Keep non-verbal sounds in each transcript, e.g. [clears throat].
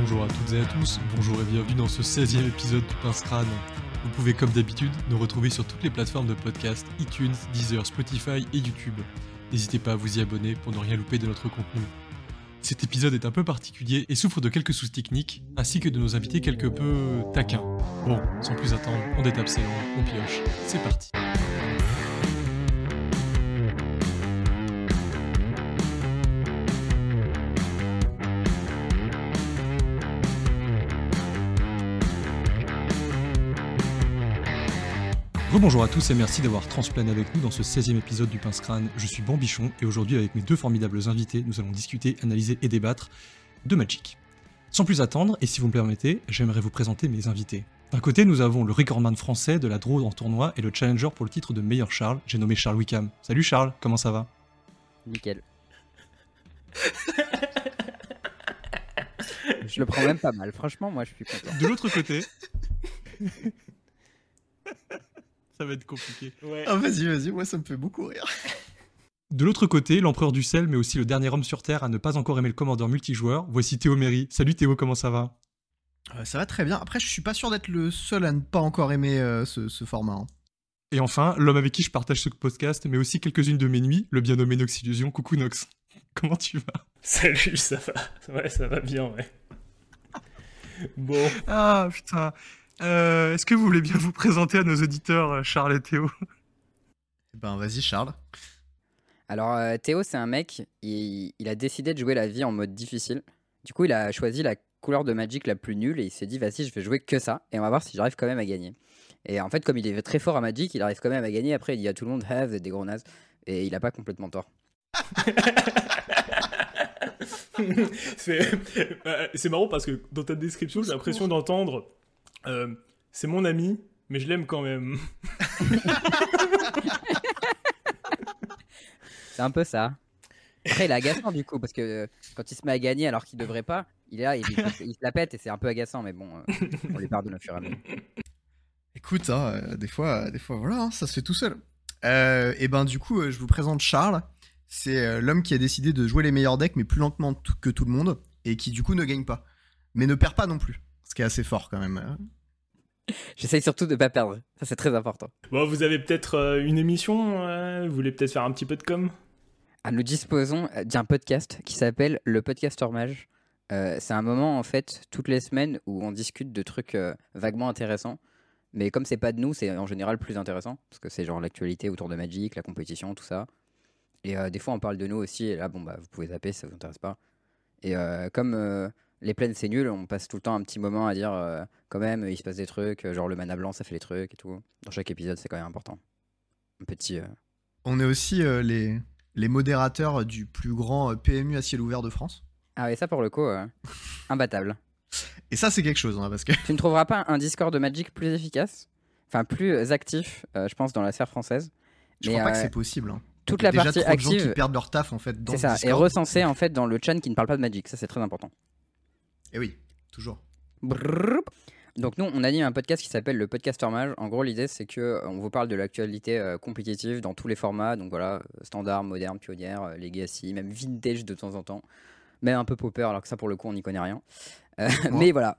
Bonjour à toutes et à tous, bonjour et bienvenue dans ce 16e épisode de Pince Crâne. Vous pouvez comme d'habitude nous retrouver sur toutes les plateformes de podcast, iTunes, Deezer, Spotify et YouTube. N'hésitez pas à vous y abonner pour ne rien louper de notre contenu. Cet épisode est un peu particulier et souffre de quelques soucis techniques, ainsi que de nos invités quelque peu taquins. Bon, sans plus attendre, on détape ses on pioche, c'est parti. Rebonjour à tous et merci d'avoir transplané avec nous dans ce 16e épisode du Pince Crâne. Je suis Bambichon et aujourd'hui avec mes deux formidables invités, nous allons discuter, analyser et débattre de Magic. Sans plus attendre, et si vous me permettez, j'aimerais vous présenter mes invités. D'un côté, nous avons le recordman français de la draw en tournoi et le challenger pour le titre de meilleur Charles, j'ai nommé Charles Wickham. Salut Charles, comment ça va? Nickel. [laughs] je le prends même pas mal, franchement, moi je suis content. De l'autre côté... [laughs] ça va être compliqué. Ah vas-y, vas-y, moi ça me fait beaucoup rire. [laughs] De l'autre côté, l'empereur du sel, mais aussi le dernier homme sur Terre à ne pas encore aimer le commandeur multijoueur, voici Théo Méry. Salut Théo, comment ça va? Euh, ça va très bien. Après, je suis pas sûr d'être le seul à ne pas encore aimer euh, ce, ce format. hein. Et enfin, l'homme avec qui je partage ce podcast, mais aussi quelques-unes de mes nuits, le bien nommé Noxillusion. Coucou Nox. [laughs] Comment tu vas? Salut, ça va. Ouais, ça va bien, ouais. Bon, Ah putain. Euh, Est-ce que vous voulez bien vous présenter à nos auditeurs, euh, Charles et Théo? Eh Ben vas-y, Charles. Alors euh, Théo, c'est un mec, il, il a décidé de jouer la vie en mode difficile. Du coup, il a choisi la couleur de Magic la plus nulle et il s'est dit, vas-y, je vais jouer que ça et on va voir si j'arrive quand même à gagner. Et en fait, comme il est très fort à Magic, il arrive quand même à gagner. Après, il dit à tout le monde, ah, vous êtes des gros nazes. Et il a pas complètement tort. [laughs] c'est c'est marrant parce que dans ta description, j'ai l'impression d'entendre euh, c'est mon ami, mais je l'aime quand même. [laughs] C'est un peu ça. Après, il est agaçant du coup, parce que euh, quand il se met à gagner alors qu'il devrait pas, il est là, il, il se la pète et c'est un peu agaçant, mais bon, euh, on lui pardonne au fur et à mesure. Écoute, hein, euh, des fois, des fois, voilà, hein, ça se fait tout seul. Euh, et ben du coup, je vous présente Charles. C'est l'homme qui a décidé de jouer les meilleurs decks, mais plus lentement que tout le monde, et qui du coup ne gagne pas, mais ne perd pas non plus, ce qui est assez fort quand même. [laughs] J'essaye surtout de pas perdre, ça c'est très important. Bon, vous avez peut-être euh, une émission euh, Vous voulez peut-être faire un petit peu de com? Ah, nous disposons euh, d'un podcast qui s'appelle le Podcaster Mage. Euh, c'est un moment en fait toutes les semaines où on discute de trucs vaguement intéressants. Mais comme c'est pas de nous, c'est en général plus intéressant parce que c'est genre l'actualité autour de Magic, la compétition, tout ça. Et des fois on parle de nous aussi. Et là, bon bah vous pouvez zapper, si ça vous intéresse pas. Et comme les plaines c'est nul, on passe tout le temps un petit moment à dire euh, quand même il se passe des trucs, euh, genre le mana blanc ça fait les trucs et tout. Dans chaque épisode c'est quand même important. Un petit. euh, On est aussi euh, les, les modérateurs du plus grand euh, PMU à ciel ouvert de France. Ah ouais ça pour le coup, euh, imbattable. Et ça, c'est quelque chose, hein, parce que Tu ne trouveras pas un Discord de Magic plus efficace, enfin plus actif, euh, je pense, dans la sphère française. je Mais, crois pas que euh, c'est possible. hein. Toute la déjà partie trop de gens qui active, perdent leur taf en fait dans c'est ça, est Discord. recensée en fait dans le chan qui ne parle pas de Magic. Ça, c'est très important. Et oui, toujours. Donc nous, on anime un podcast qui s'appelle le Podcaster Mage. En gros, l'idée, c'est que euh, on vous parle de l'actualité euh, compétitive dans tous les formats. Donc voilà, euh, standard, moderne, pionnière, legacy, même vintage de temps en temps. Même un peu popper, alors que ça, pour le coup, on n'y connaît rien. Euh, mais voilà.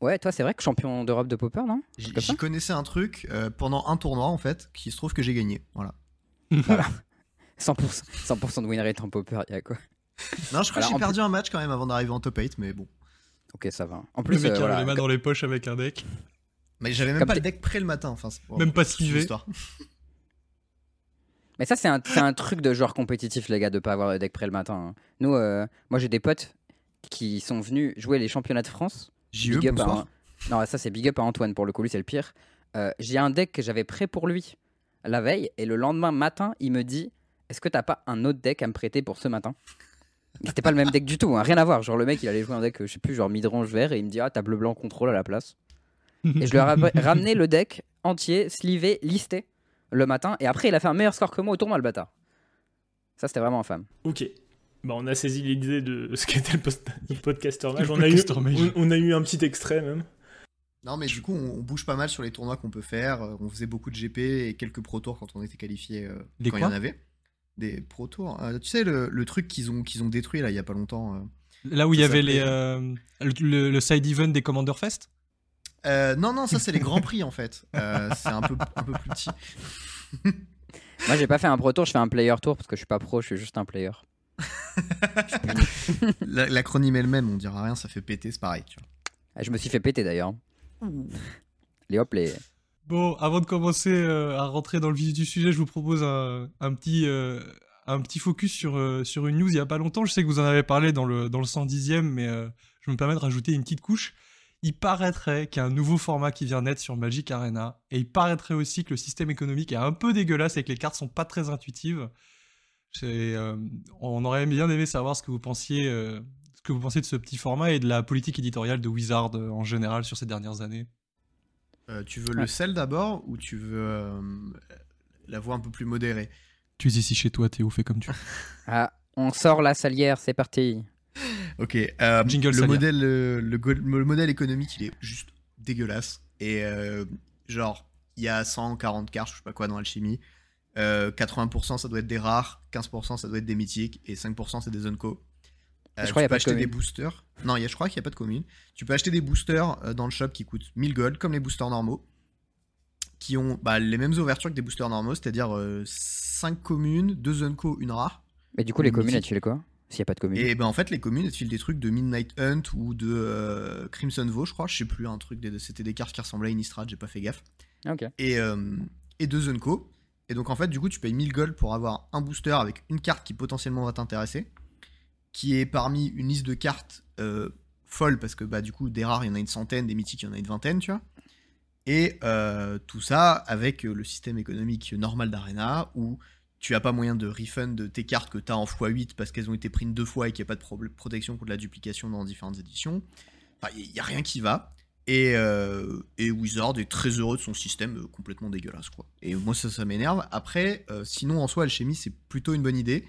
Ouais, toi, c'est vrai que champion d'Europe de popper, non? J'y connaissais un truc euh, pendant un tournoi en fait, qui se trouve que j'ai gagné. Voilà. 100%, 100% [laughs] de win rate en popper, il y a quoi? Non, je crois Voilà, que j'ai perdu un match quand même avant d'arriver en top 8, mais bon. Ok, ça va. En Le plus, mec euh, voilà, les mains dans les poches avec un deck. Mais j'avais même Comme pas le deck prêt le matin. Enfin, Même pas slivé. [laughs] Mais ça, c'est un, truc de joueur compétitif, les gars, de pas avoir le deck prêt le matin. hein. Nous, euh, moi, j'ai des potes qui sont venus jouer les championnats de France. JE, Big up à bonsoir. un- Non, ça, c'est big up à Antoine, pour le coup, lui, c'est le pire. Euh, j'ai un deck que j'avais prêt pour lui la veille, et le lendemain matin, il me dit Est-ce que t'as pas un autre deck à me prêter pour ce matin? C'était pas le même deck du tout, hein, rien à voir. Genre, le mec, il allait jouer un deck, euh, je sais plus, genre midrange vert, et il me dit Ah, t'as bleu-blanc contrôle à la place. Et je lui ai ra- [laughs] ramené le deck entier, slivé, listé le matin. Et après, il a fait un meilleur score que moi au tournoi, le bâtard. Ça, c'était vraiment infâme. Ok. Bah, on a saisi l'idée de [laughs] ce qu'était le, post- le podcaster mage. On a, eu, on, on a eu un petit extrait même. Non, mais du coup, on, on bouge pas mal sur les tournois qu'on peut faire. Euh, On faisait beaucoup de GP et quelques Pro Tours quand on était qualifié, euh, quand il y en avait. Des Pro Tours. Euh, tu sais, le, le truc qu'ils ont, qu'ils ont détruit là il y a pas longtemps. euh, Là où il y Ça avait les, euh, le, le- le side event des Commander Fest? Euh, non, non, ça c'est les [laughs] grands prix en fait. Euh, c'est un peu, un peu plus petit. [laughs] Moi, j'ai pas fait un pro tour, je fais un player tour parce que je suis pas pro, je suis juste un player. [laughs] La- L'acronyme elle-même, on dira rien, ça fait péter, c'est pareil. Tu vois. Ah, Je me suis fait péter d'ailleurs. Les hop, les. Bon, avant de commencer euh, à rentrer dans le vif du sujet, je vous propose un, petit, euh, un petit focus sur, euh, sur une news il y a pas longtemps. Je sais que vous en avez parlé dans le, dans le 110e, mais je me permets de rajouter une petite couche. Il paraîtrait qu'il y a un nouveau format qui vient naître sur Magic Arena, et il paraîtrait aussi que le système économique est un peu dégueulasse et que les cartes sont pas très intuitives. On aurait bien aimé savoir ce que vous pensiez, que vous pensez de ce petit format et de la politique éditoriale de Wizard en général sur ces dernières années. Euh, tu veux le sel d'abord ou tu veux euh, la voix un peu plus modérée? Tu es ici chez toi, Théo, fais comme tu veux. [laughs] Ah, on sort la salière, c'est parti. [laughs] Ok. euh, Jingle le salière. modèle, le, go- le modèle économique, il est juste dégueulasse. Et euh, genre, il y a 140 cartes, je sais pas quoi, dans Alchimie. Euh, 80% ça doit être des rares, 15% ça doit être des mythiques, et 5% c'est des Unco. Euh, Je crois tu qu'il y a peux pas de acheter des boosters. Non, y a, je crois qu'il n'y a pas de commune. Tu peux acheter des boosters euh, dans le shop qui coûtent 1000 gold, comme les boosters normaux. Qui ont bah, les mêmes ouvertures que des boosters normaux, c'est-à-dire 5 communes, 2 Unco, une rare. Mais du coup, les communes, elles filent quoi S'il y a pas de commune? Et ben en fait, les communes, elles te filent des trucs de Midnight Hunt ou de euh, Crimson Vow, je crois. Je sais plus, un truc. des- C'était des cartes qui ressemblaient à Innistrad, j'ai pas fait gaffe. Ok. Et, euh, et deux Unco. Et donc en fait, du coup, tu payes 1000 gold pour avoir un booster avec une carte qui potentiellement va t'intéresser. Qui est parmi une liste de cartes euh, folles, parce que bah du coup, des rares, il y en a une centaine, des mythiques, il y en a une vingtaine, tu vois. Et euh, tout ça avec euh, le système économique normal d'Arena où tu as pas moyen de refund tes cartes que tu as en x8 parce qu'elles ont été prises deux fois et qu'il n'y a pas de protection contre la duplication dans différentes éditions. Enfin, il n'y a rien qui va. Et, et Wizard est très heureux de son système complètement dégueulasse. quoi. Et moi, ça, ça m'énerve. Après, sinon, en soi, Alchemy, c'est plutôt une bonne idée.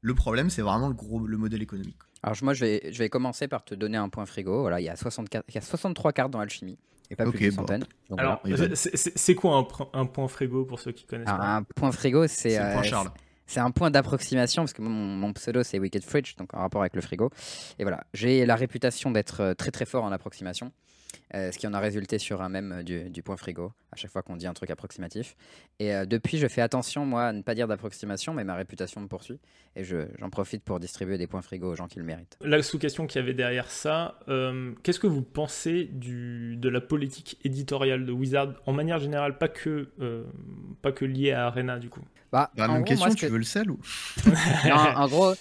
Le problème, c'est vraiment le, gros, le modèle économique. Alors, moi, je vais, je vais commencer par te donner un point frigo. Voilà, il y a, 64, il y a 63 cartes dans Alchimie. Et pas plus d'une bon. centaine. Donc, Alors, c'est- c'est c'est- c'est quoi un, point frigo pour ceux qui connaissent pas un point frigo, c'est. C'est euh, Charles. C'est un point d'approximation parce que mon, mon pseudo c'est Wicked Fridge, donc en rapport avec le frigo. Et voilà, j'ai la réputation d'être euh, très très fort en approximation, euh, ce qui en a résulté sur un même euh, du, du point frigo à chaque fois qu'on dit un truc approximatif. Et euh, depuis, je fais attention moi à ne pas dire d'approximation, mais ma réputation me poursuit et je- j'en profite pour distribuer des points frigo aux gens qui le méritent. La sous-question qu'il y avait derrière ça, euh, qu'est-ce que vous pensez du, de la politique éditoriale de Wizard en manière générale, pas que, euh, pas que liée à Arena du coup? Bah, Bah, en même gros, question, moi, ce tu veux le sel ou? [laughs] Non, en gros,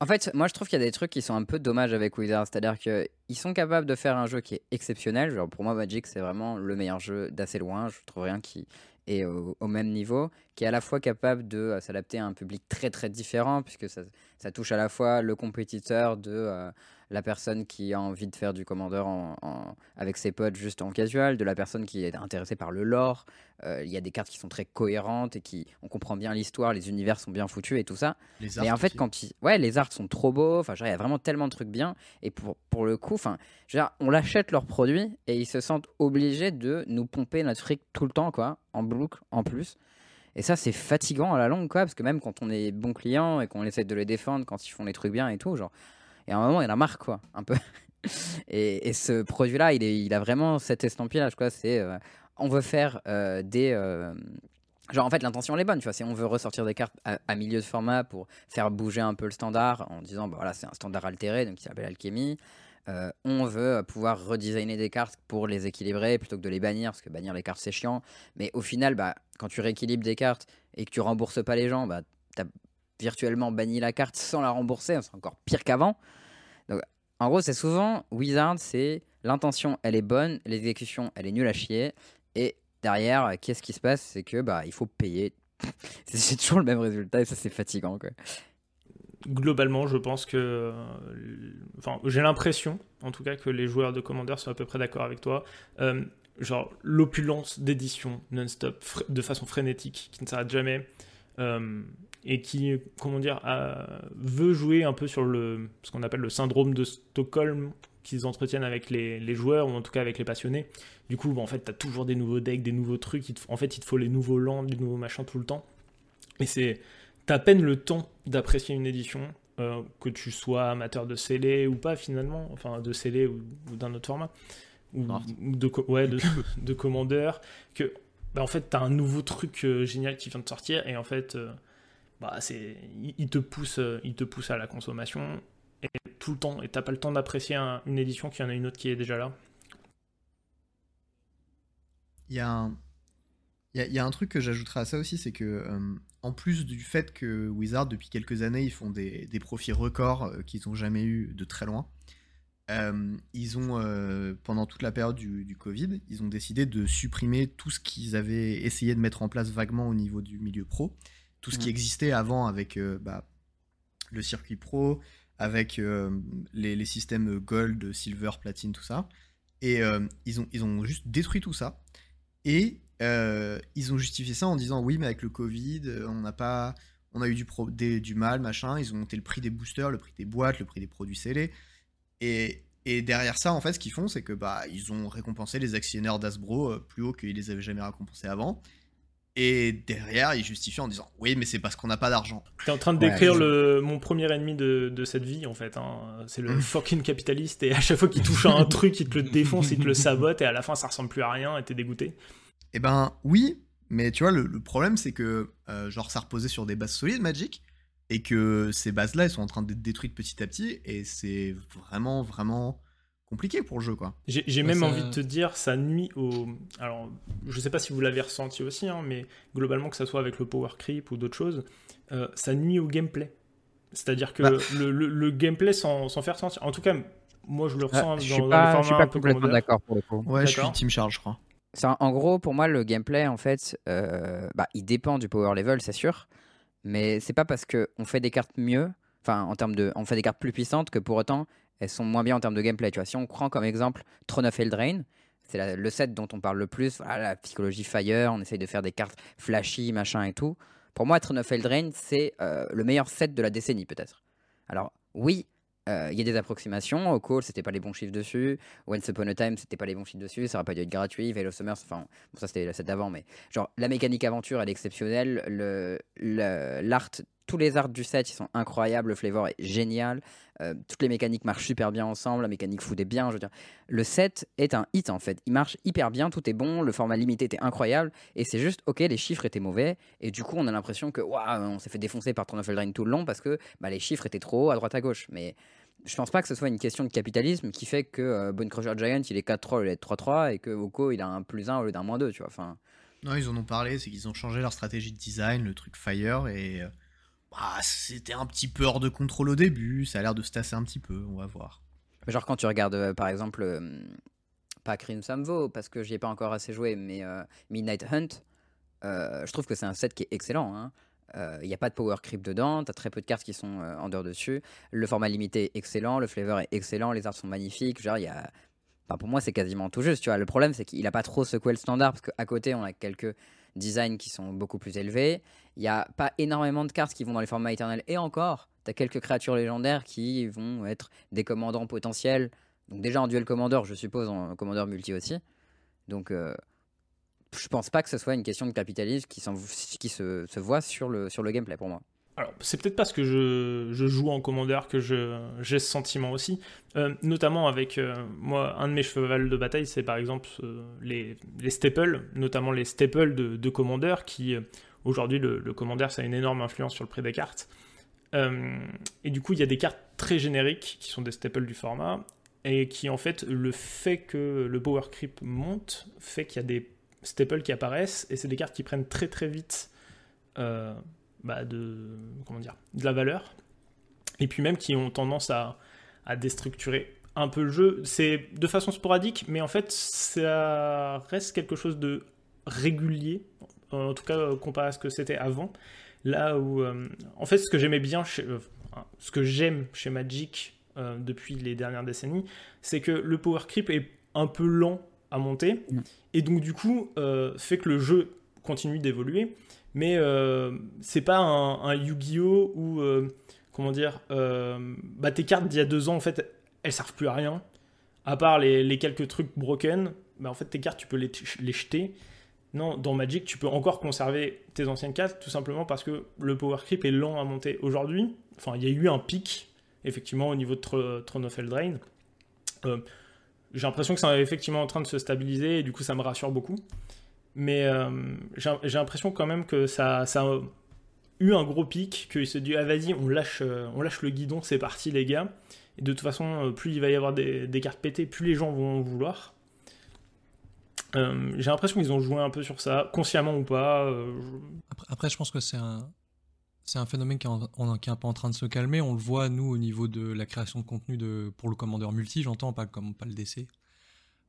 en fait, moi je trouve qu'il y a des trucs qui sont un peu dommages avec Wizards. C'est-à-dire qu'ils sont capables de faire un jeu qui est exceptionnel. Genre pour moi, Magic, c'est vraiment le meilleur jeu d'assez loin. Je trouve rien qui est au, même niveau, qui est à la fois capable de euh, s'adapter à un public très très différent, puisque ça, ça touche à la fois le compétiteur de euh, la personne qui a envie de faire du commandeur en- en- avec ses potes juste en casual, de la personne qui est intéressée par le lore. Euh, Il y a des cartes qui sont très cohérentes et qui on comprend bien l'histoire, les univers sont bien foutus et tout ça. les Mais arts en fait, aussi. quand ouais, les arts sont trop beaux. Enfin, il y a vraiment tellement de trucs bien. Et pour, pour le coup, enfin, on l'achète leurs produits et ils se sentent obligés de nous pomper notre fric tout le temps, quoi, en boucle, en plus. Et ça, c'est fatigant à la longue, quoi, parce que même quand on est bon client et qu'on essaie de les défendre quand ils font les trucs bien et tout, genre, et à un moment, il a marre, quoi, un peu. [laughs] et, et ce produit-là, il, est, il a vraiment cet estampillage, quoi. C'est, euh, on veut faire euh, des. euh, Genre, en fait, l'intention, elle est bonne, tu vois. C'est on veut ressortir des cartes à, milieu de format pour faire bouger un peu le standard en disant, bah voilà, c'est un standard altéré, donc il s'appelle Alchemy. On veut pouvoir redesigner des cartes pour les équilibrer plutôt que de les bannir, parce que bannir les cartes, c'est chiant. Mais au final, bah, quand tu rééquilibres des cartes et que tu rembourses pas les gens, bah, tu as virtuellement banni la carte sans la rembourser, c'est encore pire qu'avant. En gros, c'est souvent, Wizard, c'est l'intention, elle est bonne, l'exécution, elle est nulle à chier. Et derrière, euh, qu'est-ce qui se passe? C'est que bah, il faut payer. [laughs] c'est toujours le même résultat et ça, c'est fatigant. Quoi. Globalement, je pense que. euh, Enfin, j'ai l'impression, en tout cas, que les joueurs de Commander sont à peu près d'accord avec toi. Euh, genre, l'opulence d'édition non-stop, de façon frénétique, qui ne s'arrête jamais, et qui, comment dire, a- veut jouer un peu sur le, ce qu'on appelle le syndrome de Stockholm qu'ils entretiennent avec les, les joueurs, ou en tout cas avec les passionnés. Du coup, bah, en fait, tu as toujours des nouveaux decks, des nouveaux trucs. te- en fait, il te faut les nouveaux lands, les nouveaux machins tout le temps. Et c'est. T'as à peine le temps d'apprécier une édition euh, que tu sois amateur de scellé ou pas finalement, enfin de scellé ou, d'un autre format, ou, de, ouais, de, [laughs] de commandeur, que bah, en fait tu as un nouveau truc euh, génial qui vient de sortir et en fait euh, bah, c'est, il, te pousse, il te pousse à la consommation et tout le temps et t'as pas le temps d'apprécier une édition qu'il y en a une autre qui est déjà là. Il y a un, il y, a un truc que j'ajouterais à ça aussi, c'est que euh, en plus du fait que Wizard depuis quelques années ils font des, profits records euh, qu'ils n'ont jamais eu de très loin, euh, ils ont pendant toute la période du, Covid, ils ont décidé de supprimer tout ce qu'ils avaient essayé de mettre en place vaguement au niveau du milieu pro, tout ce qui existait avant avec bah, le circuit pro, avec les, les, systèmes gold, silver, platine, tout ça, et ils ont ils ont juste détruit tout ça. Et euh, ils ont justifié ça en disant oui, mais avec le Covid, euh, on n'a pas, on a eu du, du mal, machin. Ils ont monté le prix des boosters, le prix des boîtes, le prix des produits scellés. Et, et derrière ça, en fait, ce qu'ils font, c'est que bah ils ont récompensé les actionnaires d'Asbro euh, plus haut qu'ils les avaient jamais récompensés avant. Et derrière, ils justifient en disant oui, mais c'est parce qu'on n'a pas d'argent. T'es en train de décrire le, mon premier ennemi de, de cette vie, en fait. Hein. C'est le fucking capitaliste. Et à chaque fois qu'il touche à un [laughs] truc, il te le défonce, il te le sabote. Et à la fin, ça ressemble plus à rien. Et t'es dégoûté. Eh ben oui, mais tu vois, le, problème c'est que euh, genre ça reposait sur des bases solides Magic et que ces bases-là elles sont en train d'être détruites petit à petit et c'est vraiment vraiment compliqué pour le jeu quoi. J'ai même envie de te dire ça nuit au alors je sais pas si vous l'avez ressenti aussi hein, mais globalement que ça soit avec le power creep ou d'autres choses euh, ça nuit au gameplay. C'est-à-dire que bah. le, gameplay sans, faire sentir en tout cas moi je le ressens je dans, pas, les je suis pas complètement d'accord pour le coup. Ouais, je suis Team Charge je crois en gros, pour moi, le gameplay, en fait, euh, bah, il dépend du power level, c'est sûr. Mais c'est pas parce qu'on fait des cartes mieux, enfin, en termes de. On fait des cartes plus puissantes que pour autant, elles sont moins bien en termes de gameplay. Tu vois, si on prend comme exemple Throne of Eldraine, c'est le set dont on parle le plus. Voilà, la psychologie Fire, on essaye de faire des cartes flashy, machin et tout. Pour moi, Throne of Eldraine, c'est euh, le meilleur set de la décennie, peut-être. Alors, oui, euh, il y a des approximations. Au call, c'était pas les bons chiffres dessus. Once Upon a Time, c'était pas les bons chiffres dessus. Ça aurait pas dû être gratuit. Veil of Summers, enfin, ça c'était la set d'avant, mais genre la mécanique aventure, elle est exceptionnelle. Le, l'art, tous les arts du set, ils sont incroyables. Le flavor est génial. Euh, toutes les mécaniques marchent super bien ensemble. La mécanique fout des bien. Je veux dire, le set est un hit en fait. Il marche hyper bien. Tout est bon. Le format limité était incroyable. Et c'est juste, ok, les chiffres étaient mauvais. Et du coup, on a l'impression que, waouh, on s'est fait défoncer par Throne of Eldraine tout le long parce que bah, les chiffres étaient trop hauts à droite à gauche. Mais je pense pas que ce soit une question de capitalisme qui fait que euh, Bone Crusher Giant il est 4-3 au lieu d'être 3-3 et que Oko il a un plus 1 au lieu d'un moins 2, tu vois. Enfin... Non, ils en ont parlé, c'est qu'ils ont changé leur stratégie de design, le truc Fire, et euh, bah, c'était un petit peu hors de contrôle au début, ça a l'air de se tasser un petit peu, on va voir. Genre quand tu regardes euh, par exemple, pas Crimson Vow, parce que j'y ai pas encore assez joué, mais Midnight Hunt, je trouve que c'est un set qui est excellent. Hein. Il euh, n'y a pas de power creep dedans, tu as très peu de cartes qui sont euh, en dehors dessus. Le format limité est excellent, le flavor est excellent, les arts sont magnifiques. Genre, y a... pour moi, c'est quasiment tout juste. Tu vois. Le problème, c'est qu'il n'a pas trop secoué le standard parce qu'à côté, on a quelques designs qui sont beaucoup plus élevés. Il n'y a pas énormément de cartes qui vont dans les formats éternels. Et encore, tu as quelques créatures légendaires qui vont être des commandants potentiels. Donc, déjà en duel commandeur, je suppose, en commandeur multi aussi. Donc, euh, je pense pas que ce soit une question de capitalisme qui, se, voit sur le, sur le gameplay pour moi. Alors, c'est peut-être parce que je, je, joue en commandeur que j'ai ce sentiment aussi. Euh, notamment avec, euh, moi, un de mes chevals de bataille, c'est par exemple euh, les, les, staples, notamment les staples de, de commandeur, qui, aujourd'hui, le, le, ça a une énorme influence sur le prix des cartes. et du coup, il y a des cartes très génériques, qui sont des staples du format, et qui, en fait, le fait que le power creep monte, fait qu'il y a des staples qui apparaissent, et c'est des cartes qui prennent très très vite euh, bah, de, la valeur, et puis même qui ont tendance à déstructurer un peu le jeu. C'est de façon sporadique, mais en fait ça reste quelque chose de régulier, en tout cas euh, comparé à ce que c'était avant. Là où, euh, en fait, ce que j'aimais bien, chez, ce que j'aime chez Magic depuis les dernières décennies, c'est que le power creep est un peu lent à monter. Mm. Et donc, du coup, euh, fait que le jeu continue d'évoluer. Mais euh, c'est pas un, Yu-Gi-Oh! où, euh, comment dire, bah, tes cartes d'il y a deux ans, en fait, elles servent plus à rien. À part les, quelques trucs broken, bah, en fait, tes cartes, tu peux les, les jeter. Non, dans Magic, tu peux encore conserver tes anciennes cartes tout simplement parce que le power creep est lent à monter. Aujourd'hui, enfin, il y a eu un pic, effectivement, au niveau de Throne of Eldraine. Euh, j'ai l'impression que c'est effectivement en train de se stabiliser et du coup, ça me rassure beaucoup. Mais euh, j'ai l'impression quand même que ça, ça a eu un gros pic, qu'il se dit ah vas-y on lâche, euh, le guidon, c'est parti les gars. De toute façon, plus il va y avoir des, cartes pétées, plus les gens vont vouloir. Euh, j'ai l'impression qu'ils ont joué un peu sur ça, consciemment ou pas. euh, Après, je pense que c'est un, phénomène qui est, en- un peu en train de se calmer. On le voit, nous, au niveau de la création de contenu pour le commandeur multi, j'entends, pas, pas le DC.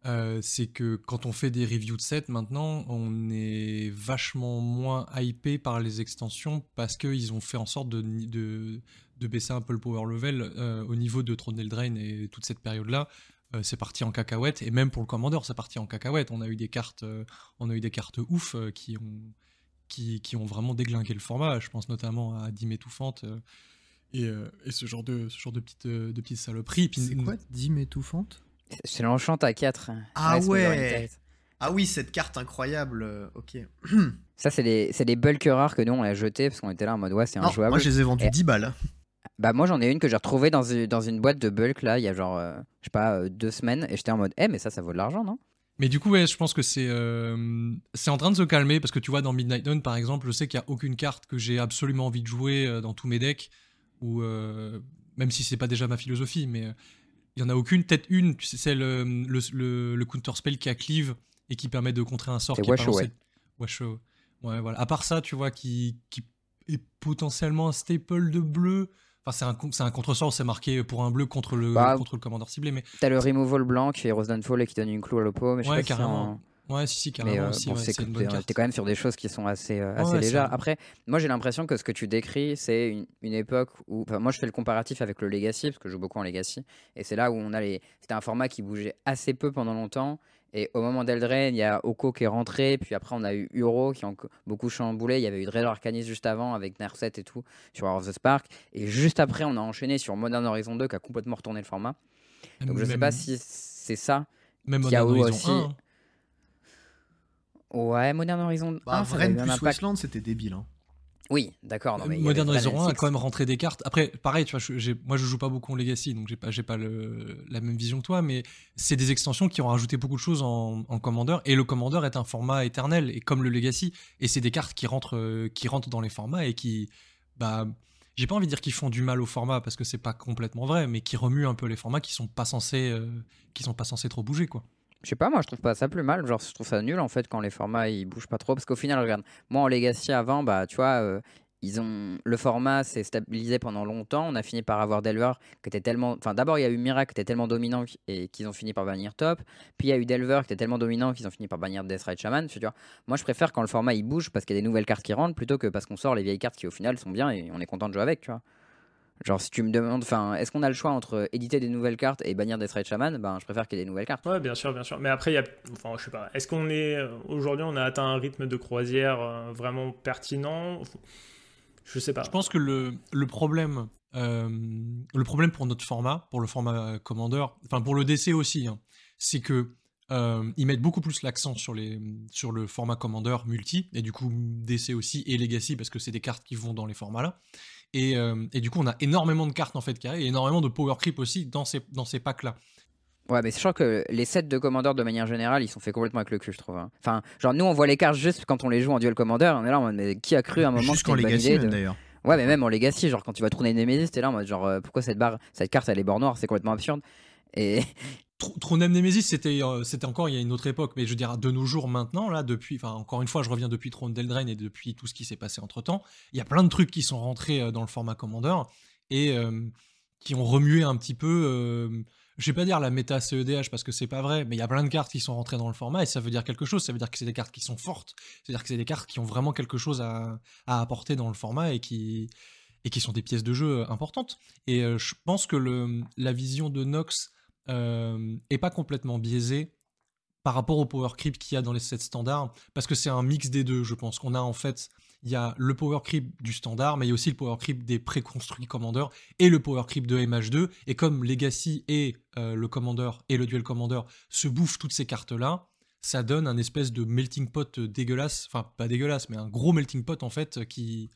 Euh, c'est que quand on fait des reviews de sets maintenant, on est vachement moins hypé par les extensions parce qu'ils ont fait en sorte de, baisser un peu le power level au niveau de Throne Eldraine et toute cette période-là. Euh, c'est parti en cacahuète et même pour le commandeur, c'est parti en cacahuète. On a eu des cartes, euh, on a eu des cartes ouf euh, qui ont qui, qui ont vraiment déglingué le format. Je pense notamment à Dîme étouffante euh, et, euh, et ce genre de, ce genre de petites, euh, de petites saloperies. Puis- C'est quoi Dîme étouffante? C'est l'enchant à 4. Ah ouais. Ah oui, cette carte incroyable. ok. Ça, c'est les, c'est les bulk rares que nous, on a jeté parce qu'on était là en mode ouais, c'est Non, injouable. moi, je les ai vendus Et- 10 balles. Bah moi j'en ai une que j'ai retrouvée dans, une- dans une boîte de bulk là il y a genre euh, je sais pas euh, deux semaines et j'étais en mode eh mais ça ça vaut de l'argent non? Mais du coup, ouais, je pense que c'est euh, c'est en train de se calmer parce que tu vois, dans Midnight Dawn, par exemple, je sais qu'il n'y a aucune carte que j'ai absolument envie de jouer dans tous mes decks, ou même si c'est pas déjà ma philosophie, mais il y en a aucune. Peut-être une, c'est le, le, le, le counter spell qui a cleave et qui permet de contrer un sort C'est qui Washo, ouais. Washo. Ouais, voilà. À part ça, tu vois, qui, qui est potentiellement un staple de bleu. Enfin, c'est un, c'est un contre-sort, c'est marqué pour un bleu contre le, Bah, contre le commandeur ciblé, mais T'as le removal blanc qui fait Rose Downfall et qui donne une clou à l'oppo mais je sais Ouais, pas si carrément. en- ouais, si, si, mais carrément euh, aussi. bon, ouais, c'est c'est une que bonne t'es quand même sur des choses qui sont assez, euh, assez ouais, légères après moi j'ai l'impression que ce que tu décris c'est une, une époque où enfin, moi je fais le comparatif avec le Legacy parce que je joue beaucoup en Legacy et c'est là où on a les c'était un format qui bougeait assez peu pendant longtemps et au moment d'Eldraine, il y a Oko qui est rentré, puis après on a eu Uro qui a beaucoup chamboulé, il y avait eu Dread Arcanis juste avant avec Nerset et tout sur War of the Spark, et juste après on a enchaîné sur Modern Horizon 2 qui a complètement retourné le format. Donc je sais Même- pas si c'est ça. Même qu'il y a Modern eu Horizon aussi- 1, hein. Ouais, Modern Horizon Bah, 1, ça Vren avait eu un plus. Westland, c'était débile. hein. Oui, d'accord. y Modern Horizon 1 a N6. quand même rentré des cartes. Après, pareil, tu vois, je- moi je joue pas beaucoup en Legacy, donc j'ai pas, j'ai pas le- la même vision que toi, mais c'est des extensions qui ont rajouté beaucoup de choses en, en Commander, et le Commander est un format éternel, et comme le Legacy, et c'est des cartes qui rentrent, euh, qui rentrent dans les formats et qui, bah, j'ai pas envie de dire qu'ils font du mal au format parce que c'est pas complètement vrai, mais qui remuent un peu les formats qui sont pas censés, euh, qui sont pas censés trop bouger, quoi. Je sais pas, moi je trouve pas ça plus mal. Genre, je trouve ça nul en fait quand les formats ils bougent pas trop. Parce qu'au final, regarde, moi en Legacy avant, bah tu vois, euh, ils ont le format s'est stabilisé pendant longtemps. On a fini par avoir Delver qui était tellement. Enfin, d'abord il y a eu Miracle qui était tellement dominant et qu'ils ont fini par bannir Top. Puis il y a eu Delver qui était tellement dominant qu'ils ont fini par bannir Death Ride Shaman. Tu vois, moi je préfère quand le format il bouge parce qu'il y a des nouvelles cartes qui rentrent plutôt que parce qu'on sort les vieilles cartes qui au final sont bien et on est content de jouer avec, tu vois. Genre, si tu me demandes, enfin, est-ce qu'on a le choix entre éditer des nouvelles cartes et bannir Death Ride Shaman? Ben, je préfère qu'il y ait des nouvelles cartes. Ouais, bien sûr, bien sûr. Mais après, il y a. Enfin, je sais pas. Est-ce qu'on est. euh, Aujourd'hui, on a atteint un rythme de croisière euh, vraiment pertinent? Je sais pas. Je pense que le, le problème, euh, le problème pour notre format, pour le format Commander, enfin pour le DC aussi, hein, c'est que euh, ils mettent beaucoup plus l'accent sur les sur le format Commander multi et du coup DC aussi et Legacy parce que c'est des cartes qui vont dans les formats là. Et, euh, et du coup, on a énormément de cartes en fait qui arrivent et énormément de power creep aussi dans ces dans ces packs là. Ouais, mais c'est sûr que les sets de Commander de manière générale, ils sont faits complètement avec le cul, je trouve. hein. Enfin, genre, nous, on voit les cartes juste quand on les joue en duel Commander. On est là en mode, mais qui a cru à un moment que Jusqu'en Legacy, de- d'ailleurs. Ouais, mais même en Legacy, genre, quand tu vas tourner Nemesis, t'es là en mode, genre, euh, pourquoi cette barre, cette carte, elle est bord noire, c'est complètement absurde. Et Tr- Tronem Nemesis, c'était euh, c'était encore il y a une autre époque, mais je dire, de nos jours maintenant, là, depuis, enfin, encore une fois, je reviens depuis Throne d'Eldraine et depuis tout ce qui s'est passé entre temps, il y a plein de trucs qui sont rentrés euh, dans le format Commander et euh, qui ont remué un petit peu, je vais pas dire la méta CEDH parce que c'est pas vrai, mais il y a plein de cartes qui sont rentrées dans le format et ça veut dire quelque chose, ça veut dire que c'est des cartes qui sont fortes, c'est-à-dire que c'est des cartes qui ont vraiment quelque chose à, apporter dans le format et qui, sont des pièces de jeu importantes. Et je pense que la vision de Nox euh, est pas complètement biaisée par rapport au power creep qu'il y a dans les sets standards, parce que c'est un mix des deux, je pense qu'on a en fait, il y a le power creep du standard, mais il y a aussi le power creep des préconstruits Commander et le power creep de MH2, et comme Legacy et euh, le Commander et le Duel Commander se bouffent toutes ces cartes-là, ça donne un espèce de melting pot dégueulasse, enfin pas dégueulasse, mais un gros melting pot en fait qui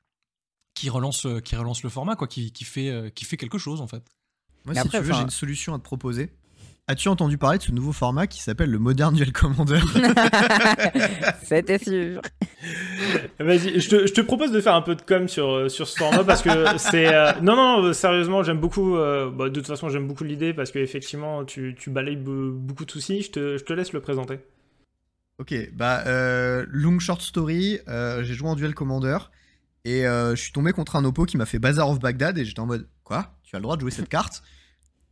qui relance qui relance le format quoi, qui, qui fait qui fait quelque chose en fait. Moi, Mais si après, tu veux, j'ai une solution à te proposer. As-tu entendu parler de ce nouveau format qui s'appelle le Modern Duel Commander [laughs] [laughs] C'était sûr. Vas-y, je te, je te propose de faire un peu de com sur, euh, sur ce format parce que [laughs] c'est. euh, Non, non, euh, sérieusement, j'aime beaucoup. euh, bah, de toute façon, j'aime beaucoup l'idée parce qu'effectivement, tu, tu balayes be- beaucoup de soucis. Je te, je te laisse le présenter. Ok, bah, euh, long short story, euh, j'ai joué en Duel Commander et euh, je suis tombé contre un oppo qui m'a fait Bazar of Baghdad et j'étais en mode Quoi? Tu as le droit de jouer cette carte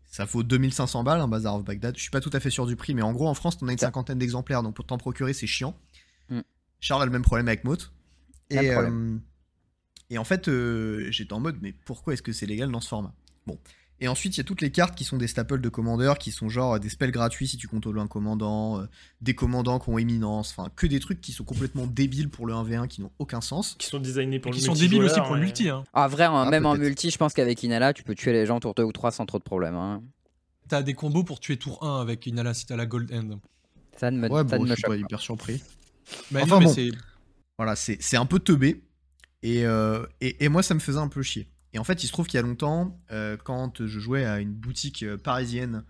Ça vaut 2500 balles, un Bazar of Baghdad. Je suis pas tout à fait sûr du prix, mais en gros, en France, t'en as une cinquantaine d'exemplaires, donc pour t'en procurer, c'est chiant. Mm. Charles a le même problème avec Et, problème. euh, et en fait, euh, j'étais en mode, mais pourquoi est-ce que c'est légal dans ce format? Bon. Et ensuite, il y a toutes les cartes qui sont des staples de commandeurs, qui sont genre euh, des spells gratuits si tu contrôles un commandant, euh, des commandants qui ont éminence, enfin que des trucs qui sont complètement débiles pour le 1v1 qui n'ont aucun sens. Qui sont designés pour qui le sont débiles aussi pour le multi. Hein. Ah, vrai, hein, Ah, même en multi, je pense qu'avec Inala, tu peux tuer les gens tour 2 ou 3 sans trop de problèmes. hein. T'as des combos pour tuer tour 1 avec Inala si t'as la Gold End. Ça ne me, Ouais, ça bon, ne je me suis pas hyper surpris. Mais Enfin non, mais bon. c'est Voilà, c'est c'est un peu teubé. Et, euh, et, et moi, ça me faisait un peu chier. Et en fait, il se trouve qu'il y a longtemps, euh, quand je jouais à une boutique euh, parisienne,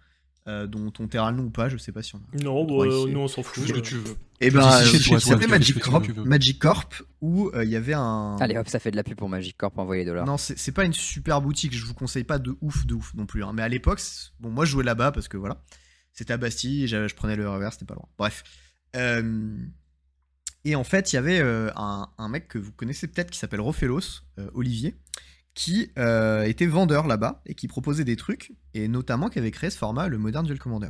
euh, dont on taira le nom ou pas, je sais pas si on a. Non, bah, nous on s'en fout. ce que euh. tu veux. Et Tu ben, fais Magic Corp. Magic Corp, où euh, il y avait un. Allez hop, ça fait de la pub pour Magic Corp, envoyer de l'or. Non, c'est pas une super boutique, je vous conseille pas de ouf, de ouf non plus. hein. Mais à l'époque, bon, moi je jouais là-bas parce que voilà, c'était à Bastille, je, je prenais le RER, c'était pas loin. Bref. Euh, et en fait, il y avait euh, un, un mec que vous connaissez peut-être qui s'appelle Rofelos, euh, Olivier, qui euh, était vendeur là-bas et qui proposait des trucs, et notamment qui avait créé ce format, le Modern Duel Commander.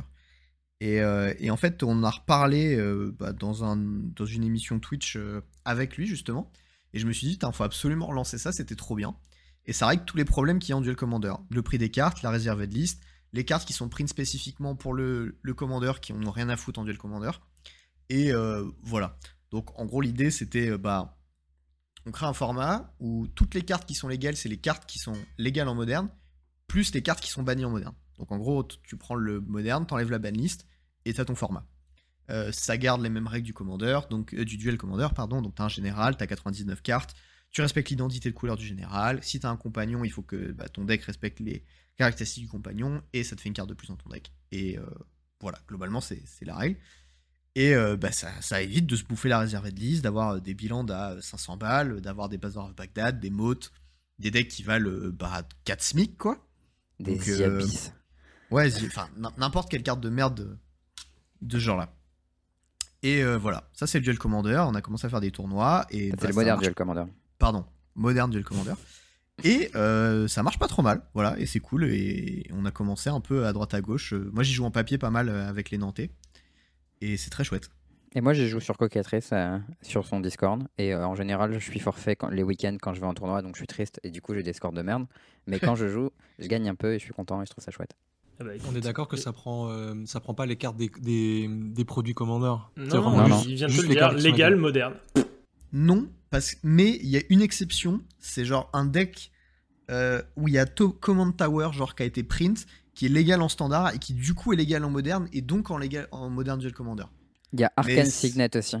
Et, euh, en fait, on a reparlé euh, bah, dans, un, dans une émission Twitch avec lui, justement. Et je me suis dit, il faut absolument relancer ça, c'était trop bien. Et ça règle tous les problèmes qu'il y a en Duel Commander. Le prix des cartes, la réserve de liste, les cartes qui sont prises spécifiquement pour le, le commandeur, qui n'ont rien à foutre en Duel Commander. Et voilà. Donc en gros, l'idée, c'était, bah, on crée un format où toutes les cartes qui sont légales, c'est les cartes qui sont légales en moderne, plus les cartes qui sont bannies en moderne. Donc en gros, tu prends le moderne, t'enlèves la banlist, et t'as ton format. Euh, ça garde les mêmes règles du commandeur, donc euh, du duel commandeur, pardon. Donc t'as un général, t'as 99 cartes, tu respectes l'identité de couleur du général. Si t'as un compagnon, il faut que bah, ton deck respecte les caractéristiques du compagnon, et ça te fait une carte de plus dans ton deck. Et euh, voilà, globalement, c'est la règle. Et euh, bah, ça, ça évite de se bouffer la réserve de liste, d'avoir euh, des bilans d'à 500 balles, d'avoir des Bazaar of Baghdad, des motes, des decks qui valent euh, bah, 4 SMIC, quoi. Des Donc, euh. Ouais, enfin, n'importe quelle carte de merde de, de ce genre-là. Et euh, voilà, ça c'est le Duel Commander, on a commencé à faire des tournois, et... C'est bah, le ça Modern marche- Duel Commander. Pardon, Modern Duel Commander. Et euh, ça marche pas trop mal, voilà, et c'est cool, et on a commencé un peu à droite à gauche. Euh, Moi j'y joue en papier pas mal euh, avec les Nantais, et c'est très chouette. Et moi, j'ai joué sur Cocatrice euh, sur son Discord. Et euh, en général, je suis forfait quand- les week-ends quand je vais en tournoi, donc je suis triste. Et du coup, j'ai des scores de merde. Mais quand je joue, je gagne un peu et je suis content et je trouve ça chouette. Ah bah. On est d'accord que ça prend, euh, ça prend pas les cartes des, des, des produits commandeurs. C'est Non, vraiment non, il vient de le dire, légal, légales. moderne. Non, parce mais il y a une exception, c'est genre un deck euh, où il y a To- Command Tower, genre qui a été print, qui est légal en standard et qui du coup est légal en moderne et donc en légal en moderne Duel Commander. Il y a Mais Arcane Signet aussi.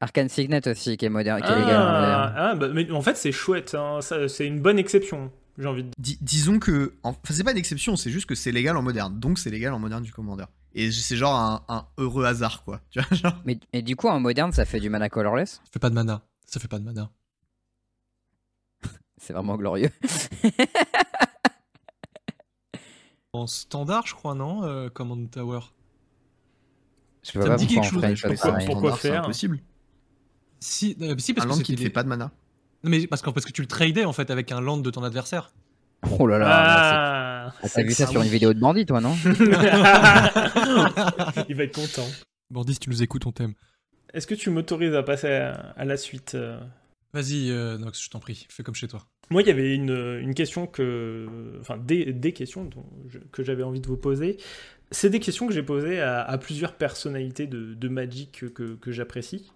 Arcane Signet aussi, qui est, moderne, qui est légal en moderne. Ah, ah, bah, mais en fait, c'est chouette. hein, ça, c'est une bonne exception, j'ai envie de dire. Dis- disons que, en- enfin c'est pas une exception, c'est juste que c'est légal en moderne, donc c'est légal en moderne du Commander. Et c'est genre un, un heureux hasard quoi, [laughs] tu vois genre. Mais, et du coup, en moderne, ça fait du mana colorless? Ça fait pas de mana. Ça fait pas de mana. C'est vraiment glorieux. [laughs] En standard, je crois, non euh, Command Tower? Je vois Ça pas me dit pourquoi quelque chose, pourquoi- faire impossible. Si, euh, si parce Un que land qui ne fait pas de mana. Non, mais parce que, parce que tu le tradais en fait avec un land de ton adversaire. Oh là là. Ah, c'est- T'as vu ça sur une vidéo de bandit, toi, non [laughs] Il va être content. Bandit, si tu nous écoutes, on t'aime. Est-ce que tu m'autorises à passer à, à la suite euh Vas-y, euh, Nox, je t'en prie, fais comme chez toi. Moi, il y avait une, une question que. Enfin, des, des questions dont je- que j'avais envie de vous poser. C'est des questions que j'ai posées à, à plusieurs personnalités de, de Magic que, que, que j'apprécie.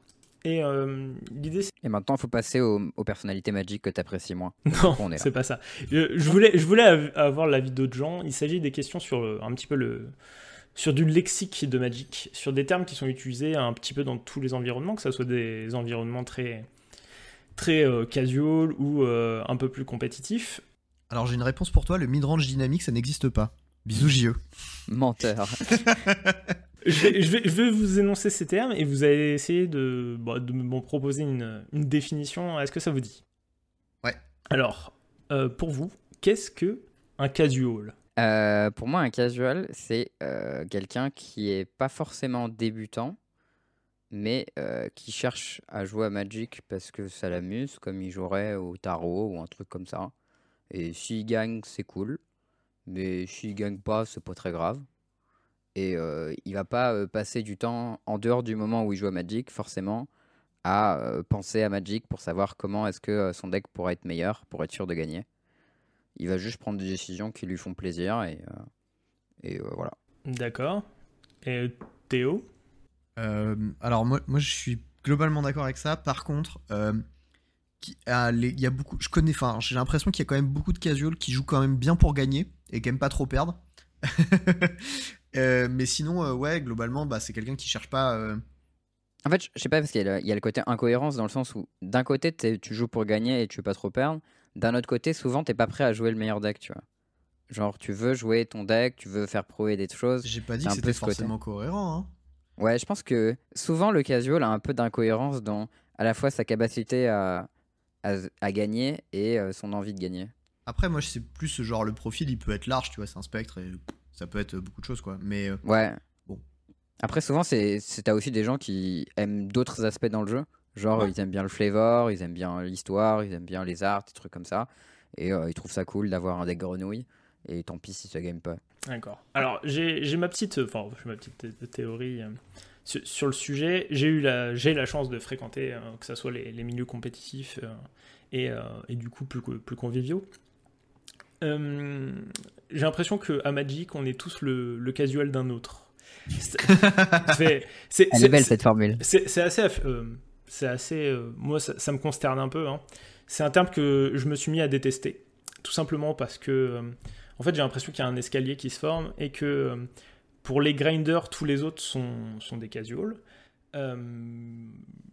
Et euh, l'idée, c'est. Et maintenant, il faut passer aux, aux personnalités magiques que t'apprécies moins. [laughs] Non, On est là. c'est pas ça. Je, je voulais, je voulais av- avoir l'avis d'autres gens. Il s'agit des questions sur le- un petit peu le, sur du lexique de Magic, sur des termes qui sont utilisés un petit peu dans tous les environnements, que ce soit des environnements très, très euh, casual ou euh, un peu plus compétitifs. Alors j'ai une réponse pour toi, le midrange dynamique ça n'existe pas. Bisous JE. [laughs] Menteur. [laughs] je, vais, je, vais, je, vais, vous énoncer ces termes et vous allez essayer de, bah, de me proposer une, une définition. Est-ce que ça vous dit Ouais. Alors, euh, pour vous, qu'est-ce que un casual? Euh, Pour moi, un casual, c'est euh, quelqu'un qui est pas forcément débutant, mais euh, qui cherche à jouer à Magic parce que ça l'amuse, comme il jouerait au tarot ou un truc comme ça. Et s'il gagne, c'est cool. Mais s'il gagne pas, c'est pas très grave. Et euh, il va pas euh, passer du temps en dehors du moment où il joue à Magic, forcément, à euh, penser à Magic pour savoir comment est-ce que son deck pourrait être meilleur, pour être sûr de gagner. Il va juste prendre des décisions qui lui font plaisir et, et voilà. D'accord. Et Théo? Alors moi, moi je suis globalement d'accord avec ça. Par contre, euh, qui- ah, les- il y a beaucoup, je connais, enfin j'ai l'impression qu'il y a quand même beaucoup de casuals qui jouent quand même bien pour gagner et qui aiment pas trop perdre. [laughs] Euh, mais sinon, euh, ouais, globalement, bah, c'est quelqu'un qui cherche pas. euh, En fait, je sais pas, parce qu'il y, a le- il y a le côté incohérence dans le sens où d'un côté, tu joues pour gagner et tu veux pas trop perdre. D'un autre côté, souvent, t'es pas prêt à jouer le meilleur deck, tu vois. Genre, tu veux jouer ton deck, tu veux faire prouver des choses. J'ai pas dit que c'était côté. forcément cohérent. Hein. Ouais, je pense que souvent, le casual a un peu d'incohérence dans à la fois sa capacité à, à, à gagner et euh, son envie de gagner. Après, moi, c'est plus ce genre le profil, il peut être large, tu vois, c'est un spectre et ça peut être beaucoup de choses, quoi. Mais euh, Ouais. Bon. Après, souvent, c'est t'as aussi des gens qui aiment d'autres aspects dans le jeu. Genre, Ouais. ils aiment bien le flavor, ils aiment bien l'histoire, ils aiment bien les arts, des trucs comme ça. Et euh, ils trouvent ça cool d'avoir un deck grenouille. Et tant pis si ça gagne pas. D'accord. Alors, j'ai j'ai ma petite, enfin, j'ai ma petite thé- théorie euh, sur, sur le sujet. J'ai eu la, j'ai la chance de fréquenter, euh, que ce soit les, les milieux compétitifs euh, et, euh, et du coup plus, plus conviviaux. J'ai l'impression qu'à Magic, on est tous le, le casual d'un autre. C'est- c'est- c'est- [laughs] Elle c'est- est belle cette formule. c'est assez, c'est assez, moi ça, ça me consterne un peu. hein. C'est un terme que je me suis mis à détester, tout simplement parce que, en fait, j'ai l'impression qu'il y a un escalier qui se forme et que euh, pour les grinders, tous les autres sont, sont des casuals. Euh,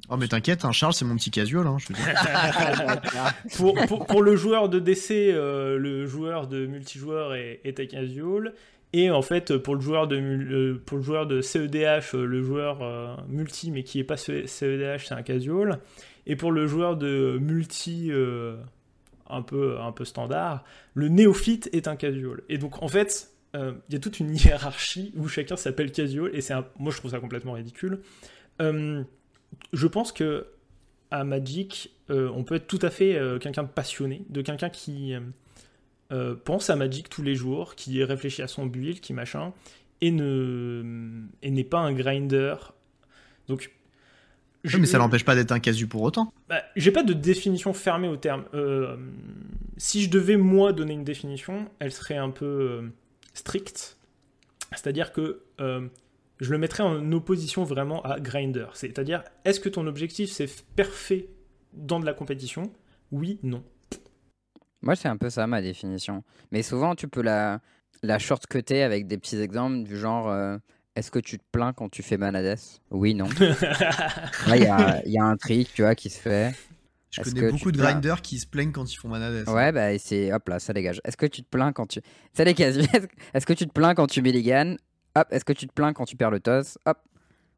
Oh, mais t'inquiète, hein, Charles, c'est mon petit casual. Hein, je [laughs] pour, pour, pour le joueur de DC, euh, le joueur de multijoueur est, est un casual. Et en fait, pour le joueur de, pour le joueur de CEDH, le joueur euh, multi mais qui est pas CE- CEDH, c'est un casual. Et pour le joueur de multi un, peu, un peu standard, le néophyte est un casual. Et donc, en fait, euh, il y a toute une hiérarchie où chacun s'appelle casual. Et c'est un- moi, je trouve ça complètement ridicule. Euh, je pense que à Magic, euh, on peut être tout à fait euh, quelqu'un de passionné, de quelqu'un qui euh, euh, pense à Magic tous les jours, qui réfléchit à son build, qui machin, et ne et n'est pas un grinder. Donc, Mais ça l'empêche pas d'être un casu pour autant. bah, j'ai pas de définition fermée au terme. Euh, si je devais moi donner une définition, elle serait un peu euh, stricte. C'est-à-dire que euh, je le mettrais en opposition vraiment à grinder. C'est-à-dire, est-ce que ton objectif c'est parfait dans de la compétition? Oui, non. Moi, c'est un peu ça ma définition. Mais souvent, tu peux la, la shortcutter avec des petits exemples du genre euh, Est-ce que tu te plains quand tu fais Manades Oui, non. [laughs] Là, il y a, il y a un trick, tu vois, qui se fait. Je Est-ce connais beaucoup de grinders qui se plaignent quand ils font manades. Ouais, bah, et c'est. Hop là, ça dégage. Est-ce que tu te plains quand tu. Ça casus. [laughs] Est-ce que tu te plains quand tu milliganes Hop, est-ce que tu te plains quand tu perds le toss? Hop,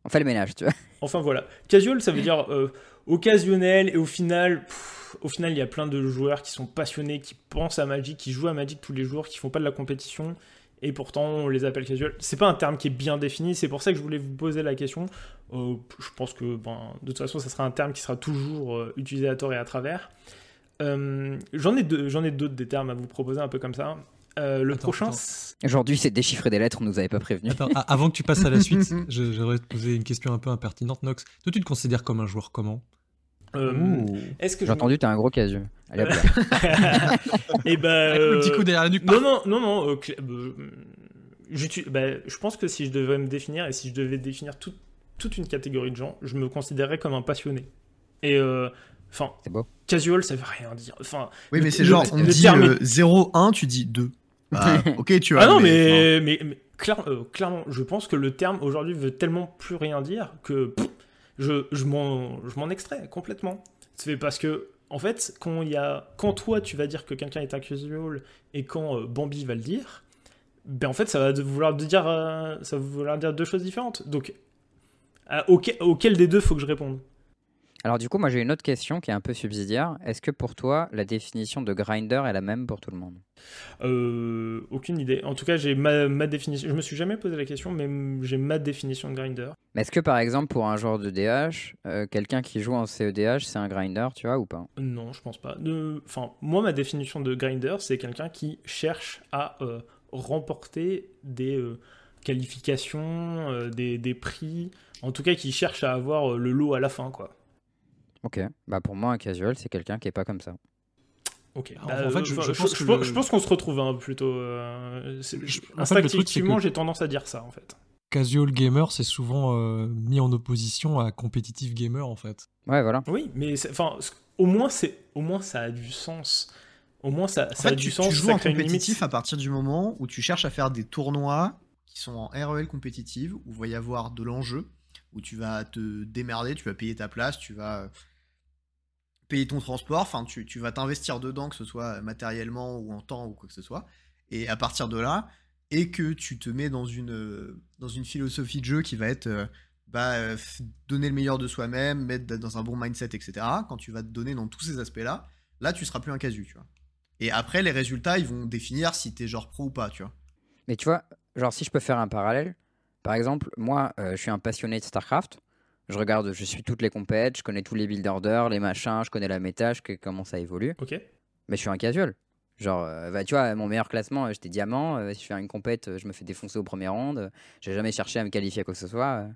on fait le ménage, tu vois. [laughs] Enfin voilà. Casual, ça veut dire euh, occasionnel et au final, pff, au final, il y a plein de joueurs qui sont passionnés, qui pensent à Magic, qui jouent à Magic tous les jours, qui font pas de la compétition et pourtant on les appelle casual. C'est pas un terme qui est bien défini, c'est pour ça que je voulais vous poser la question. Euh, je pense que ben, de toute façon, ça sera un terme qui sera toujours euh, utilisé à tort et à travers. Euh, j'en ai deux, j'en ai d'autres des termes à vous proposer un peu comme ça. Euh, le Attends, prochain, attends. Aujourd'hui, c'est déchiffrer des lettres, on nous avait pas prévenu. Attends, avant que tu passes à la suite, [laughs] te poser une question un peu impertinente, Nox. Toi, tu te considères comme un joueur comment? Euh, est-ce que J'ai entendu, t'es un gros casu. Allez, hop là. [laughs] Et ben, Avec le petit euh, coup derrière la nuque. Non, non, non, non. euh, cl- euh, bah, je pense que si je devais me définir et si je devais définir tout- toute une catégorie de gens, je me considérerais comme un passionné. Et euh, enfin, casual, ça veut rien dire. Enfin, Oui, mais c'est genre, on le dit terme euh, 0-1, tu dis 2. Bah, [laughs] ok, tu vois. ah non, mais, mais, mais, mais clair- euh, clairement, je pense que le terme aujourd'hui veut tellement plus rien dire que pff, je, je m'en extrais complètement. C'est parce que, en fait, quand, y a, quand toi tu vas dire que quelqu'un est un casual et quand euh, Bambi va le dire, ben en fait ça va vouloir dire, euh, ça va vouloir dire deux choses différentes. Donc, auquel des deux faut que je réponde? Alors du coup, moi j'ai une autre question qui est un peu subsidiaire. Est-ce que pour toi, la définition de grinder est la même pour tout le monde? Euh, aucune idée. En tout cas, j'ai ma, ma définition. Je me suis jamais posé la question, mais j'ai ma définition de grinder. Mais est-ce que par exemple pour un joueur de DH, euh, quelqu'un qui joue en CEDH, c'est un grinder, tu vois, ou pas? Non, je pense pas. Enfin, moi, ma définition de grinder, c'est quelqu'un qui cherche à euh, remporter des euh, qualifications, des, des prix. En tout cas, qui cherche à avoir le lot à la fin, quoi. Ok, bah pour moi un casual c'est quelqu'un qui est pas comme ça. Ok. En- Bah, en fait, euh, je- pense que pense- le- je pense qu'on se retrouve hein, plutôt. euh, Instinctivement, j'ai tendance à dire ça, en fait. Casual gamer, c'est souvent euh, mis en opposition à competitive gamer en fait. Ouais, voilà. Oui, mais enfin, au moins, c'est, au moins, ça a du sens. Au moins, ça, En ça a fait, du tu, sens. tu joues ça en compétitif à partir du moment où tu cherches à faire des tournois qui sont en REL compétitive, où il va y avoir de l'enjeu, où tu vas te démerder, tu vas payer ta place, tu vas euh, payer ton transport, tu, tu vas t'investir dedans, que ce soit matériellement ou en temps ou quoi que ce soit. Et à partir de là, et que tu te mets dans une, euh, dans une philosophie de jeu qui va être euh, bah, euh, donner le meilleur de soi-même, mettre dans un bon mindset, etc. Quand tu vas te donner dans tous ces aspects-là, là tu seras plus un casu, tu vois. Et après, les résultats, ils vont définir si t'es genre pro ou pas, tu vois. Mais tu vois, genre si je peux faire un parallèle, par exemple, moi je suis un passionné de StarCraft. Je regarde, je suis toutes les compètes, je connais tous les build orders, les machins, je connais la méta, je sais comment ça évolue. Ok. Mais je suis un casual. Genre, euh, bah, tu vois, mon meilleur classement, euh, j'étais diamant. euh, si je fais une compète, je me fais défoncer au premier round. euh, J'ai jamais cherché à me qualifier à quoi que ce soit. euh.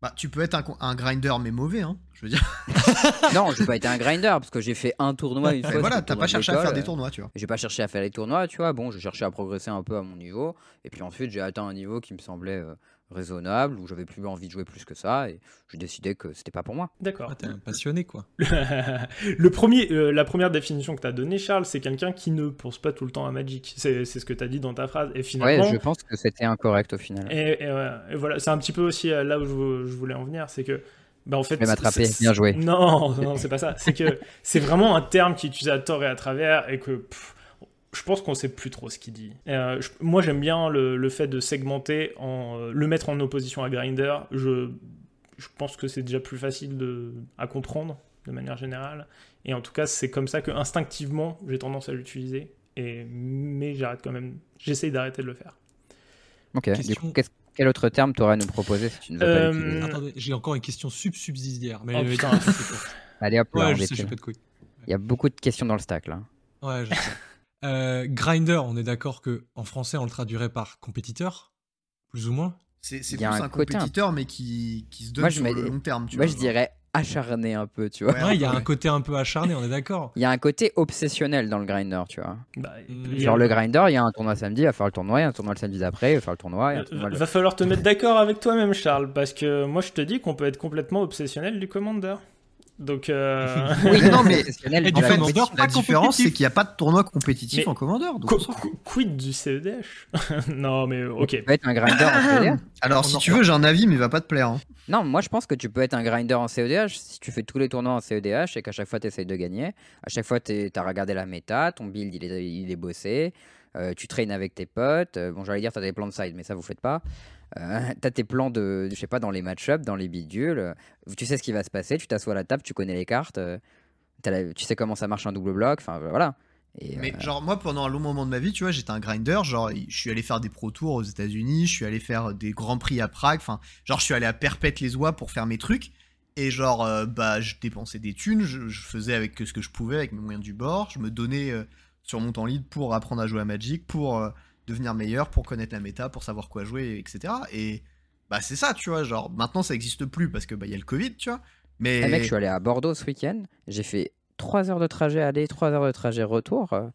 Bah, tu peux être un, un grinder, mais mauvais, hein. Je veux dire. [laughs] non, j'ai pas été un grinder parce que j'ai fait un tournoi une fois. Et voilà, t'as pas cherché à faire des tournois, tu vois. J'ai pas cherché à faire les tournois, tu vois. Bon, j'ai cherché à progresser un peu à mon niveau. Et puis ensuite, j'ai atteint un niveau qui me semblait euh, raisonnable, où j'avais plus envie de jouer plus que ça. Et j'ai décidé que c'était pas pour moi. D'accord. Ah, t'es un passionné quoi. [laughs] le premier, euh, la première définition que tu as donnée, Charles, c'est quelqu'un qui ne pense pas tout le temps à Magic. C'est c'est ce que tu as dit dans ta phrase. Et Ouais, finalement, je pense que c'était incorrect au final. et, et, euh, et voilà, c'est un petit peu aussi euh, là où je, vou- je voulais en venir, c'est que, bah en fait, vais m'attraper, bien joué. Non, non, c'est pas ça. C'est que c'est vraiment un terme qui est utilisé à tort et à travers et que pff, je pense qu'on sait plus trop ce qu'il dit. Euh, je- moi, j'aime bien le, le fait de segmenter, en, euh, le mettre en opposition à Grinder. Je, je pense que c'est déjà plus facile de, à comprendre de manière générale. Et en tout cas, c'est comme ça que instinctivement, j'ai tendance à l'utiliser. Et mais j'arrête quand même. J'essaye d'arrêter de le faire. Ok, du Question- coup, qu'est-ce- quel autre terme t'aurais à nous proposer si tu ne veux pas Euh, l'utiliser Attendez, j'ai encore une question sub-subsidiaire. Mais Oh, putain. Allez hop, là, Ouais, on je sais, pas de couilles. Il y a beaucoup de questions dans le stack là. Ouais, je sais. Euh, grinder, on est d'accord que en français on le traduirait par compétiteur, plus ou moins. C'est plus un, un compétiteur, mais qui, qui se donne Moi, je sur le long terme, tu Moi, vois. je dirais acharné un peu, tu vois. Ouais, Ouais, il y a ouais. un côté un peu acharné, on est d'accord. Il y a un côté obsessionnel dans le grinder, tu vois. Bah, Mm. a- Genre le grinder, il y a un tournoi samedi, il va faire le tournoi, il y a un tournoi le samedi d'après, il va faire le tournoi, il tournoi le- Va falloir te mettre d'accord avec toi-même, Charles, parce que moi je te dis qu'on peut être complètement obsessionnel du Commander. Donc, euh, [laughs] Oui, non, mais- Et coup, fait, La différence, c'est qu'il n'y a pas de tournoi compétitif Mais- en commandeur. donc qu- qu- quid du CEDH [laughs] Non, mais ok. Tu peux être un grinder en CEDH [laughs] Alors, si en tu veux, j'ai un avis, mais il va pas te plaire. hein. Non, moi je pense que tu peux être un grinder en CEDH si tu fais tous les tournois en CEDH et qu'à chaque fois tu essayes de gagner. À chaque fois tu as regardé la méta, ton build il est, il est bossé, euh, tu traînes avec tes potes. euh, bon, j'allais dire tu as des plans de side, mais ça vous faites pas. Euh, tu as tes plans de, je sais pas, dans les match-ups, dans les bidules. tu sais ce qui va se passer, tu t'assois à la table, tu connais les cartes, euh, t'as la- tu sais comment ça marche un double bloc, enfin voilà. Et, Mais euh, genre, moi, pendant un long moment de ma vie, tu vois, j'étais un grinder. Genre, je suis allé faire des pro tours aux États-Unis, je suis allé faire des grands prix à Prague. Enfin, genre, je suis allé à Perpète les Oies pour faire mes trucs. Et genre, euh, bah, je dépensais des thunes, je, je faisais avec ce que je pouvais, avec mes moyens du bord. Je me donnais euh, sur mon temps libre pour apprendre à jouer à Magic, pour devenir meilleur, pour connaître la méta, pour savoir quoi jouer, etc. Et bah, c'est ça, tu vois. Genre, maintenant, ça existe plus parce que bah, il y a le Covid, tu vois. Mais eh, mec, je suis allé à Bordeaux ce week-end, j'ai fait 3 heures de trajet aller, 3 heures de trajet retour. euh,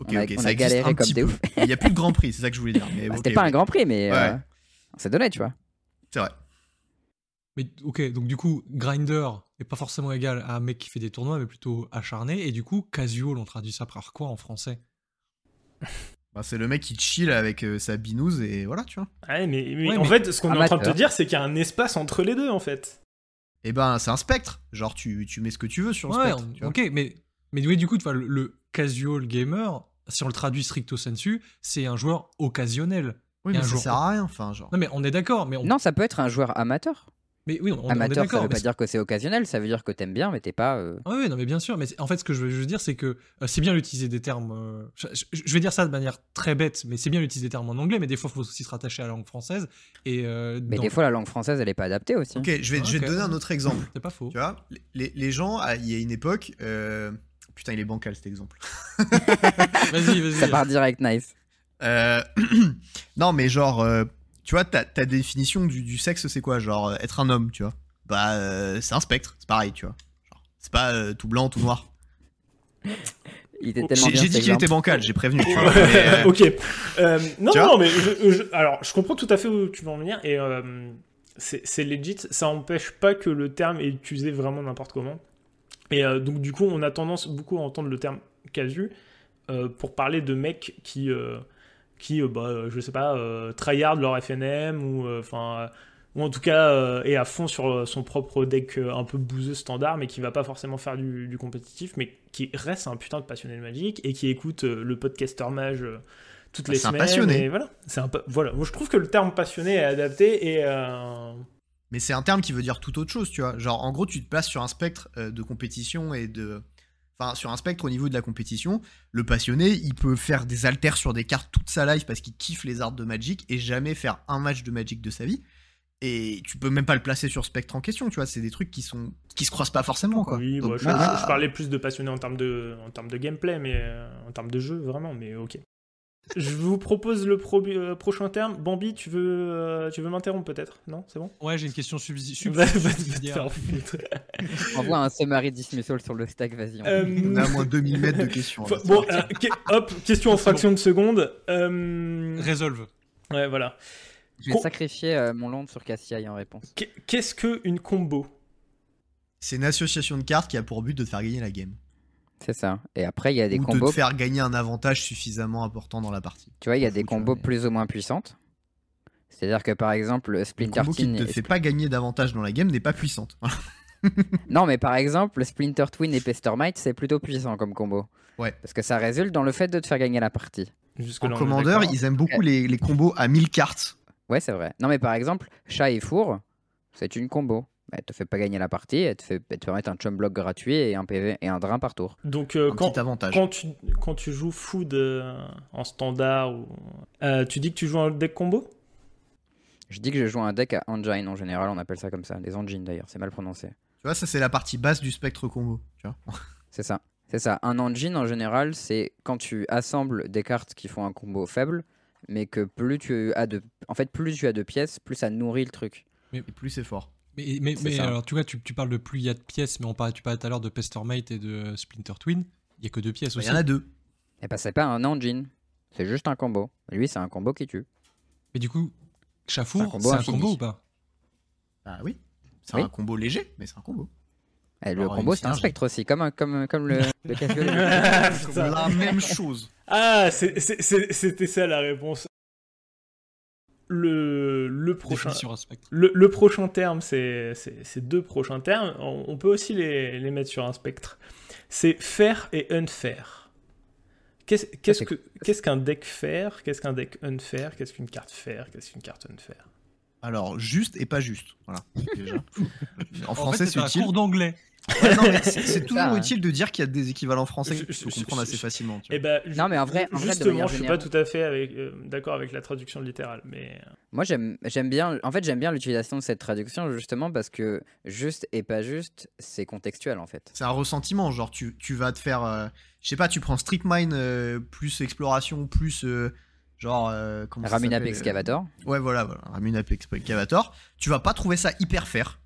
ok, on a, ok, on ça a existe galéré un comme petit des peu. ouf. Il n'y a plus de Grand Prix, c'est ça que je voulais dire. Mais [laughs] Bah, C'était pas un grand prix, mais Ouais. euh, on s'est donné, tu vois. C'est vrai. Mais ok, donc du coup, grinder est pas forcément égal à un mec qui fait des tournois, mais plutôt acharné. Et du coup, casual, on traduit ça par quoi en français? Bah, c'est le mec qui chill avec euh, sa binouse et voilà, tu vois. Ouais, mais, mais Ouais, en mais- fait, ce qu'on est en train de te dire, c'est qu'il y a un espace entre les deux, en fait. Et ben, c'est un spectre. Genre, tu, tu mets ce que tu veux sur le Ouais, spectre. on- tu vois. ok, mais, mais oui, du coup, le, le casual gamer, si on le traduit stricto sensu, c'est un joueur occasionnel. Oui, mais un ça sert à rien, enfin, genre. Non, mais on est d'accord, mais on, Non, ça peut être un joueur amateur. Mais oui, on, on est amateur, ça d'accord. veut pas dire que c'est occasionnel, ça veut dire que t'aimes bien, mais t'es pas. euh, Ah oui, non, mais bien sûr. Mais c'est- en fait, ce que je veux juste dire, c'est que euh, c'est bien d'utiliser des termes. euh, je, vais dire ça de manière très bête, mais c'est bien d'utiliser des termes en anglais, mais des fois, il faut aussi se rattacher à la langue française. Et euh, Mais dans- des fois, la langue française, elle est pas adaptée aussi. Ok, je vais, je vais Ok. te donner un autre exemple. [laughs] c'est pas faux. Tu vois, les, les gens, ah, il y a une époque. euh, Putain, il est bancal cet exemple. [laughs] Vas-y, vas-y. Ça part direct, nice. Euh, [clears throat] non, mais genre, euh, tu vois, ta, ta définition du, du sexe, c'est quoi? Genre, euh, être un homme, tu vois? Bah, euh, c'est un spectre, c'est pareil, tu vois. C'est pas euh, tout blanc, tout noir. Il était J'ai- dit qu'il était bancal, j'ai prévenu. tu vois, mais, euh, [laughs] ok. Euh, non, Tu non, mais je, je- alors, je comprends tout à fait où tu veux en venir et euh, c'est c'est legit. Ça empêche pas que le terme est utilisé vraiment n'importe comment. Et euh, donc, du coup, on a tendance beaucoup à entendre le terme casu euh, pour parler de mecs qui, euh, qui euh, bah, euh, je sais pas, euh, tryhard leur FNM ou enfin. ou en tout cas euh, est à fond sur son propre deck euh, un peu bouseux standard, mais qui va pas forcément faire du, du compétitif, mais qui reste un putain de passionné de Magic et qui écoute euh, le podcaster Mage toutes Bah, les c'est un semaines. passionné. et voilà, c'est un voilà. Moi je trouve que le terme passionné est adapté et Mais c'est un terme qui veut dire tout autre chose, tu vois. Genre, en gros, tu te places sur un spectre de compétition et de. Enfin, sur un spectre au niveau de la compétition, le passionné, il peut faire des alters sur des cartes toute sa life parce qu'il kiffe les arts de Magic et jamais faire un match de Magic de sa vie. Et tu peux même pas le placer sur spectre en question, tu vois. C'est des trucs qui sont qui se croisent pas forcément, quoi. oui, Donc, moi, je, je- je parlais plus de passionné en termes de en termes de gameplay, mais euh, en termes de jeu vraiment, mais ok. Je vous propose le pro- euh, prochain terme. Bambi, tu veux, euh, tu veux m'interrompre peut-être? Non, c'est bon? Ouais, j'ai une question [laughs] subsidiaire. [laughs] Envoie un summary dismissal sur le stack, vas-y. on- Euh, On a moins 2000 mètres de questions. Bon, euh, que- hop, question en fraction de seconde. Euh, Résolve. ouais, voilà. Je vais sacrifier euh, mon land sur Cassia en réponse. Qu'est- Qu'est-ce que une combo? C'est une association de cartes qui a pour but de te faire gagner la game. C'est ça. Et après, il y a des ou de combos. te faire gagner un avantage suffisamment important dans la partie. Tu vois, il y a des combos mais- plus ou moins puissantes. C'est-à-dire que par exemple, Une Splinter combo qui Twin. ne te fait pas gagner d'avantage dans la game n'est pas puissante. [laughs] Non, mais par exemple, Splinter Twin et Pestermite, c'est plutôt puissant comme combo. Ouais. Parce que ça résulte dans le fait de te faire gagner la partie. Jusque En commandeur, ils aiment beaucoup les, les combos à 1000 cartes. Ouais, c'est vrai. Non, mais par exemple, chat et four, c'est une combo. Elle te fait pas gagner la partie, elle te, fait, elle te permet un chum block gratuit et un PV et un drain par tour. Donc euh, Un quand, petit avantage. quand tu quand tu joues food euh, en standard ou euh, tu dis que tu joues un deck combo? Je dis que je joue un deck à engine en général, on appelle ça comme ça. Des engines d'ailleurs, c'est mal prononcé. Tu vois, ça c'est la partie basse du spectre combo. Tu vois [laughs] C'est ça. C'est ça. Un engine en général, c'est quand tu assembles des cartes qui font un combo faible, mais que plus tu as de, en fait, plus tu as de pièces, plus ça nourrit le truc. Et plus c'est fort. Mais, mais, alors, tu vois, tu, tu parles de plus il y a de pièces, mais on parlait, tu parlais tout à l'heure de Pestermite et de Splinter Twin. Il y a que deux pièces Il aussi. y en a deux. Et bah c'est pas un engine, c'est juste un combo. Lui, c'est un combo qui tue. Mais du coup, C'est un Chafour, combo c'est un combo ou pas? Ah oui. C'est Oui. un combo léger, mais c'est un combo. Et le Alors, combo, c'est un spectre aussi, comme, un- comme, comme le, [laughs] le la même chose. Ah, c'est- c'est- c'est- c'était ça la réponse. Le, le prochain. Définition un spectre. Le, le prochain terme, c'est c'est- ces deux prochains termes. On, on peut aussi les, les mettre sur un spectre. C'est fair et unfair. Qu'est-ce qu'est-ce qu'un deck fair Qu'est-ce qu'un deck unfair? Qu'est-ce qu'une carte fair Qu'est-ce qu'une carte unfair Alors, juste et pas juste. Voilà. [laughs] déjà. En En français, c'est un utile. cours d'anglais. Ouais, c'est [laughs] Ça, toujours utile de dire qu'il y a des équivalents français Je- je- faut je- comprendre assez je- facilement. tu Eh ben, Non, mais en vrai- en justement, je suis pas tout à fait euh, d'accord avec la traduction littérale, mais euh, Moi, j'aime bien. En fait, j'aime bien l'utilisation de cette traduction justement parce que juste et pas juste, c'est contextuel en fait. C'est un ressentiment, genre tu, tu vas te faire, euh, je sais pas, tu prends Street Mine euh, plus exploration plus euh, genre euh, comment Excavator. Ouais voilà, voilà Ramunap Excavator. Tu vas pas trouver ça hyper fair.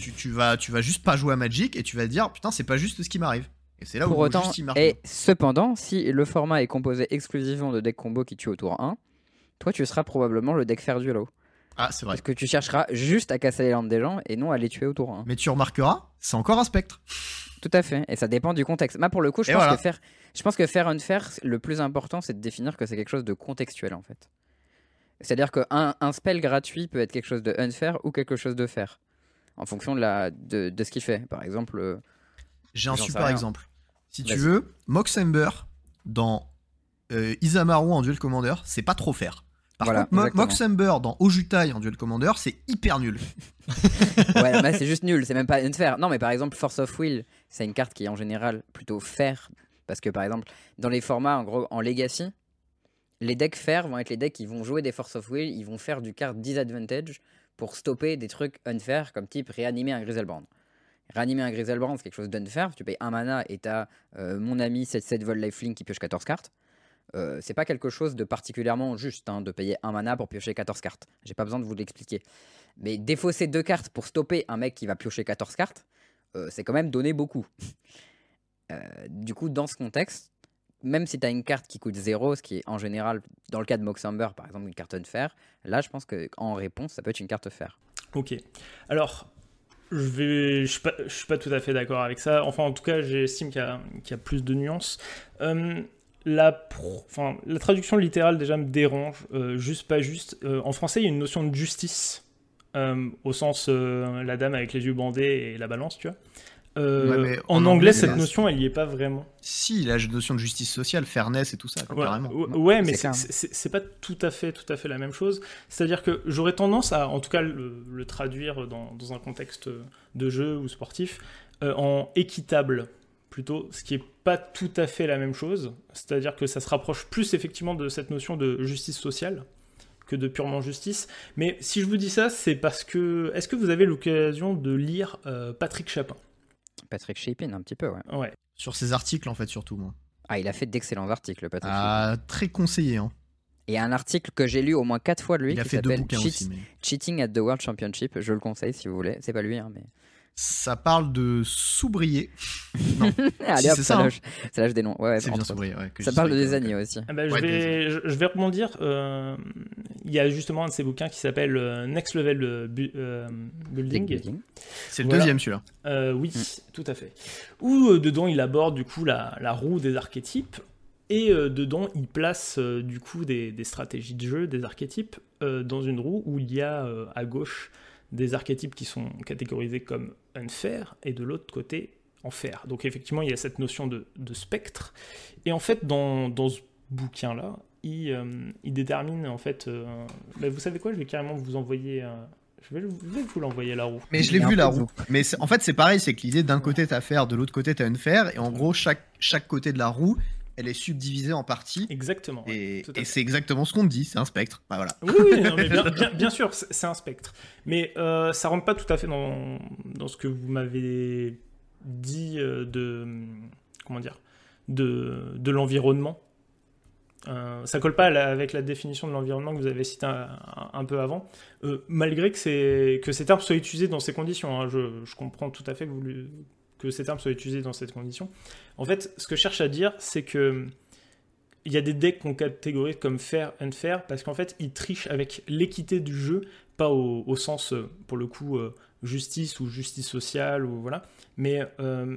Tu, tu vas tu vas juste pas jouer à Magic et tu vas te dire putain c'est pas juste ce qui m'arrive. Et c'est là Pour où autant, juste il marche. et cependant, si le format est composé exclusivement de decks combo qui tuent au tour 1, toi tu seras probablement le deck faire duelo. Ah, c'est vrai. Parce que tu chercheras juste à casser les lampes des gens et non à les tuer autour. hein. Mais tu remarqueras, c'est encore un spectre. Tout à fait. Et ça dépend du contexte. Moi, pour le coup, je Et pense, voilà. que faire, je pense que faire unfair, le plus important, c'est de définir que c'est quelque chose de contextuel, en fait. C'est-à-dire qu'un un spell gratuit peut être quelque chose de unfair ou quelque chose de fair. En fonction de, la, de, de ce qu'il fait. Par exemple, euh, J'ai un super exemple. Si tu veux, Moxember dans euh, Isamaru en Duel Commander, c'est pas trop faire. Par Voilà, contre. Moxember dans Ojutai en Duel Commander, c'est hyper nul. [laughs] [laughs] ouais, mais c'est juste nul, c'est même pas unfair. Non, mais par exemple, Force of Will, c'est une carte qui est en général plutôt fair. Parce que par exemple, dans les formats, en gros, en Legacy, les decks fair vont être les decks qui vont jouer des Force of Will, ils vont faire du card disadvantage pour stopper des trucs unfair, comme type réanimer un Griselbrand. Réanimer un Griselbrand, c'est quelque chose d'unfair. Tu payes un mana et t'as euh, mon ami 7-7 Vol Lifelink qui pioche 14 cartes. Euh, c'est pas quelque chose de particulièrement juste hein, de payer un mana pour piocher 14 cartes. J'ai pas besoin de vous l'expliquer. Mais défausser deux cartes pour stopper un mec qui va piocher 14 cartes, euh, c'est quand même donner beaucoup. [laughs] Euh, du coup, dans ce contexte, même si tu as une carte qui coûte 0, ce qui est en général, dans le cas de Moxamber par exemple, une carte unfair, là je pense qu'en réponse, ça peut être une carte fair. Ok. Alors, je vais, suis pas, tout à fait d'accord avec ça. Enfin, en tout cas, j'estime qu'il y, a- plus de nuances. Euh, la, la traduction littérale déjà me dérange, euh, juste pas juste. Euh, en français, il y a une notion de justice, au sens la dame avec les yeux bandés et la balance, tu vois. Euh, Ouais, en, en anglais, anglais, cette notion, elle y est pas vraiment. Si, la notion de justice sociale, fairness et tout ça, Ouais, carrément. ouais, mais c'est pas tout à fait, tout à fait la même chose. C'est-à-dire que j'aurais tendance à, en tout cas, le, le traduire dans, dans un contexte de jeu ou sportif euh, en équitable plutôt, ce qui est pas tout à fait la même chose. C'est-à-dire que ça se rapproche plus effectivement de cette notion de justice sociale que de purement justice. Mais si je vous dis ça, c'est parce que est-ce que vous avez l'occasion de lire euh, Patrick Chapin? Patrick Chapin, un petit peu, ouais. Ouais. Sur ces articles, en fait, surtout, moi. Ah, il a fait d'excellents articles, Patrick Chapin. Ah, très conseillé, hein. Et un article que j'ai lu au moins quatre fois de lui Il a qui s'appelle Cheat- mais- Cheating at the World Championship. Je le conseille si vous voulez. C'est pas lui, hein, mais. Ça parle de soubrier. [laughs] Allez hop, c'est ça, ça, hein. ça lâche des noms. Ouais, ouais, c'est bien entre autres. soubrier, ouais. que Ça parle de des années aussi. Ah bah, je, Ouais, vais, je, je vais rebondir. euh, Il y a justement un de ces bouquins qui s'appelle euh, Next Level euh, Bu- euh, Building. C'est le Voilà. deuxième, celui-là. Euh, oui, Mm. tout à fait. Où euh, dedans il aborde du coup la, la roue des archétypes et euh, dedans il place euh, du coup des, des stratégies de jeu, des archétypes euh, dans une roue où il y a euh, à gauche des archétypes qui sont catégorisés comme unfair et de l'autre côté en fair. Donc effectivement il y a cette notion de, de spectre et en fait dans, dans ce bouquin là il, euh, il détermine en fait. euh, bah, vous savez quoi Je vais carrément vous envoyer. euh, je, vais, je vais vous l'envoyer la roue. Mais je l'ai vu la roue. Mais en fait, c'est pareil, c'est que l'idée d'un côté t'as faire, de l'autre côté t'as une faire, et en gros chaque chaque côté de la roue, elle est subdivisée en parties. Exactement. Et, c'est exactement ce qu'on te dit, c'est un spectre. Bah voilà. Oui, oui, non, mais bien, [laughs] bien- bien sûr, c'est un spectre. Mais euh, ça rentre pas tout à fait dans, dans ce que vous m'avez dit euh, de. Comment dire De, de l'environnement. Euh, ça colle pas la- avec la définition de l'environnement que vous avez cité un, un- un peu avant, Euh, malgré que, que ces termes soient utilisés dans ces conditions. hein. je, je comprends tout à fait que, vous que ces termes soient utilisés dans cette condition. En fait, ce que je cherche à dire, c'est que il y a des decks qu'on catégorise comme fair and fair parce qu'en fait, ils trichent avec l'équité du jeu, pas au, au sens, euh, pour le coup, euh, justice ou justice sociale, ou voilà, mais euh,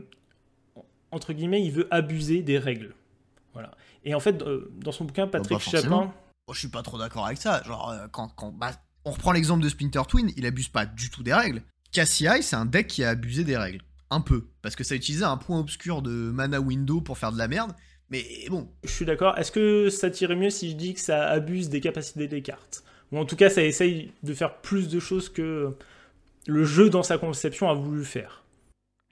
entre guillemets, il veut abuser des règles. Voilà. Et en fait, dans son bouquin, Patrick pas forcément. Chapin. Bon, je suis pas trop d'accord avec ça. Genre, quand, quand bah, on reprend l'exemple de Splinter Twin, il abuse pas du tout des règles. Cassie Eye, c'est un deck qui a abusé des règles. Un peu. Parce que ça utilisait un point obscur de mana window pour faire de la merde. Mais bon, Je suis d'accord. Est-ce que ça tirait mieux si je dis que ça abuse des capacités des cartes? Ou en tout cas, ça essaye de faire plus de choses que le jeu dans sa conception a voulu faire.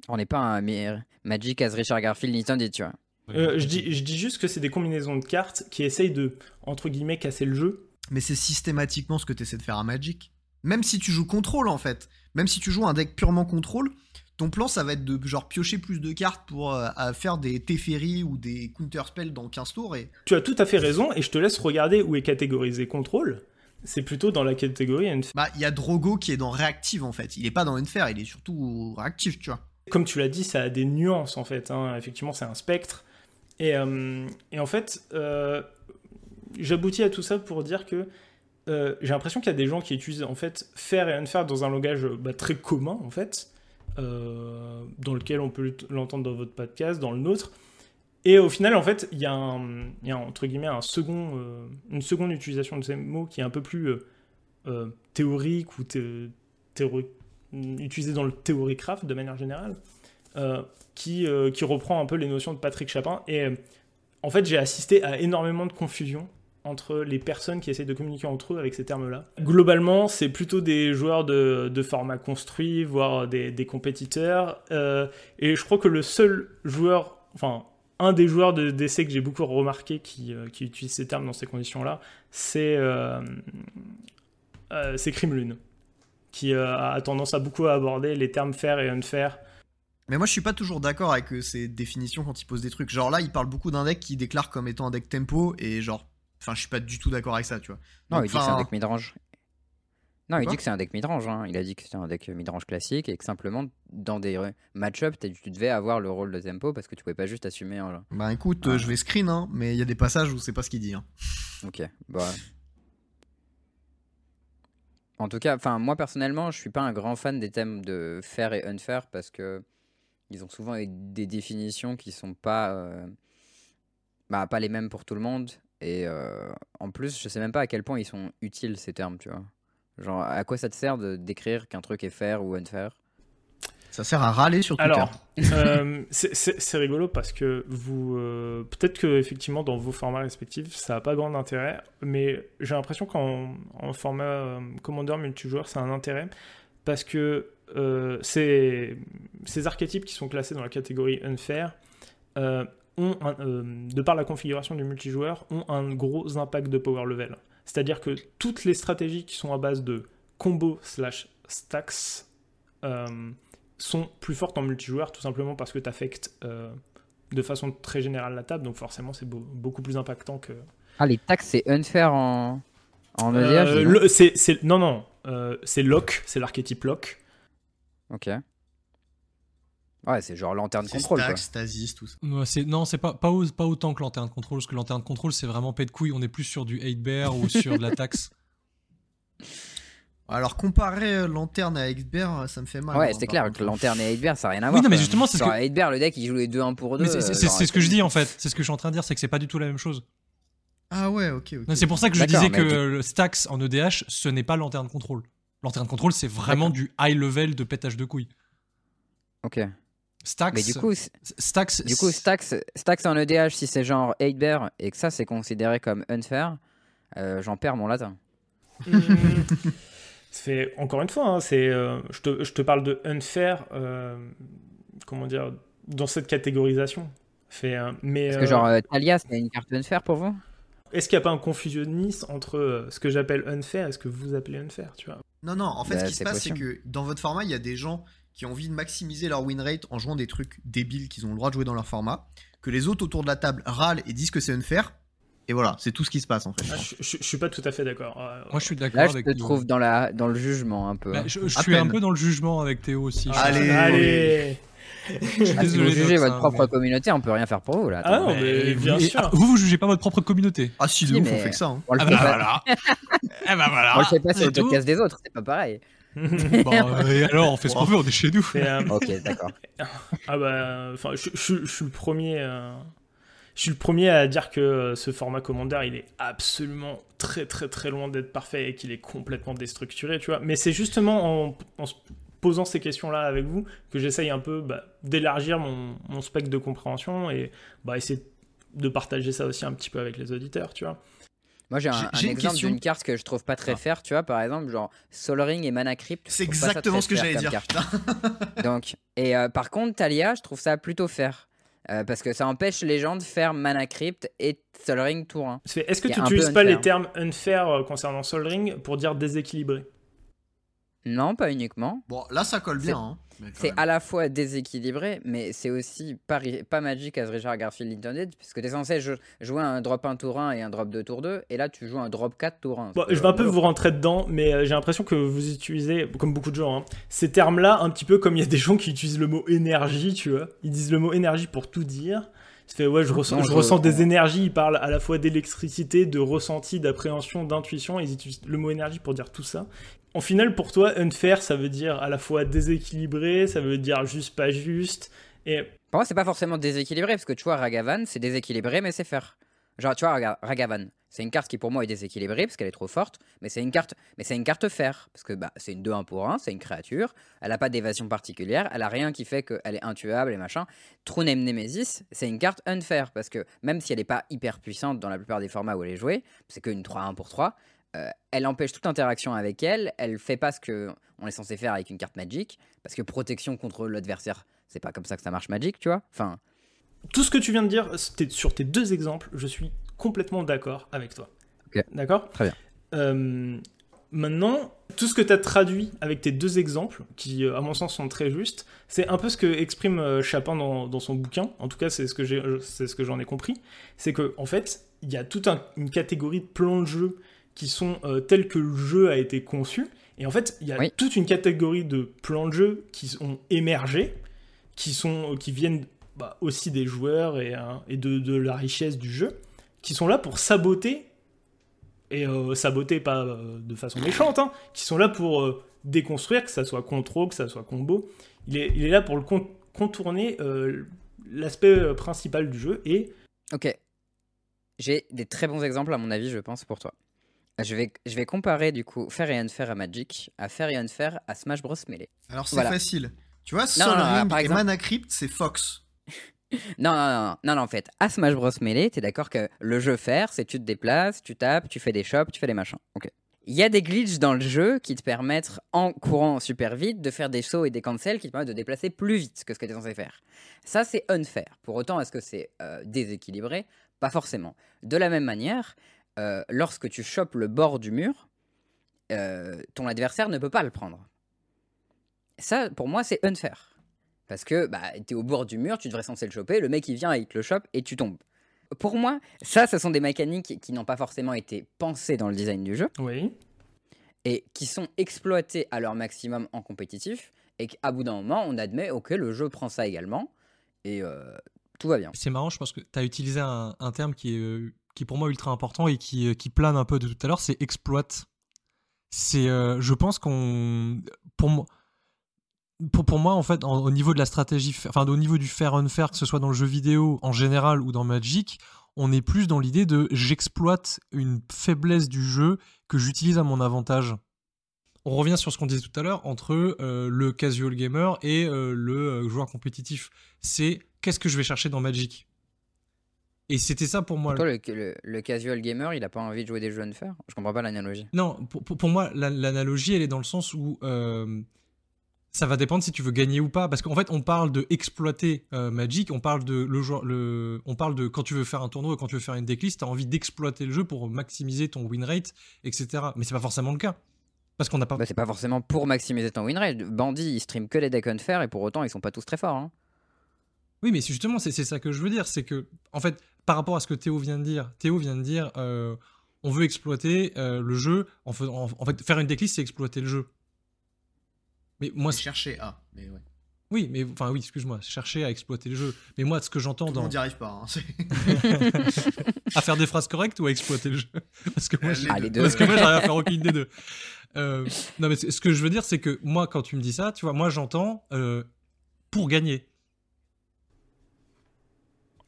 On n'est pas un mais- Magic as Richard Garfield ni Tandy, tu vois. Euh, je, dis, je dis juste que c'est des combinaisons de cartes qui essayent de, entre guillemets, casser le jeu. mais c'est systématiquement ce que tu essaies de faire à Magic. Même si tu joues contrôle en fait. Même si tu joues un deck purement contrôle, ton plan ça va être de genre piocher plus de cartes pour euh, à faire des Teferi ou des counter spells dans 15 tours et Tu as tout à fait raison et je te laisse regarder où est catégorisé contrôle. C'est plutôt dans la catégorie Unfair. bah il y a Drogo qui est dans réactive en fait. Il est pas dans Unfair, il est surtout réactif, tu vois. Comme tu l'as dit, ça a des nuances en fait. hein. Effectivement, c'est un spectre. Et, euh, et en fait, euh, j'aboutis à tout ça pour dire que euh, j'ai l'impression qu'il y a des gens qui utilisent en fait faire et unfair dans un langage bah, très commun en fait, dans lequel on peut l'entendre dans votre podcast, dans le nôtre. Et au final, en fait, il y a, entre guillemets un second, euh, une seconde utilisation de ces mots qui est un peu plus théorique ou utilisé dans le théorie craft de manière générale, qui, qui reprend un peu les notions de Patrick Chapin. Et en fait, j'ai assisté à énormément de confusion entre les personnes qui essayent de communiquer entre eux avec ces termes-là. Globalement, c'est plutôt des joueurs de, format construit, voire des, compétiteurs. Euh, et je crois que le seul joueur, enfin, un des joueurs d'essai que j'ai beaucoup remarqué qui, euh, qui, utilise ces termes dans ces conditions-là, c'est euh, euh qui a tendance à beaucoup aborder les termes fair et unfair. Mais moi je suis pas toujours d'accord avec ces définitions quand il pose des trucs. Genre là, il parle beaucoup d'un deck qui déclare comme étant un deck tempo et genre Enfin, je suis pas du tout d'accord avec ça, tu vois. Non, il dit que c'est un deck midrange. Non, il dit que c'est un deck midrange. Hein. Il a dit que c'est un deck midrange classique et que simplement dans des match-up, tu devais avoir le rôle de tempo parce que tu pouvais pas juste assumer. Un... Bah écoute, je vais screen, hein, mais il y a des passages où c'est pas ce qu'il dit. Hein. Ok, bah. En tout cas, enfin moi personnellement, je suis pas un grand fan des thèmes de fair et unfair parce que ils ont souvent des définitions qui sont pas, euh, bah, pas les mêmes pour tout le monde et euh, en plus, je sais même pas à quel point ils sont utiles ces termes, tu vois. Genre, à quoi ça te sert de décrire qu'un truc est fair ou unfair? Ça sert à râler sur Twitter. Alors, euh, c'est rigolo parce que vous, euh, peut-être que effectivement dans vos formats respectifs, ça n'a pas grand intérêt, mais j'ai l'impression qu'en format Commander multijoueur, ça a un intérêt parce que ces, ces archétypes qui sont classés dans la catégorie unfair ont, euh, de par la configuration du multijoueur, ont un gros impact de power level. C'est-à-dire que toutes les stratégies qui sont à base de combo slash stacks euh, sont plus fortes en multijoueur, tout simplement parce que tu affectes euh, de façon très générale la table, donc forcément c'est beaucoup plus impactant que... Ah, les taxes, c'est unfair en, en EDH Non, non, c'est lock, c'est l'archétype lock. Ok. Ouais, c'est genre lanterne contrôle. Stack, Stasis, tout ça. non, c'est pas, pas, pas, autant que lanterne contrôle, parce que lanterne contrôle, c'est vraiment pet de couille. On est plus sur du 8 bear ou sur de la taxe. [laughs] Alors, comparer euh, lanterne à 8 bear, ça me fait mal. Ouais, c'est clair que lanterne et 8 bear, ça n'a rien à voir. Oui, non, mais justement, c'est ce que. 8 bear, le deck, il joue les deux 1 pour 2. C'est ce que je dis en fait. C'est ce que je suis en train de dire, c'est que c'est pas du tout la même chose. Ah ouais, ok. C'est pour ça que je disais que le stacks en EDH, ce n'est pas lanterne contrôle. Lanterne contrôle, c'est vraiment du high level de pétage de couilles. Ok. Stacks. Mais du coup, Stacks, du coup Stacks, Stacks en EDH, si c'est genre 8 bear et que ça c'est considéré comme unfair, euh, j'en perds mon latin. [laughs] c'est encore une fois, hein, c'est, euh, je, te, je, te, parle de unfair, euh, comment dire, dans cette catégorisation. Fait, mais, Est-ce que genre Talia c'est une carte unfair pour vous? Est-ce qu'il n'y a pas un confusionnisme entre ce que j'appelle unfair et ce que vous appelez unfair, tu vois? Non, non, en fait ce bah, qui se passe c'est que dans votre format il y a des gens qui ont envie de maximiser leur win rate en jouant des trucs débiles qu'ils ont le droit de jouer dans leur format, que les autres autour de la table râlent et disent que c'est unfair. Et voilà, c'est tout ce qui se passe en fait. Ah, je, suis pas tout à fait d'accord. Euh, Moi je suis d'accord avec Là je te trouve dans, la, dans le jugement un peu. Bah, je, suis un peu dans le jugement avec Théo aussi. allez, allez ah, si vous jugez votre propre communauté, on peut rien faire pour vous là. Ah non, mais, bien sûr. vous, vous jugez pas votre propre communauté. Ah si, de ouf, on fait que ça. Hein. On le ah fait bah pas. voilà. [laughs] eh bah voilà. On le fait pas sur le podcast des autres, c'est pas pareil. Bon, [laughs] et alors, on fait ce qu'on veut, on est chez nous. Euh, ok, d'accord. [laughs] ah bah, enfin, je, je, suis le premier. Euh, je suis le premier à dire que euh, ce format Commander, il est absolument très très très loin d'être parfait et qu'il est complètement déstructuré, tu vois. Mais c'est justement en, en, se posant ces questions-là avec vous que j'essaye un peu bah, d'élargir mon, mon, spectre de compréhension et bah, essayer de partager ça aussi un petit peu avec les auditeurs, tu vois. Moi, j'ai un, exemple d'une carte que je trouve pas très ah. fair, tu vois, par exemple, genre Sol Ring et Mana Crypt. C'est exactement ce que j'allais dire. [laughs] Donc, et euh, par contre, Talia, je trouve ça plutôt fair. Euh, parce que ça empêche les gens de faire Mana Crypt et Sol Ring tour 1. Est-ce que tu n'utilises pas les termes unfair euh, concernant Sol Ring pour dire déséquilibré? Non, pas uniquement. Bon, là, ça colle bien. Hein. C'est à la fois déséquilibré, mais c'est aussi pas, pas magique à Richard Garfield Intended, puisque tu es censé jouer un drop 1 tour 1 et un drop 2 tour 2, et là tu joues un drop 4 tour 1. je vais un peu vous rentrer dedans, mais euh, j'ai l'impression que vous utilisez, comme beaucoup de gens, hein, ces termes-là un petit peu comme il y a des gens qui utilisent le mot énergie, tu vois. Ils disent le mot énergie pour tout dire. Ça fait ouais, je, ressens, Non, je je- ressens des énergies. Ils parlent à la fois d'électricité, de ressenti, d'appréhension, d'intuition. Ils utilisent le mot énergie pour dire tout ça. En final, pour toi, unfair, ça veut dire à la fois déséquilibré, ça veut dire juste pas juste. Et Pour moi, c'est pas forcément déséquilibré, parce que tu vois, Ragavan, c'est déséquilibré, mais c'est faire. Genre, tu vois, Ragavan, c'est une carte qui pour moi est déséquilibrée, parce qu'elle est trop forte, mais c'est une carte, mais c'est une carte faire, parce que bah, c'est une 2-1 pour 1, c'est une créature, elle a pas d'évasion particulière, elle a rien qui fait qu'elle est intuable et machin. True Name Nemesis, c'est une carte unfair, parce que même si elle est pas hyper puissante dans la plupart des formats où elle est jouée, c'est qu'une 3-1 pour 3, euh, elle empêche toute interaction avec elle, elle fait pas ce que on est censé faire avec une carte Magic, parce que protection contre l'adversaire, c'est pas comme ça que ça marche Magic, tu vois. Enfin, tout ce que tu viens de dire sur tes deux exemples, je suis complètement d'accord avec toi. D'accord? Très bien. Euh, maintenant, tout ce que tu as traduit avec tes deux exemples, qui euh, à mon sens sont très justes, c'est un peu ce que exprime Chapin dans, dans son bouquin. En tout cas, c'est ce que j'ai, euh, c'est ce que j'en ai compris. C'est que en fait, il y a toute un- une catégorie de plans de jeu qui sont euh, tels que le jeu a été conçu. Et en fait, il y a Oui. toute une catégorie de plans de jeu qui sont émergés, qui, sont, qui viennent bah, aussi des joueurs et, hein, et de, de la richesse du jeu, qui sont là pour saboter, et euh, saboter pas euh, de façon méchante, hein, qui sont là pour euh, déconstruire, que ça soit contrôle, que ça soit combo. Il est, il est là pour le con- contourner euh, l'aspect euh, principal du jeu, et ok. J'ai des très bons exemples à mon avis, je pense, pour toi. Je vais, je vais comparer du coup Fair et Unfair à Magic, à Fair et Unfair à Smash Bros Melee. Alors c'est Voilà. facile. Tu vois, Sol Ring et Mana Crypt, c'est Fox. [laughs] Non, non, non, non, non, en fait, à Smash Bros Melee, t'es d'accord que le jeu faire, c'est tu te déplaces, tu tapes, tu fais des shops, tu fais des machins. Ok. Il y a des glitches dans le jeu qui te permettent, en courant super vite, de faire des sauts et des cancels qui te permettent de déplacer plus vite que ce que tu es censé faire. Ça, c'est unfair. Pour autant, est-ce que c'est euh, déséquilibré? Pas forcément. De la même manière, euh, lorsque tu chopes le bord du mur, euh, ton adversaire ne peut pas le prendre. Ça, pour moi, c'est unfair. Parce que bah, tu es au bord du mur, tu devrais censé le choper, le mec il vient, il te le chope et tu tombes. Pour moi, ça, ce sont des mécaniques qui n'ont pas forcément été pensées dans le design du jeu oui, et qui sont exploitées à leur maximum en compétitif et qu'à bout d'un moment, on admet, ok, le jeu prend ça également et euh, tout va bien. C'est marrant, je pense que tu as utilisé un, un terme qui est, euh, qui pour moi ultra important et qui, euh, qui plane un peu de tout à l'heure, c'est exploite. C'est, euh, je pense qu'on, pour moi, pour, pour moi en fait, au niveau de la stratégie, enfin au niveau du fair unfair, que ce soit dans le jeu vidéo en général ou dans Magic, on est plus dans l'idée de j'exploite une faiblesse du jeu que j'utilise à mon avantage. On revient sur ce qu'on disait tout à l'heure entre euh, le casual gamer et le joueur compétitif. C'est qu'est-ce que je vais chercher dans Magic? Et c'était ça pour moi. Toi, le, le- le casual gamer, il a pas envie de jouer des jeux unfair Je comprends pas l'analogie. Non, pour, pour- pour moi, la- l'analogie, elle est dans le sens où euh, ça va dépendre si tu veux gagner ou pas. Parce qu'en fait, on parle de exploiter euh, Magic, on parle de le joueur, le, on parle de quand tu veux faire un tournoi, quand tu veux faire une decklist, t'as envie d'exploiter le jeu pour maximiser ton win rate, etc. Mais c'est pas forcément le cas. Parce qu'on n'a pas. Bah, c'est pas forcément pour maximiser ton win rate. Bandit, il stream que les decks unfair et pour autant, ils sont pas tous très forts. hein. Oui, mais justement, c'est ça que je veux dire. C'est que, en fait, par rapport à ce que Théo vient de dire, Théo vient de dire, euh, on veut exploiter euh, le jeu. En, faisant- en, en fait, faire une decklist, c'est exploiter le jeu. Mais moi, chercher A. Mais ouais. oui, mais enfin, oui, excuse-moi, chercher à exploiter le jeu. Mais moi, ce que j'entends dans. monde n'y arrive pas. hein, [laughs] à faire des phrases correctes ou à exploiter le jeu? [laughs] Parce que moi, Ah, parce que moi, j'arrive à faire aucune des deux. Euh, non, mais ce que je veux dire, c'est que moi, quand tu me dis ça, tu vois, moi, j'entends pour gagner.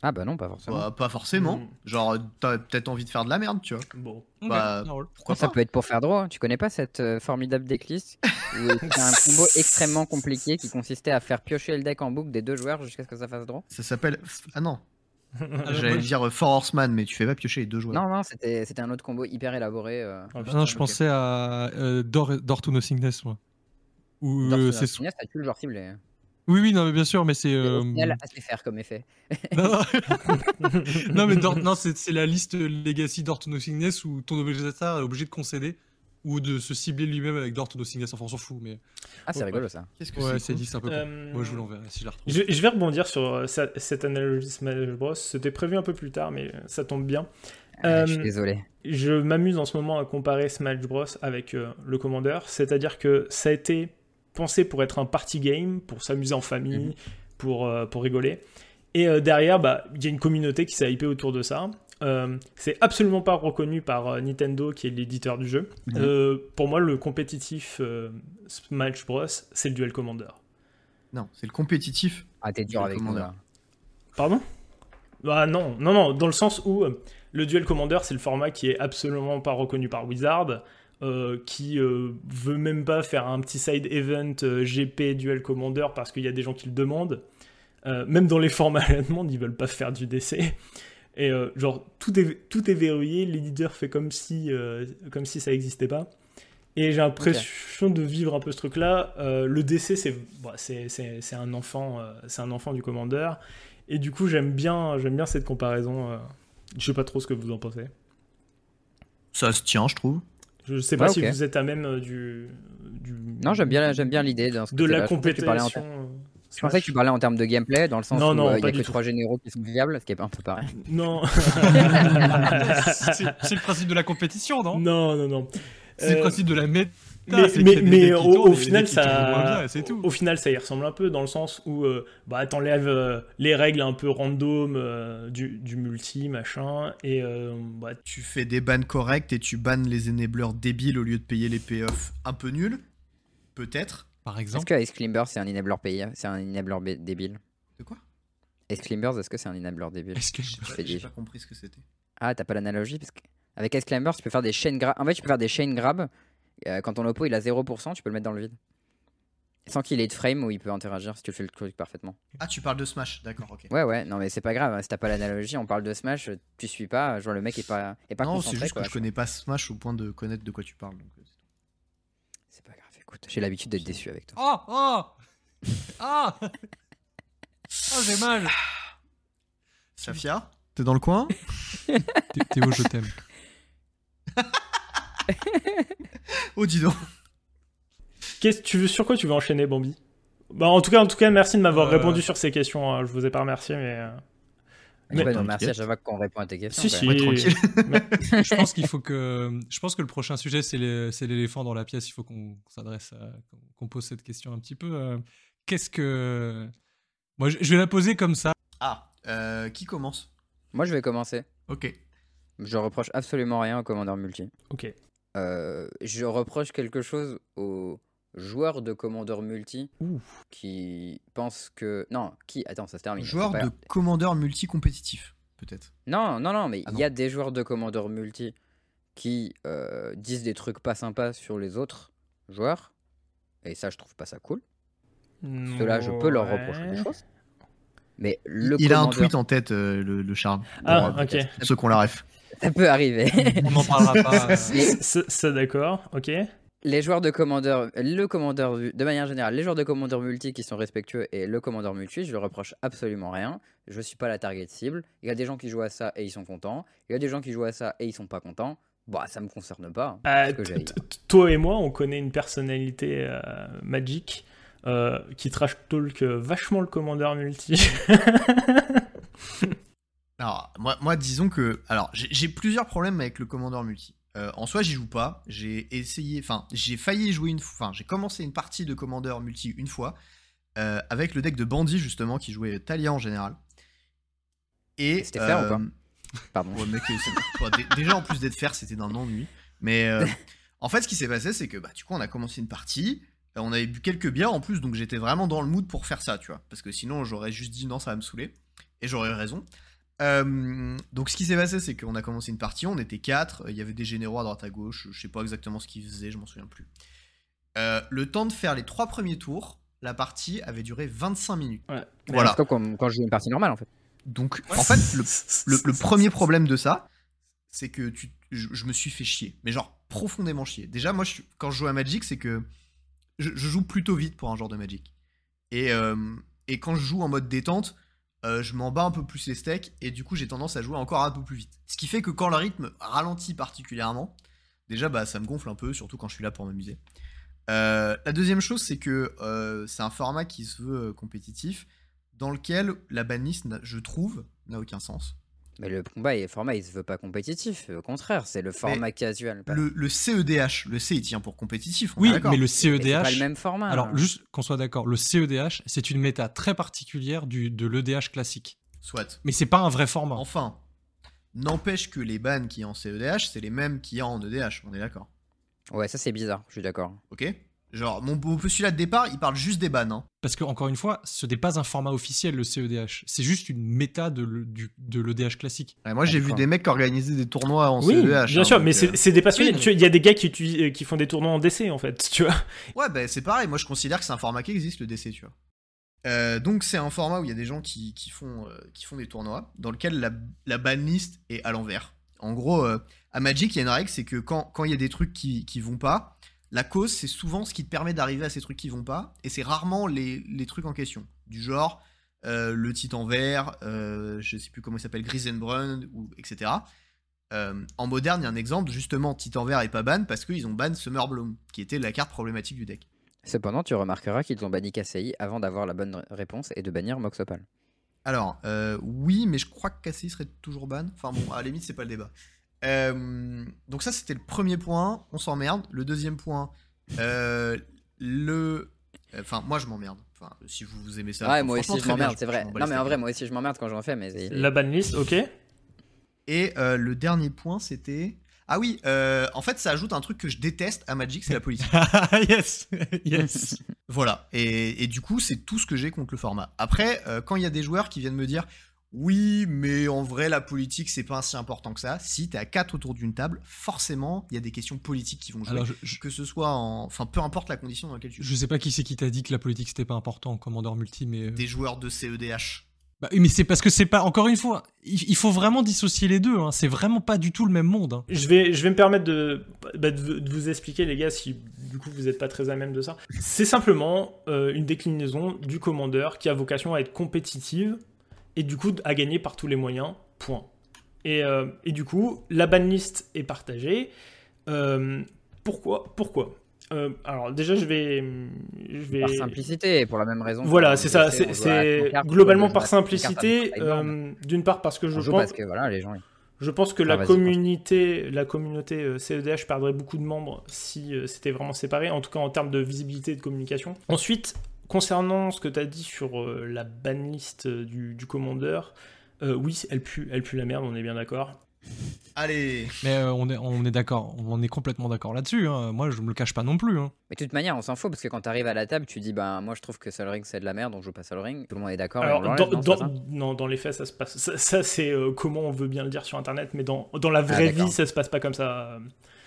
Ah bah non, pas forcément. Bah, pas forcément. Mm. Genre, t'as peut-être envie de faire de la merde, tu vois. bon. Bah, ça roule. Pourquoi ça pas peut être pour faire draw. Tu connais pas cette euh, formidable decklist où c'est un combo [laughs] extrêmement compliqué qui consistait à faire piocher le deck en boucle des deux joueurs jusqu'à ce que ça fasse draw Ça s'appelle. Ah non, Alors, [laughs] j'allais dire euh, Four Horseman, mais tu fais pas piocher les deux joueurs. Non, non, c'était c'était un autre combo hyper élaboré. euh. Ah, je- non, je ok. pensais à euh, Door, Door to Nothingness, moi. Ou, Dans euh, ce- c'est- Finesse, t'as tout le joueur ciblé. Oui, oui, non, mais bien sûr, mais c'est. Euh, assez faire comme effet. Non, non. [laughs] non, mais c'est c'est la liste Legacy Nothingness où ton objectif est obligé de concéder ou de se cibler lui-même avec Nothingness. Enfin, on s'en fout, mais. Ah, c'est Ouais. rigolo ça. Qu'est-ce que Ouais, c'est c'est cool. dit, c'est un peu con. Euh, Moi, je vous l'enverrai si je la retrouve. Je, je vais rebondir sur euh, cette analogie Smash Bros. C'était prévu un peu plus tard, mais euh, ça tombe bien. Ah, je suis désolé. Je m'amuse en ce moment à comparer Smash Bros avec euh, le Commander, c'est-à-dire que ça a été pensé pour être un party game, pour s'amuser en famille, Mhm. pour, euh, pour rigoler. Et euh, derrière, bah, il y a une communauté qui s'est hypée autour de ça. Euh, c'est absolument pas reconnu par euh, Nintendo, qui est l'éditeur du jeu. Mhm. Euh, pour moi, le compétitif euh, Smash Bros, c'est le Duel Commander. Non, c'est le compétitif. Ah, t'es dur Le avec Commander. Pardon? Bah non, non, non, dans le sens où euh, le Duel Commander, c'est le format qui est absolument pas reconnu par Wizard, euh, qui euh, veut même pas faire un petit side event euh, GP Duel Commander parce qu'il y a des gens qui le demandent. Même dans les [laughs] formats à la demande, ils veulent pas faire du DC. Et genre, tout est, tout est verrouillé, l'éditeur fait comme si, comme si ça n'existait pas. Et j'ai l'impression de vivre un peu ce truc-là. Le DC, c'est bah, c'est- un, enfant, c'est un enfant du commandeur. Et du coup, j'aime bien, bien cette comparaison. Je sais pas trop ce que vous en pensez. Ça se tient, je trouve. Je sais pas Ouais, si vous êtes à même euh, du, du- Non, j'aime bien, j'aime bien l'idée de la compétition. euh, Je pensais que tu parlais en termes de gameplay, dans le sens Non, où euh, il y a que tout. trois généraux qui sont viables, ce qui est un peu pareil. Non, [laughs] c'est le principe de la compétition, non? Non, non, non. C'est le principe de la méta. Mais- mais- au- tournent final, ça- bien, tout. Au final, ça y ressemble un peu dans le sens où euh, bah, t'enlèves euh, les règles un peu random euh, du, du multi, machin, et euh, bah, Tu fais des bans corrects et tu bannes les enablers débiles au lieu de payer les payoffs un peu nuls. Peut-être. Par Est-ce exemple, que Ice Climbers c'est un enabler payé C'est un enabler débile De quoi? Ice Climbers, est-ce que c'est un enabler débile est-ce que J'ai pas, des- j'ai pas compris ce que c'était. Ah, t'as pas l'analogie parce que avec Ice Climbers, tu peux faire des chain grabs. En fait, tu peux faire des chain grabs. Euh, quand ton oppo il a 0%, tu peux le mettre dans le vide. Sans qu'il ait de frame où il peut interagir si tu fais le truc parfaitement. Ah, tu parles de Smash, d'accord, ok. Ouais, ouais, non, mais c'est pas grave. hein, Si t'as pas l'analogie, on parle de Smash, tu suis pas. Je vois le mec est pas, est pas non, c'est juste quoi, que je connais pas Smash au point de connaître de quoi tu parles. donc, euh, c'est pas grave, écoute. J'ai l'habitude d'être déçu avec toi. Oh Oh Ah Oh, j'ai mal Safia T'es dans le coin? [laughs] Thé- Théo, je t'aime? [laughs] Oh, dis donc qu'est-ce tu veux, sur quoi tu veux enchaîner, Bambi? Bah, en, tout cas, en tout cas, merci de m'avoir Euh. répondu sur ces questions. hein. Je vous ai pas remercié, mais. euh, Je Mais- vais nous remercier à chaque fois qu'on répond à tes questions. Si, si. Ouais, tranquille. [laughs] Je pense qu'il faut que. Je pense que le prochain sujet, c'est l'éléphant dans la pièce. Il faut qu'on s'adresse à. qu'on pose cette question un petit peu. Euh, Qu'est-ce que. Moi, je je vais la poser comme ça. Ah, euh, qui commence? Moi, je vais commencer. Ok. Je reproche absolument rien au commandeur multi. Ok. Euh, je reproche quelque chose aux joueurs de commandeur multi qui pensent que. Non, qui. Attends, ça se termine. Joueur c'est pas de commandeur multi-compétitif, peut-être. Non, non, non, mais Ah il y a des joueurs de commandeur multi qui euh, disent des trucs pas sympas sur les autres joueurs. Et ça, je trouve pas ça cool. Ceux-là, je peux leur reprocher des choses. Mais le Il a un tweet en tête, euh, le, le charme. Ah, Pour, ok. Ceux qu'on la ref. Ça peut arriver. On n'en parlera pas. [laughs] euh. Ça, ça, d'accord, ok. les joueurs de commandeur, le commandeur, de manière générale, les joueurs de commandeur multi qui sont respectueux et le commandeur multi, je leur reproche absolument rien. Je suis pas la target cible. Il y a des gens qui jouent à ça et ils sont contents. Il y a des gens qui jouent à ça et ils sont pas contents. Bah, ça me concerne pas. Euh, toi et moi, on connaît une personnalité euh, Magic euh, qui trash talk euh, vachement le commandeur multi. [laughs] Alors, moi, moi, disons que. Alors, j'ai plusieurs problèmes avec le commandeur multi. Euh, en soi, j'y joue pas. J'ai essayé. Enfin, j'ai failli jouer une fois. Enfin, j'ai commencé une partie de commandeur multi une fois. euh, avec le deck de Bandit, justement, qui jouait Talia en général. Et. C'était fair ou pas Pardon. Ouais, mec, [laughs] déjà, en plus d'être faire, c'était d'un ennui. Mais euh, [laughs] en fait, ce qui s'est passé, c'est que bah, du coup, on a commencé une partie. euh, On avait bu quelques bières en plus, donc j'étais vraiment dans le mood pour faire ça, tu vois. Parce que sinon, j'aurais juste dit non, ça va me saouler. Et j'aurais eu raison. Euh, donc, ce qui s'est passé, c'est qu'on a commencé une partie, on était quatre. Il y avait des généraux à droite à gauche. Je sais pas exactement ce qu'ils faisaient, je m'en souviens plus. Euh, le temps de faire les trois premiers tours, la partie avait duré 25 minutes. Ouais. Voilà. C'est comme quand je joue une partie normale en fait. Donc, en fait, le, le, le premier problème de ça, c'est que tu, je, je me suis fait chier. Mais genre, profondément chier. Déjà, moi, je, quand je joue à Magic, c'est que je, je joue plutôt vite pour un genre de Magic. Et, euh, et quand je joue en mode détente, euh, je m'en bats un peu plus les steaks. Et du coup, j'ai tendance à jouer encore un peu plus vite. Ce qui fait que quand le rythme ralentit particulièrement, déjà, bah, ça me gonfle un peu, surtout quand je suis là pour m'amuser. Euh, la deuxième chose, c'est que euh, c'est un format qui se veut compétitif, dans lequel la banlist, je trouve, n'a aucun sens. Mais le combat et le format, il se veut pas compétitif. Au contraire, c'est le format casual. Le, le CEDH, le C, il tient pour compétitif. Oui, mais le Mais c'est pas le CEDH. même format. Alors, juste qu'on soit d'accord, le CEDH, c'est une méta très particulière du, de l'EDH classique. Soit. Mais c'est pas un vrai format. Enfin, n'empêche que les bans qui y a en CEDH, c'est les mêmes qu'il y a en EDH, on est d'accord. Ouais, ça c'est bizarre, je suis d'accord. Ok Genre, mon, mon postulat de départ, il parle juste des bans. Hein. Parce que, encore une fois, ce n'est pas un format officiel, le CEDH. C'est juste une méta de, de l'EDH classique. Ouais, moi, j'ai vu des mecs qui organisaient des tournois en Oui, CEDH. bien hein, sûr, mais euh, c'est des passionnés. oui, Il y a des gars qui, euh, qui font des tournois en DC, en fait, [laughs] tu vois. Ouais, bah, c'est pareil. Moi, je considère que c'est un format qui existe, le DC, tu vois. Euh, donc, c'est un format où il y a des gens qui, qui font, euh, qui font des tournois, dans lequel la, la banlist est à l'envers. En gros, euh, à Magic, il y a une règle, c'est que quand quand il y a des trucs qui, qui vont pas, la cause, c'est souvent ce qui te permet d'arriver à ces trucs qui vont pas, et c'est rarement les, les trucs en question. Du genre, euh, le titan vert, euh, je sais plus comment il s'appelle, Grisenbrunn, ou etc. Euh, en moderne, il y a un exemple, justement, Titan Vert est pas ban parce qu'ils ont ban Summerbloom, qui était la carte problématique du deck. Cependant, tu remarqueras qu'ils ont banni KCI avant d'avoir la bonne réponse et de bannir Moxopal. Alors, euh, oui, mais je crois que Cassie serait toujours ban. Enfin bon, à la limite, c'est pas le débat. Euh, donc ça, c'était le premier point, on s'emmerde. Le deuxième point, euh, le... Enfin, moi, je m'emmerde. Enfin, si vous, vous aimez ça. ouais, moi franchement, aussi je m'emmerde, c'est vrai. Non, mais en vrai, moi aussi je m'emmerde quand j'en fais, mais La banlist, ok. Et euh, le dernier point, c'était... Ah oui, euh, en fait, ça ajoute un truc que je déteste à Magic, c'est la politique. [laughs] yes, yes. Voilà, et, et du coup, c'est tout ce que j'ai contre le format. Après, euh, quand il y a des joueurs qui viennent me dire oui, mais en vrai, la politique, c'est pas si important que ça. Si t'es à 4 autour d'une table, forcément, il y a des questions politiques qui vont jouer. Alors, je, je, Que ce soit en. Enfin, peu importe la condition dans laquelle tu joues. je sais pas qui c'est qui t'a dit que la politique c'était pas important en commandeur multi, mais. euh, Des joueurs de CEDH. bah mais c'est parce que c'est pas. Encore une fois, il, faut vraiment dissocier les deux. hein. C'est vraiment pas du tout le même monde. hein. Je vais, je vais me permettre de, bah, de vous expliquer, les gars, si du coup vous n'êtes pas très à même de ça. C'est simplement euh, une déclinaison du commandeur qui a vocation à être compétitive et du coup à gagner par tous les moyens. Point. Et, euh, et du coup, la banlist est partagée. Euh, pourquoi Pourquoi? Euh, Alors déjà, je vais, je vais. par simplicité, pour la même raison. Voilà, c'est ça. C'est globalement par simplicité. D'une part parce que je pense. parce que voilà, les gens. Je pense que Ah, la communauté, la communauté CEDH perdrait beaucoup de membres si c'était vraiment séparé, en tout cas en termes de visibilité et de communication. Ensuite, concernant ce que tu as dit sur euh, la banlist euh, du, commandeur, euh, oui, elle pue, elle pue la merde, on est bien d'accord. Allez Mais euh, on est, on est d'accord. On est complètement d'accord là-dessus. hein. Moi, je me le cache pas non plus. hein. Mais de toute manière, on s'en fout parce que quand t'arrives à la table, tu dis bah moi je trouve que Sol Ring c'est de la merde, donc je joue pas Sol Ring. Tout le monde est d'accord. Alors, on dans, non, dans- ça non, dans les faits, ça se passe. Ça, ça, c'est euh, comment on veut bien le dire sur internet, mais dans, dans la vraie d'accord. vie, ça se passe pas comme ça.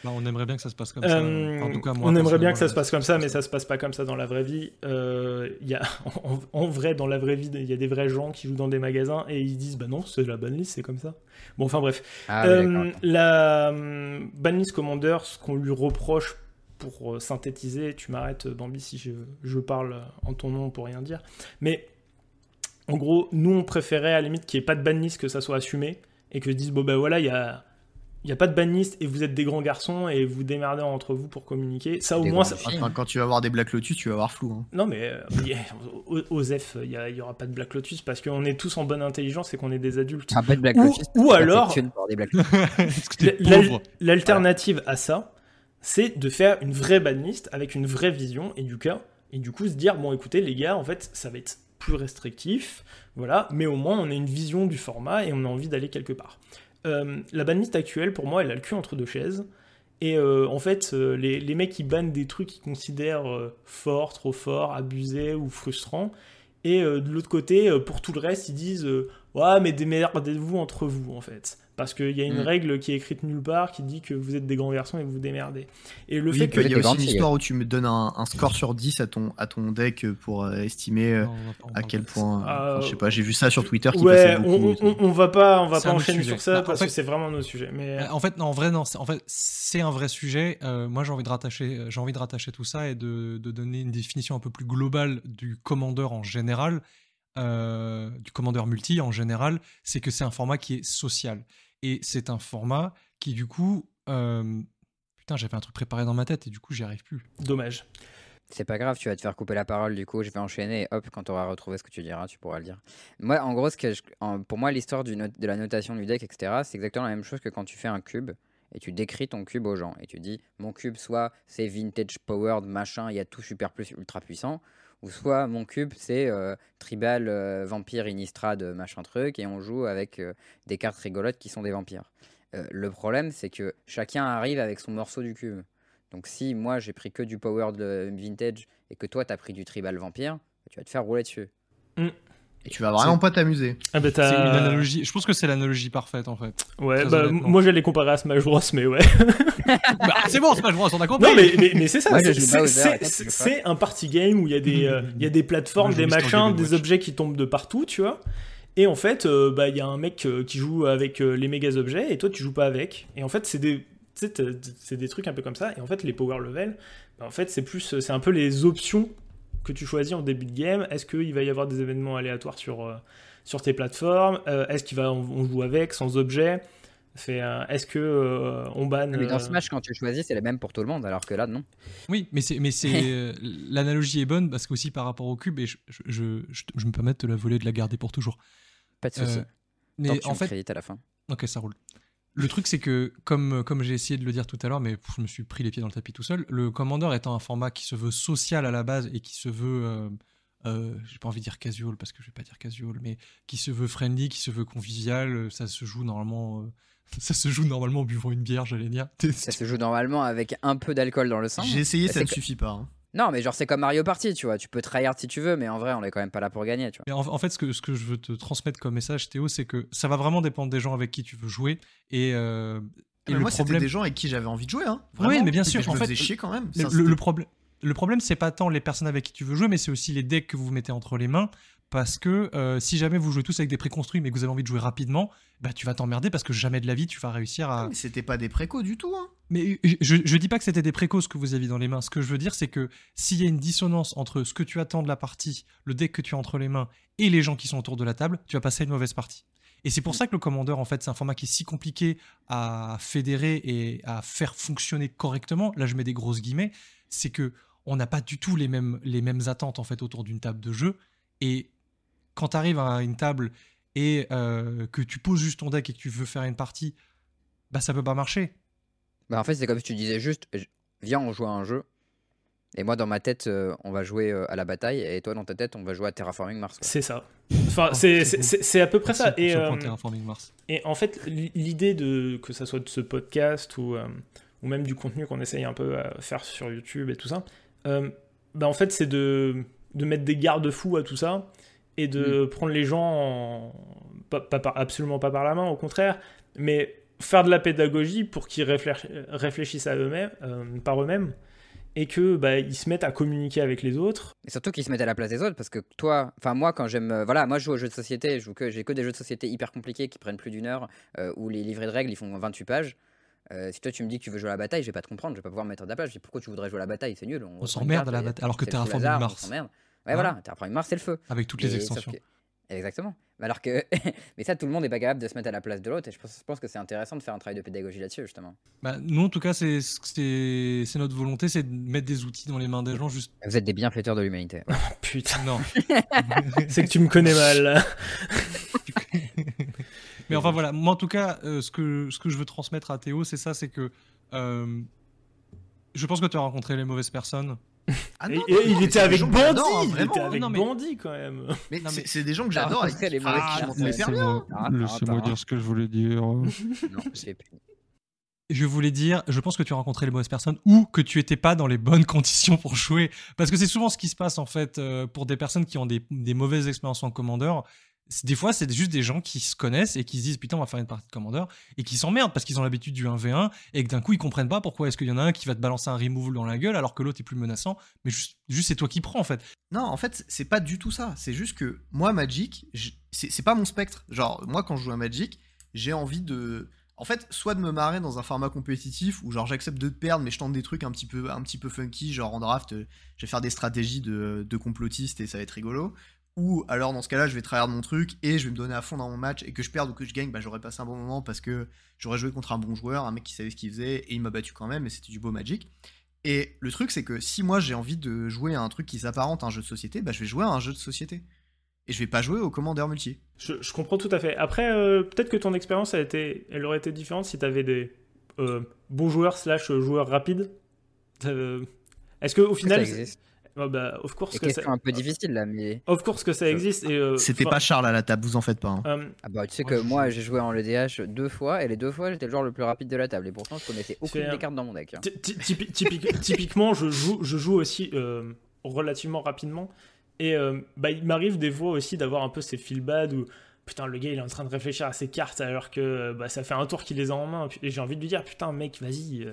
Bah, on aimerait bien que ça se passe comme ça. Euh, Enfin, en tout cas, moi, on aimerait bien que ça se passe comme ça, mais ça se passe pas comme ça dans la vraie vie. Euh, il y a, [laughs] en, en vrai, dans la vraie vie, il y a des vrais gens qui jouent dans des magasins et ils disent Bah non, c'est la banlist, c'est comme ça. Bon, enfin bref. Ah, Euh, la euh, banlist Commander, ce qu'on lui reproche pour euh, synthétiser, tu m'arrêtes Bambi si je, je parle en ton nom pour rien dire, mais en gros, nous on préférait à la limite qu'il n'y ait pas de banlist, que ça soit assumé et que je dise Bon ben voilà, il y a. Il n'y a pas de banlist et vous êtes des grands garçons et vous démerdez entre vous pour communiquer. Ça, au Des moins, ça-. Enfin, Quand tu vas voir des Black Lotus, tu vas voir flou. hein. non, mais euh, y a- au- aux F, il n'y aura pas de Black Lotus parce qu'on est tous en bonne intelligence et qu'on est des adultes. Un peu de Black Ou- Lotus, ou alors-. [laughs] L'alternative à ça, c'est de faire une vraie banlist avec une vraie vision et du cas et du coup se dire bon écoutez les gars en fait ça va être plus restrictif voilà mais au moins on a une vision du format et on a envie d'aller quelque part. Euh, la banlist actuelle pour moi elle a le cul entre deux chaises. Et euh, en fait euh, les, les mecs qui bannent des trucs qu'ils considèrent forts, trop forts, abusés ou frustrants. Et de l'autre côté pour tout le reste ils disent ouais mais démerdez-vous entre vous en fait parce qu'il y a une Mm. règle qui est écrite nulle part qui dit que vous êtes des grands garçons et que vous démerdez. Et le Oui, fait puis que il y a aussi une histoire où tu me donnes un, un score sur 10 à ton, à ton deck pour euh, estimer euh, Non, on à quel point. Ah, enfin, je sais pas, j'ai vu ça sur Twitter qui ouais, passait on, beaucoup. on, on va pas, on va pas enchaîner sujet. sur ça en parce fait- que c'est vraiment notre sujet. Mais Euh, En fait, non, en vrai, non. c'est- En fait, c'est un vrai sujet. Euh, moi, j'ai envie de rattacher, j'ai envie de rattacher tout ça et de, de donner une définition un peu plus globale du commandeur en général, euh, du commandeur multi en général. C'est que c'est un format qui est social et c'est un format qui, du coup, euh, putain, j'avais un truc préparé dans ma tête et du coup, j'y arrive plus. dommage. C'est pas grave, tu vas te faire couper la parole du coup, je vais enchaîner et hop, quand tu auras retrouvé ce que tu diras, tu pourras le dire. Moi, en gros, ce que je- en- pour moi, l'histoire du not- de la notation du deck, etc., c'est exactement la même chose que quand tu fais un cube et tu décris ton cube aux gens. Et tu dis, mon cube, soit c'est vintage powered, machin, il y a tout super plus ultra puissant, ou soit mon cube, c'est euh, tribal, euh, vampire, Innistrad, machin truc, et on joue avec euh, des cartes rigolotes qui sont des vampires. Euh, le problème, c'est que chacun arrive avec son morceau du cube. Donc si moi j'ai pris que du powered euh, vintage et que toi t'as pris du tribal vampire, tu vas te faire rouler dessus. Et tu vas vraiment pas t'amuser. Ah bah C'est une analogie. Je pense que c'est l'analogie parfaite en fait. Ouais, bah, moi j'allais comparer à Smash Bros, mais ouais. [laughs] bah, c'est bon, Smash Bros, on a compris. Non, mais, mais, mais c'est ça, c'est- un party game où il y a des, euh, il y a des plateformes, des machins, des objets qui tombent de partout, tu vois. Et en fait, euh, bah, il y a un mec euh, qui joue avec euh, les méga objets et toi tu joues pas avec. Et en fait, c'est des, c'est des trucs un peu comme ça. Et en fait, les power level, en fait, c'est plus, c'est un peu les options que tu choisis en début de game. Est-ce qu'il va y avoir des événements aléatoires sur, euh, sur tes plateformes Euh, Est-ce qu'il va, on, on joue avec, sans objet Fait, euh, Est-ce que euh, on banne Mais dans euh, Smash, quand tu choisis, c'est la même pour tout le monde, alors que là, non. Oui, mais c'est, mais c'est [laughs] l'analogie est bonne parce qu'aussi par rapport au cube et je, je, je, me permets de te la voler, de la garder pour toujours. Pas de souci. Euh, Tant mais que tu en fait, à la fin. ok, ça roule. Le truc, c'est que, comme, comme j'ai essayé de le dire tout à l'heure, mais je me suis pris les pieds dans le tapis tout seul, le Commander étant un format qui se veut social à la base et qui se veut, euh, euh, j'ai pas envie de dire casual parce que je vais pas dire casual, mais qui se veut friendly, qui se veut convivial, euh, ça se joue normalement, euh, [laughs] ça se joue normalement en buvant une bière, j'allais dire. Ça se joue normalement avec un peu d'alcool dans le sang. J'ai essayé, Bah, ça ne que- suffit pas. hein. Non, mais genre, c'est comme Mario Party, tu vois. Tu peux tryhard si tu veux, mais en vrai, on est quand même pas là pour gagner, tu vois. Mais en, en fait, ce que, ce que je veux te transmettre comme message, Théo, c'est que ça va vraiment dépendre des gens avec qui tu veux jouer. Et, euh, et Mais le moi, c'était problème, des gens avec qui j'avais envie de jouer. Hein, Oui, vraiment. mais bien sûr, Je en me fait, faisais chier quand même. le, Ça, le- c'était- le problème, le problème, c'est pas tant les personnes avec qui tu veux jouer, mais c'est aussi les decks que vous mettez entre les mains. Parce que euh, si jamais vous jouez tous avec des préconstruits, mais que vous avez envie de jouer rapidement, bah tu vas t'emmerder parce que jamais de la vie tu vas réussir à. Mais c'était pas des précos du tout. Hein. Mais je, je dis pas que c'était des précoces que vous aviez dans les mains. Ce que je veux dire, c'est que s'il y a une dissonance entre ce que tu attends de la partie, le deck que tu as entre les mains et les gens qui sont autour de la table, tu vas passer à une mauvaise partie. Et c'est pour ça que le commandeur, en fait, c'est un format qui est si compliqué à fédérer et à faire fonctionner correctement. Là, je mets des grosses guillemets. C'est que on n'a pas du tout les mêmes, les mêmes attentes en fait autour d'une table de jeu. Et quand tu arrives à une table et euh, que tu poses juste ton deck et que tu veux faire une partie, bah ça peut pas marcher. Bah, en fait, c'est comme si tu disais juste, viens, on joue à un jeu. Et moi, dans ma tête, euh, on va jouer euh, à la bataille. Et toi, dans ta tête, on va jouer à Terraforming Mars. C'est ça. Enfin, Oh, c'est- à peu près Merci ça. Et, euh, Terraforming Mars. et en fait, l'idée de que ça soit de ce podcast ou, euh, ou même du contenu qu'on essaye un peu à faire sur YouTube et tout ça, euh, bah en fait, c'est de, de mettre des garde-fous à tout ça et de prendre les gens en- pas, absolument pas par la main, au contraire, mais faire de la pédagogie pour qu'ils réfléch- réfléchissent à eux-mêmes, euh, par eux-mêmes et que bah, ils se mettent à communiquer avec les autres. Et surtout qu'ils se mettent à la place des autres. Parce que toi, enfin, moi, quand j'aime. euh, voilà, moi, je joue aux jeux de société. Je joue que, j'ai que des jeux de société hyper compliqués qui prennent plus d'une heure. euh, où les livrets de règles, ils font 28 pages. Euh, si toi tu me dis que tu veux jouer à la bataille, je vais pas te comprendre, je vais pas pouvoir me mettre à ta place. Je dis pourquoi tu voudrais jouer à la bataille, c'est nul. On une s'emmerde à la bataille, alors que full Terraforming hasard, on Ouais, Hein voilà, Terraforming Mars, c'est le feu. Avec toutes les Et extensions. que- Exactement. Mais Alors que, [laughs] mais ça, tout le monde n'est pas capable de se mettre à la place de l'autre. Et je pense, je pense que c'est intéressant de faire un travail de pédagogie là-dessus, justement. Bah, nous, en tout cas, c'est c'est- c'est notre volonté, c'est de mettre des outils dans les mains des gens. Juste. Vous êtes des bienfaiteurs de l'humanité. Ouais. Putain, Non. [laughs] c'est que tu me connais mal. [laughs] Mais enfin voilà, moi en tout cas, euh, ce, que, ce que je veux transmettre à Théo, c'est ça, c'est que euh, je pense que tu as rencontré les mauvaises personnes. Ah Et- non, et non, il était avec Bandit, hein, il était avec Non, mais- Bandit quand même. Mais c'est mais- c'est des gens que j'adore. avec rencontré les Ah. Ah, Laissez-moi dire ce que je voulais dire. [laughs] Je voulais dire, je pense que tu as rencontré les mauvaises personnes ou que tu étais pas dans les bonnes conditions pour jouer. Parce que c'est souvent ce qui se passe en fait euh, pour des personnes qui ont des, des mauvaises expériences en commandeur. Des fois, c'est juste des gens qui se connaissent et qui se disent putain, on va faire une partie de commandeur et qui s'emmerdent parce qu'ils ont l'habitude du 1v1 et que d'un coup ils comprennent pas pourquoi est-ce qu'il y en a un qui va te balancer un removal dans la gueule alors que l'autre est plus menaçant. Mais juste, c'est toi qui prends en fait. Non, en fait, c'est pas du tout ça. C'est juste que moi, Magic, c'est pas mon spectre. Genre, moi, quand je joue à Magic, j'ai envie de. En fait, soit de me marrer dans un format compétitif où, genre, j'accepte de perdre, mais je tente des trucs un petit peu, un petit peu funky, genre en draft, euh, je vais faire des stratégies de, de complotiste et ça va être rigolo. Ou alors, dans ce cas-là, je vais tryhard mon truc et je vais me donner à fond dans mon match et que je perde ou que je gagne, bah, j'aurais passé un bon moment parce que j'aurais joué contre un bon joueur, un mec qui savait ce qu'il faisait et il m'a battu quand même et c'était du beau Magic. Et le truc, c'est que si moi j'ai envie de jouer à un truc qui s'apparente à un jeu de société, bah je vais jouer à un jeu de société. Et je vais pas jouer au commandeur multi. Je, je comprends tout à fait. Après, euh, peut-être que ton expérience a été, elle aurait été différente si tu avais des, euh, bon joueur slash joueur rapide. Euh, Est-ce que au final, ça existe. Ouais, bah, of course que ça, un peu difficiles là, mais. of course que ça existe. Et, euh, C'était enfin, pas Charles à la table, vous en faites pas. hein. euh, Ah bah tu sais Moi, que moi j'ai joué en LDH deux fois et les deux fois j'étais le joueur le plus rapide de la table et pourtant je connaissais aucune un- des cartes dans mon deck. hein. Ty- ty- typi- typique- [laughs] typiquement, je joue, je joue aussi euh, relativement rapidement. Et euh, bah, il m'arrive des fois aussi d'avoir un peu ces feel bad où putain, le gars il est en train de réfléchir à ses cartes alors que bah, ça fait un tour qu'il les a en main. Et j'ai envie de lui dire putain, mec, vas-y.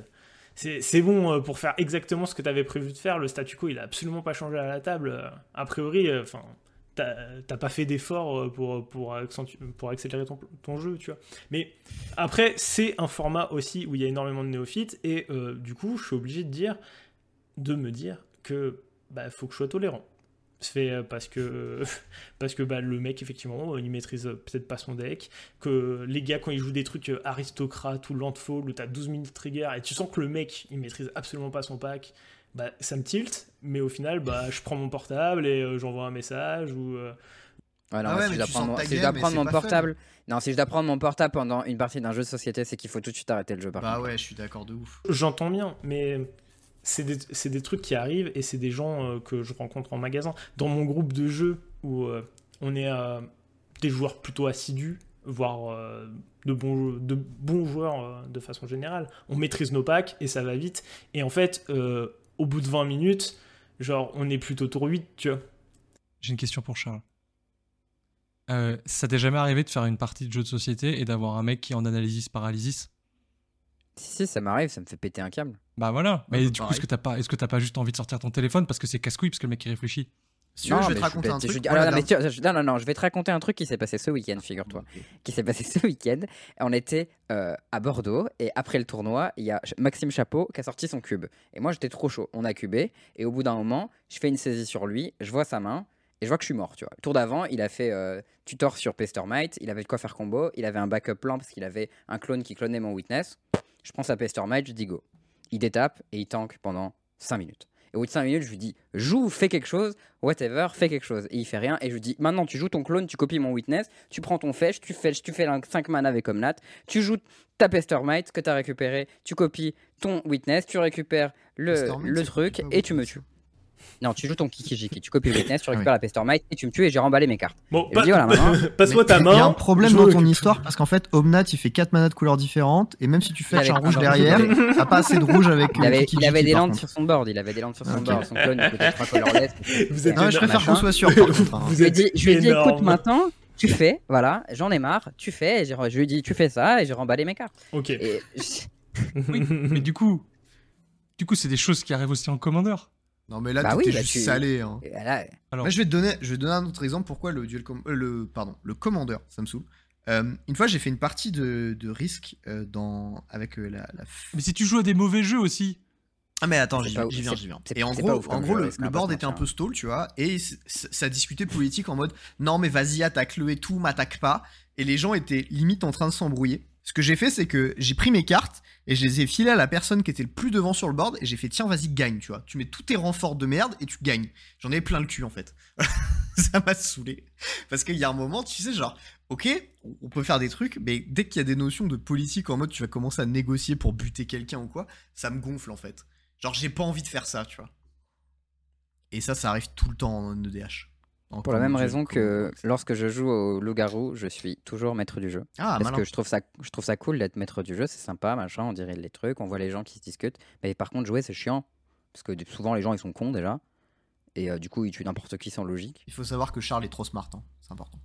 C'est bon euh, pour faire exactement ce que tu avais prévu de faire. Le statu quo il a absolument pas changé à la table. Euh, A priori, euh, enfin. T'as pas fait d'effort pour, accélérer ton, jeu, tu vois. Mais après, c'est un format aussi où il y a énormément de néophytes, et du coup, je suis obligé de dire, de me dire que bah faut que je sois tolérant. C'est euh, parce que [laughs] parce que bah, le mec effectivement il maîtrise euh, peut-être pas son deck que les gars quand ils jouent des trucs euh, aristocrates ou landfall où t'as 12 minutes trigger et tu sens que le mec il maîtrise absolument pas son pack bah ça me tilt mais au final bah je prends mon portable et euh, j'envoie un message ou euh, Ouais, non, Ah ouais, si je dois prendre mon, si prendre fun. portable, non, si je dois prendre mon portable pendant une partie d'un jeu de société, c'est qu'il faut tout de suite arrêter le jeu. Par Bah contre. ouais, je suis d'accord de ouf. J'entends bien, mais c'est des, c'est des trucs qui arrivent et c'est des gens euh, que je rencontre en magasin. Dans mon groupe de jeux où euh, on est euh, des joueurs plutôt assidus, voire euh, de, bons, de bons joueurs euh, de façon générale, on maîtrise nos packs et ça va vite. Et en fait, euh, au bout de 20 minutes, genre on est plutôt tour 8, tu vois. J'ai une question pour Charles. Euh, ça t'est jamais arrivé de faire une partie de jeu de société et d'avoir un mec qui est en analysis paralysis? Si, si, ça m'arrive, ça me fait péter un câble. Bah voilà. Mais bah, du coup, est-ce que t'as pas, est-ce que t'as pas juste envie de sortir ton téléphone parce que c'est casse-couille parce que le mec il réfléchit? Si je vais te raconter un truc. je- Voilà, alors, non, non, non, non, je vais te raconter un truc qui s'est passé ce week-end, figure-toi. Qui s'est passé ce week-end. On était euh, à Bordeaux et après le tournoi, il y a Maxime Chapeau qui a sorti son cube. Et moi, j'étais trop chaud. On a cubé et au bout d'un moment, je fais une saisie sur lui, je vois sa main et je vois que je suis mort. Tu vois. Le tour d'avant, il a fait euh, tutor sur Pestermite, il avait de quoi faire combo, il avait un backup plan parce qu'il avait un clone qui clonait mon witness. Je prends sa Pestermite, je dis go. Il détape et il tank pendant 5 minutes. Et au bout de 5 minutes, je lui dis joue, fais quelque chose, whatever, fais quelque chose. Et il fait rien. Et je lui dis maintenant, tu joues ton clone, tu copies mon witness, tu prends ton fetch, tu fetch, tu fais 5 mana avec Omnat, tu joues ta Pestermite que tu as récupéré, tu copies ton witness, tu récupères le, le truc et tu me tues. Non, tu joues ton Kikijiki, tu copies [laughs] le witness, tu Ah oui. récupères la Pestermite et tu me tues et j'ai remballé mes cartes. Bon, je voilà, maintenant, [laughs] passe-moi ta main. Il y a un problème je dans ton histoire parce qu'en fait, Omnat il fait 4 manas de couleurs différentes et même si tu fais un rouge un derrière, t'as pas assez de rouge avec Il le avait, Kiki il avait des landes sur son board, il avait des landes sur son Ok. board, son clone il coûtait 3 colorless. [laughs] Vous êtes Non, mais je énorme. préfère qu'on soit sûr hein. Vous Je lui ai êtes dit, je écoute maintenant, tu fais, voilà, j'en ai marre, tu fais, et je lui ai dit, tu fais ça, et j'ai remballé mes cartes. Ok. Et Oui, mais du coup, du coup, c'est des choses qui arrivent aussi en commandeur. Non mais là Bah oui, bah, juste tu- salé. Hein. là, Alors, Là, je vais te donner, je vais te donner un autre exemple pourquoi le duel com- euh, le pardon, le commandeur, ça me saoule. Euh, une fois, j'ai fait une partie de, de risque euh, dans avec euh, la, mais si tu joues à des mauvais jeux aussi, Ah mais attends, j'y viens, j'y viens. Et en gros, en gros, le, le board était un peu stall, tu vois, et ça discutait politique en mode non mais vas-y attaque-le et tout, m'attaque pas. Et les gens étaient limite en train de s'embrouiller. Ce que j'ai fait, c'est que j'ai pris mes cartes et je les ai filées à la personne qui était le plus devant sur le board et j'ai fait tiens vas-y gagne, tu vois. Tu mets tous tes renforts de merde et tu gagnes. J'en ai plein le cul en fait. [laughs] ça m'a saoulé parce qu'il y a un moment, tu sais genre ok, on peut faire des trucs, mais dès qu'il y a des notions de politique en mode tu vas commencer à négocier pour buter quelqu'un ou quoi, ça me gonfle en fait. Genre j'ai pas envie de faire ça, tu vois. Et ça, ça arrive tout le temps en EDH. En pour la même raison que lorsque je joue au loup-garou, je suis toujours maître du jeu. Ah, parce malin. que je trouve ça, je trouve ça cool d'être maître du jeu, c'est sympa, machin, on dirait les trucs, on voit les gens qui se discutent. Mais par contre, jouer, c'est chiant. Parce que souvent, les gens, ils sont cons déjà. Et euh, du coup, ils tuent n'importe qui sans logique. Il faut savoir que Charles est trop smart, hein. c'est important.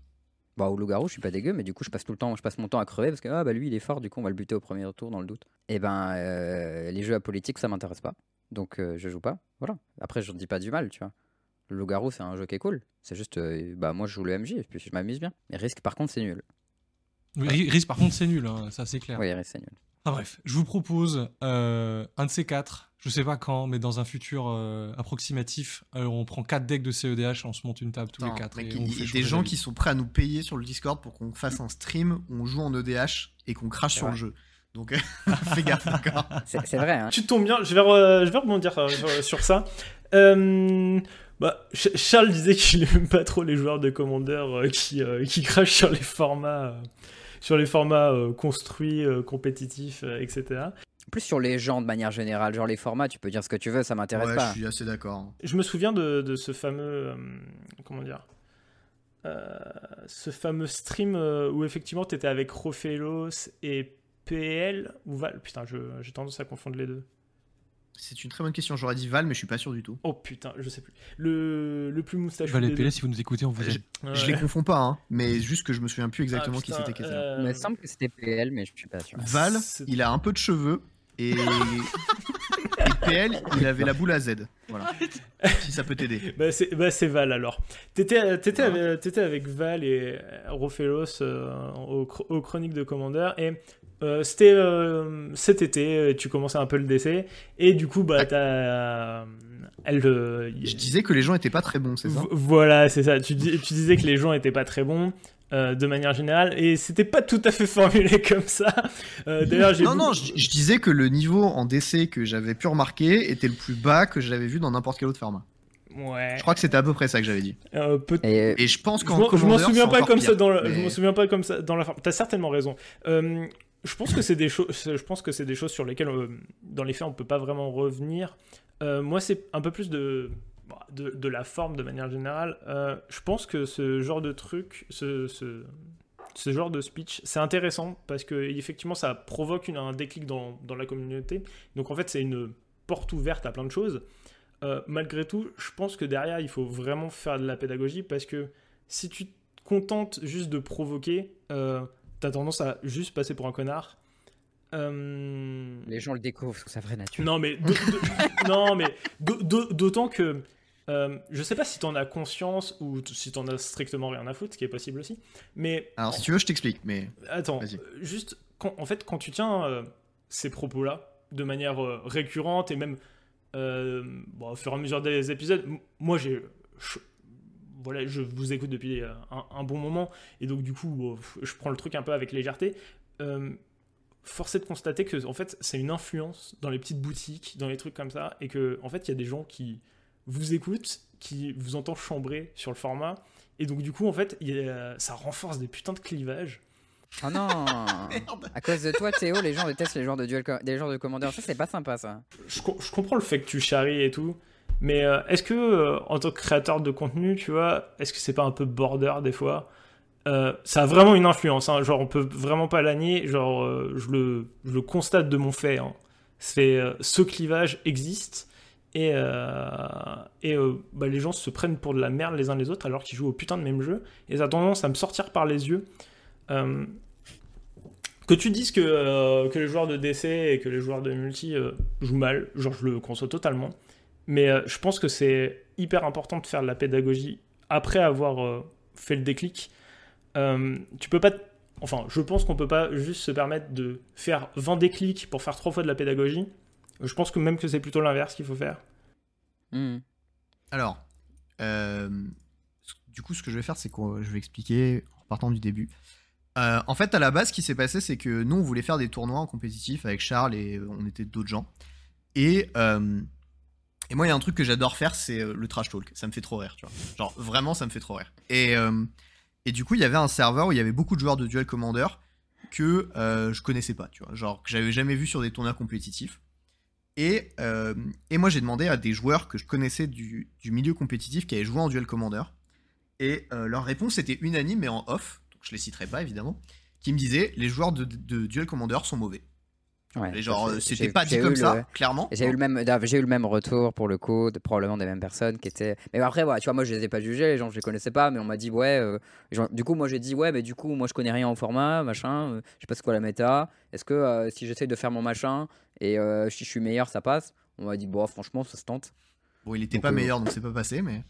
Bah, au loup-garou, je suis pas dégueu, mais du coup, je passe tout le temps, je passe mon temps à crever parce que ah, bah, lui, il est fort, du coup, on va le buter au premier tour dans le doute. Et ben, euh, les jeux à politique, ça m'intéresse pas. Donc, euh, je joue pas. Voilà. Après, je ne dis pas du mal, tu vois. Le loup-garou, c'est un jeu qui est cool. C'est juste, euh, bah, moi, je joue le MJ et puis je m'amuse bien. Mais risque, par contre, c'est nul. Ri- Risk par contre c'est nul, hein, ça c'est clair. Oui, risque, c'est nul. Ah bref, je vous propose euh, un de ces quatre, je sais pas quand, mais dans un futur euh, approximatif, on prend quatre decks de CEDH, on se monte une table tous les quatre. mec, et on il y fait a des gens qui sont prêts à nous payer sur le Discord pour qu'on fasse un stream où on joue en EDH et qu'on crache sur vrai. le jeu. Donc [laughs] fais gaffe encore. C'est c'est vrai, hein. Tu tombes bien, je vais, re- je vais rebondir euh, sur, sur ça. Euh, bah, Ch- Charles disait qu'il aime pas trop les joueurs de Commander euh, qui, euh, qui crachent sur les formats, euh, sur les formats euh, construits, euh, compétitifs, euh, etc. plus sur les gens de manière générale. Genre les formats, tu peux dire ce que tu veux, ça m'intéresse Ouais, pas. je suis assez d'accord. Je me souviens de, de ce fameux. euh, comment dire euh, Ce fameux stream euh, où effectivement tu étais avec Rofelos et PL ou Val. Putain, je- j'ai tendance à confondre les deux. C'est une très bonne question. J'aurais dit Val, mais je suis pas sûr du tout. Oh putain, je sais plus. Le, le plus moustachu. Valé des PL, deux. si vous nous écoutez, on vous aime. Ouais. Je les confonds pas, hein, mais juste que je me souviens plus exactement Ah, qui putain, c'était qui était. euh, Il me semble que c'était PL, mais je suis pas sûr. Val, il a un peu de cheveux et. et PL, il avait la boule à Z. Voilà. [laughs] si ça peut t'aider. Bah c'est bah, Val alors. T'étais t'étais Ouais. avec, t'étais avec Val et euh, Rofelos euh, aux, chro- aux chroniques de Commander et euh, c'était euh, cet été, tu commençais un peu le décès et du coup bah t'as euh, elle euh, Je disais que les gens étaient pas très bons, c'est ça Vo- Voilà, c'est ça. Tu, dis- tu disais que les gens étaient pas très bons. euh, de manière générale, et c'était pas tout à fait [laughs] formulé comme ça. Euh, D'ailleurs, j'ai Non, non, je, je disais que le niveau en DC que j'avais pu remarquer était le plus bas que j'avais vu dans n'importe quel autre format. ouais. Je crois que c'était à peu près ça que j'avais dit. Euh, Et Et je pense qu'en je m'en souviens pas comme pire, ça dans le, je mais- m'en souviens pas comme ça dans la forme. T'as certainement raison. Euh, je pense que c'est des choses, je pense que c'est des choses sur lesquelles, euh, dans les faits, on peut pas vraiment revenir. Euh, moi, c'est un peu plus de, bah, de, de la forme de manière générale. Euh, je pense que ce genre de truc, ce, ce, genre de speech, c'est intéressant parce que effectivement, ça provoque un déclic dans, dans la communauté. Donc en fait, c'est une porte ouverte à plein de choses. Malgré tout, je pense que derrière, il faut vraiment faire de la pédagogie parce que si tu te contentes juste de provoquer, t'as tendance à juste passer pour un connard. Euh, les gens le découvrent sous sa vraie nature. Non, mais [laughs] non, d'autant que euh, je sais pas si t'en as conscience ou si t'en as strictement rien à foutre, ce qui est possible aussi. Mais Alors, si tu veux, je t'explique, mais. Attends, juste, quand, en fait, quand tu tiens euh, ces propos-là de manière euh, récurrente et même euh, bon, au fur et à mesure des épisodes, moi j'ai. Voilà, je vous écoute depuis euh, un, un bon moment et donc du coup, bon, je prends le truc un peu avec légèreté. Euh, force est de constater que en fait, c'est une influence dans les petites boutiques, dans les trucs comme ça, et que en fait, il y a des gens qui vous écoutent, qui vous entendent chambrer sur le format, et donc du coup, en fait, il y a- ça renforce des putains de clivages. Oh non [laughs] À cause de toi, Théo, les gens détestent les genres de duel, des genres de commandeurs. Ça, c'est pas sympa, ça. je, je comprends le fait que tu charries et tout, mais euh, est-ce que, euh, en tant que créateur de contenu, tu vois, est-ce que c'est pas un peu border des fois? Euh, Ça a vraiment une influence, hein, genre on peut vraiment pas la nier, genre je, le, constate de mon fait. hein. C'est euh, ce clivage existe et, et bah, les gens se prennent pour de la merde les uns les autres alors qu'ils jouent au putain de même jeu et ça a tendance à me sortir par les yeux. Que tu dises que, que les joueurs de DC et que les joueurs de multi jouent mal, genre je le conçois totalement. Mais euh, je pense que c'est hyper important de faire de la pédagogie après avoir euh, fait le déclic. Euh, tu peux pas. Enfin, je pense qu'on peut pas juste se permettre de faire 20 déclics pour faire trois fois de la pédagogie. Je pense que même que c'est plutôt l'inverse qu'il faut faire. Hmm. Alors, euh, du coup, ce que je vais faire, c'est que je vais expliquer en partant du début. Euh, en fait, à la base, ce qui s'est passé, c'est que nous, on voulait faire des tournois en compétitif avec Charles et on était d'autres gens. Et, euh, et moi, il y a un truc que j'adore faire, c'est euh, le trash talk. Ça me fait trop rire, tu vois. Genre, vraiment, ça me fait trop rire. Et, euh, et du coup, il y avait un serveur où il y avait beaucoup de joueurs de Duel Commander que euh, je connaissais pas, tu vois. Genre, que j'avais jamais vu sur des tournois compétitifs. Et, euh, et moi, j'ai demandé à des joueurs que je connaissais du, du milieu compétitif qui avaient joué en Duel Commander. Et leur réponse était unanime, mais en off, donc je les citerai pas évidemment, qui me disaient les joueurs de, de Duel Commander sont mauvais. Ouais, Et genre, euh, c'était pas dit comme ça, clairement. J'ai eu, le même, j'ai eu le même retour pour le coup, de, probablement des mêmes personnes qui étaient. Mais après, voilà, tu vois, moi je les ai pas jugés, les gens je les connaissais pas, mais on m'a dit, ouais. euh, genre, du coup, moi j'ai dit, ouais, mais du coup, moi je connais rien au format, machin, euh, je sais pas c'est quoi la méta. Est-ce que euh, si j'essaye de faire mon machin et si je suis meilleur, ça passe? On m'a dit, bon, franchement, ça se tente. Bon, il était Donc, pas meilleur, donc c'est pas passé, mais.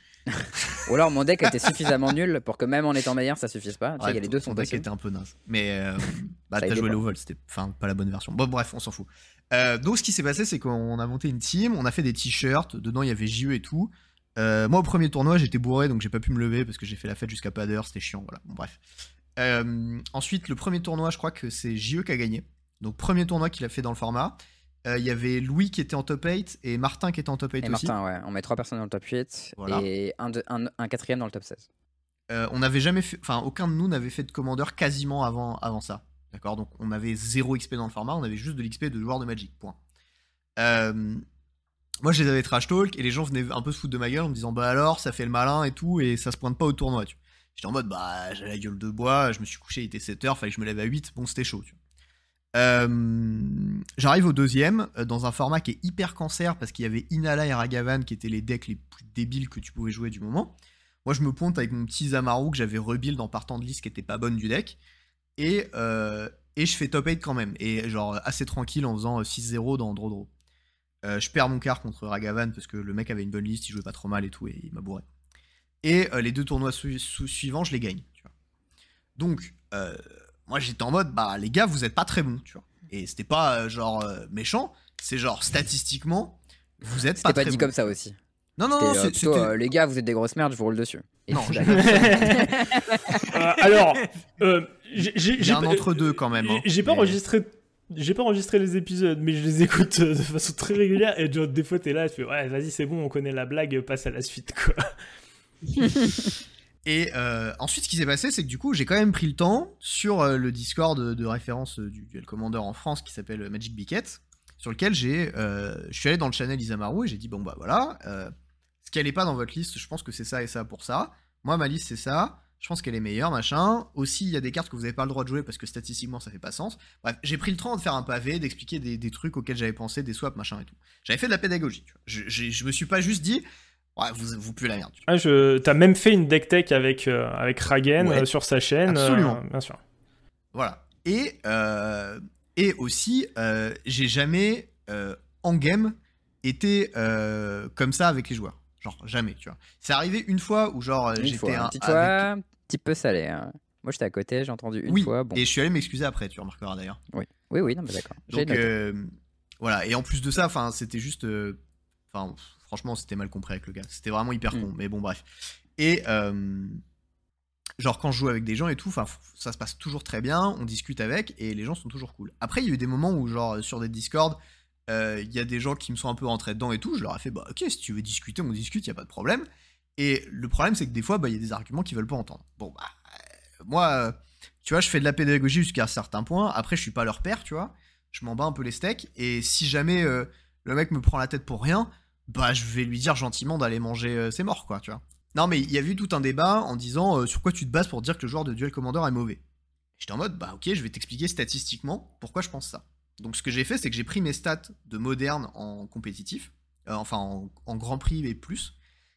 Ou alors mon deck était suffisamment nul pour que même en étant meilleur, ça suffise pas. Tu sais, y a les deux sont deck possibles. était un peu naze. Mais euh, [laughs] bah, t'as joué low vol, c'était enfin pas la bonne version. Bon, bref, on s'en fout. Euh, donc, ce qui s'est passé, c'est qu'on a monté une team, on a fait des t-shirts, dedans il y avait JE et tout. Euh, moi, au premier tournoi, j'étais bourré, donc j'ai pas pu me lever parce que j'ai fait la fête jusqu'à pas d'heure, c'était chiant, voilà. Bon, bref. Ensuite, le premier tournoi, je crois que c'est JE qui a gagné. Donc, premier tournoi qu'il a fait dans le format. Euh, Il y avait Louis qui était en top 8 et Martin qui était en top 8 Et aussi. Martin, ouais, on met trois personnes dans le top 8 Voilà. et un, de- un, un quatrième dans le top 16. Euh, on n'avait jamais fait, enfin aucun de nous n'avait fait de commandeur quasiment avant, avant ça. D'accord? Donc on avait zéro XP dans le format, on avait juste de l'XP de joueurs de Magic. Point. Euh, moi, je les avais trash talk et les gens venaient un peu se foutre de ma gueule en me disant bah alors, ça fait le malin et tout et ça se pointe pas au tournoi. J'étais en mode bah j'ai la gueule de bois, je me suis couché, il était 7h, fallait que je me lève à 8, bon c'était chaud. Tu. Euh, J'arrive au deuxième euh, dans un format qui est hyper cancer parce qu'il y avait Inala et Ragavan qui étaient les decks les plus débiles que tu pouvais jouer du moment. Moi, je me pointe avec mon petit Zamaru que j'avais rebuild en partant de liste qui était pas bonne du deck. Et, euh, et je fais top 8 quand même. Et genre assez tranquille en faisant 6-0 dans. Euh, je perds mon quart contre Ragavan parce que le mec avait une bonne liste, il jouait pas trop mal et tout, et il m'a bourré. Et les deux tournois suivants, je les gagne. Donc, moi j'étais en mode, bah les gars, vous êtes pas très bons, tu vois. Et c'était pas genre méchant, c'est genre statistiquement, vous êtes pas, pas très dit comme ça aussi. Non, non, non, c'est euh, les gars, vous êtes des grosses merdes, je vous roule dessus. non, [laughs] euh, alors, euh, j'ai un entre deux quand même. Hein, j'ai pas enregistré. J'ai pas enregistré les épisodes, mais je les écoute de façon très régulière. Et genre, des fois, t'es là, tu fais ouais, vas-y, c'est bon, on connaît la blague, passe à la suite, quoi. [laughs] Et ensuite, ce qui s'est passé, c'est que du coup, j'ai quand même pris le temps sur le Discord de, référence du Duel Commander en France qui s'appelle Magic Bicket, sur lequel j'ai, je suis allé dans le channel Isamaru et j'ai dit bon bah voilà, ce qu'elle n'est pas dans votre liste, je pense que c'est ça et ça pour ça. Moi, ma liste, c'est ça. Je pense qu'elle est meilleure, machin. Aussi, il y a des cartes que vous n'avez pas le droit de jouer parce que statistiquement, ça fait pas sens. Bref, j'ai pris le temps de faire un pavé, d'expliquer des, trucs auxquels j'avais pensé, des swaps, machin et tout. J'avais fait de la pédagogie. Vois. Je, je, me suis pas juste dit, ouais, vous, vous puez la merde. Tu vois. Ah, je... T'as même fait une deck tech avec, euh, avec Ragen euh, sur sa chaîne. Euh, Absolument. bien sûr. Voilà. Et, et aussi, j'ai jamais, en game, été comme ça avec les joueurs. Genre, jamais, tu vois. C'est arrivé une fois où, genre, j'étais un. Petit, un petit peu salé. Hein. Moi, j'étais à côté, j'ai entendu une fois. Bon. Et je suis allé m'excuser après, tu remarqueras d'ailleurs. Oui, oui, oui, non, mais d'accord. Donc, euh, voilà. Et en plus de ça, enfin, c'était juste. Euh, enfin, franchement, c'était mal compris avec le gars. C'était vraiment hyper con. Mm. Mais bon, bref. Et. Euh, genre, quand je joue avec des gens et tout, ça se passe toujours très bien. On discute avec et les gens sont toujours cool. Après, il y a eu des moments où, genre, sur des Discord il euh, y a des gens qui me sont un peu rentrés dedans et tout, je leur ai fait, bah ok, si tu veux discuter, on discute, il a pas de problème. Et le problème, c'est que des fois, bah, il y a des arguments qu'ils veulent pas entendre. Bon, bah, euh, moi, euh, tu vois, je fais de la pédagogie jusqu'à un certain point. Après, je suis pas leur père, tu vois. Je m'en bats un peu les steaks. Et si jamais le mec me prend la tête pour rien, bah, je vais lui dire gentiment d'aller manger ses morts, quoi, tu vois. Non, mais il y a eu tout un débat en disant sur quoi tu te bases pour dire que le joueur de Duel Commander est mauvais. J'étais en mode, bah ok, je vais t'expliquer statistiquement pourquoi je pense ça. Donc ce que j'ai fait, c'est que j'ai pris mes stats de moderne en compétitif, euh, enfin en, Grand Prix et plus,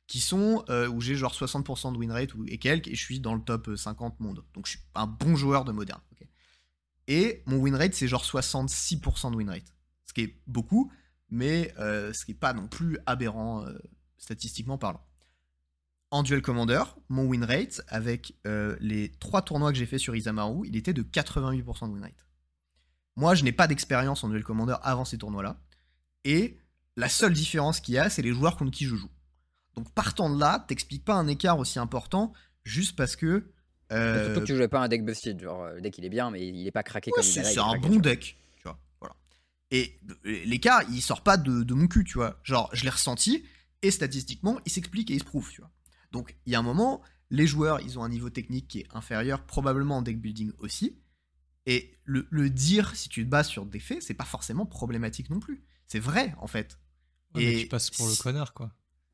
qui sont euh, où j'ai genre 60% de win rate et quelques, et je suis dans le top 50 monde. Donc je suis un bon joueur de moderne. Et mon win rate, c'est genre 66% de win rate. Ce qui est beaucoup, mais euh, ce qui n'est pas non plus aberrant statistiquement parlant. En Duel Commander, mon win rate, avec les trois tournois que j'ai fait sur Isamaru, il était de 88% de win rate. Moi, je n'ai pas d'expérience en duel commander avant ces tournois-là. Et la seule différence qu'il y a, c'est les joueurs contre qui je joue. Donc partant de là, t'expliques pas un écart aussi important juste parce que. Euh... Surtout que tu jouais pas un deck busted, genre le deck il est bien, mais il est pas craqué comme il C'est un bon deck. Et l'écart, il sort pas de, de, mon cul, tu vois. Genre, je l'ai ressenti et statistiquement, il s'explique et il se prouve, tu vois. Donc il y a un moment, les joueurs, ils ont un niveau technique qui est inférieur, probablement en deck building aussi. Et le, dire, si tu te bases sur des faits, c'est pas forcément problématique non plus. C'est vrai, en fait. et tu passes pour le connard, quoi.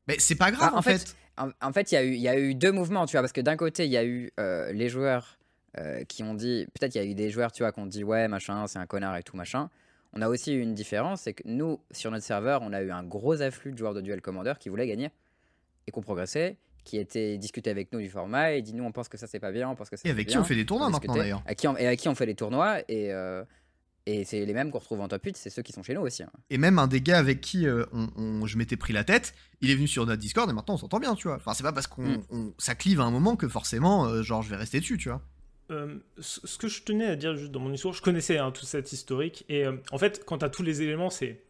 Mais c'est pas grave, en, fait. En, fait, il y, a eu, y a eu deux mouvements, tu vois, parce que d'un côté, il y a eu euh, les joueurs euh, qui ont dit. Peut-être il y a eu des joueurs, tu vois, qui ont dit, ouais, machin, c'est un connard et tout, machin. On a aussi eu une différence, c'est que nous, sur notre serveur, on a eu un gros afflux de joueurs de Duel Commander qui voulaient gagner et qu'on progressait qui était discuté avec nous du format et dit nous on pense que ça c'est pas bien, on pense que ça Et avec qui on fait des tournois maintenant d'ailleurs. Et avec qui on fait les tournois et, euh, et c'est les mêmes qu'on retrouve en top 8, c'est ceux qui sont chez nous aussi. Hein. Et même un des gars avec qui euh, on, je m'étais pris la tête, il est venu sur notre Discord et maintenant on s'entend bien, tu vois. Enfin c'est pas parce qu'on mm. ça clive à un moment que forcément euh, genre je vais rester dessus, tu vois. Ce que je tenais à dire juste dans mon histoire, je connaissais hein, tout cet historique et en fait quand tu as tous les éléments c'est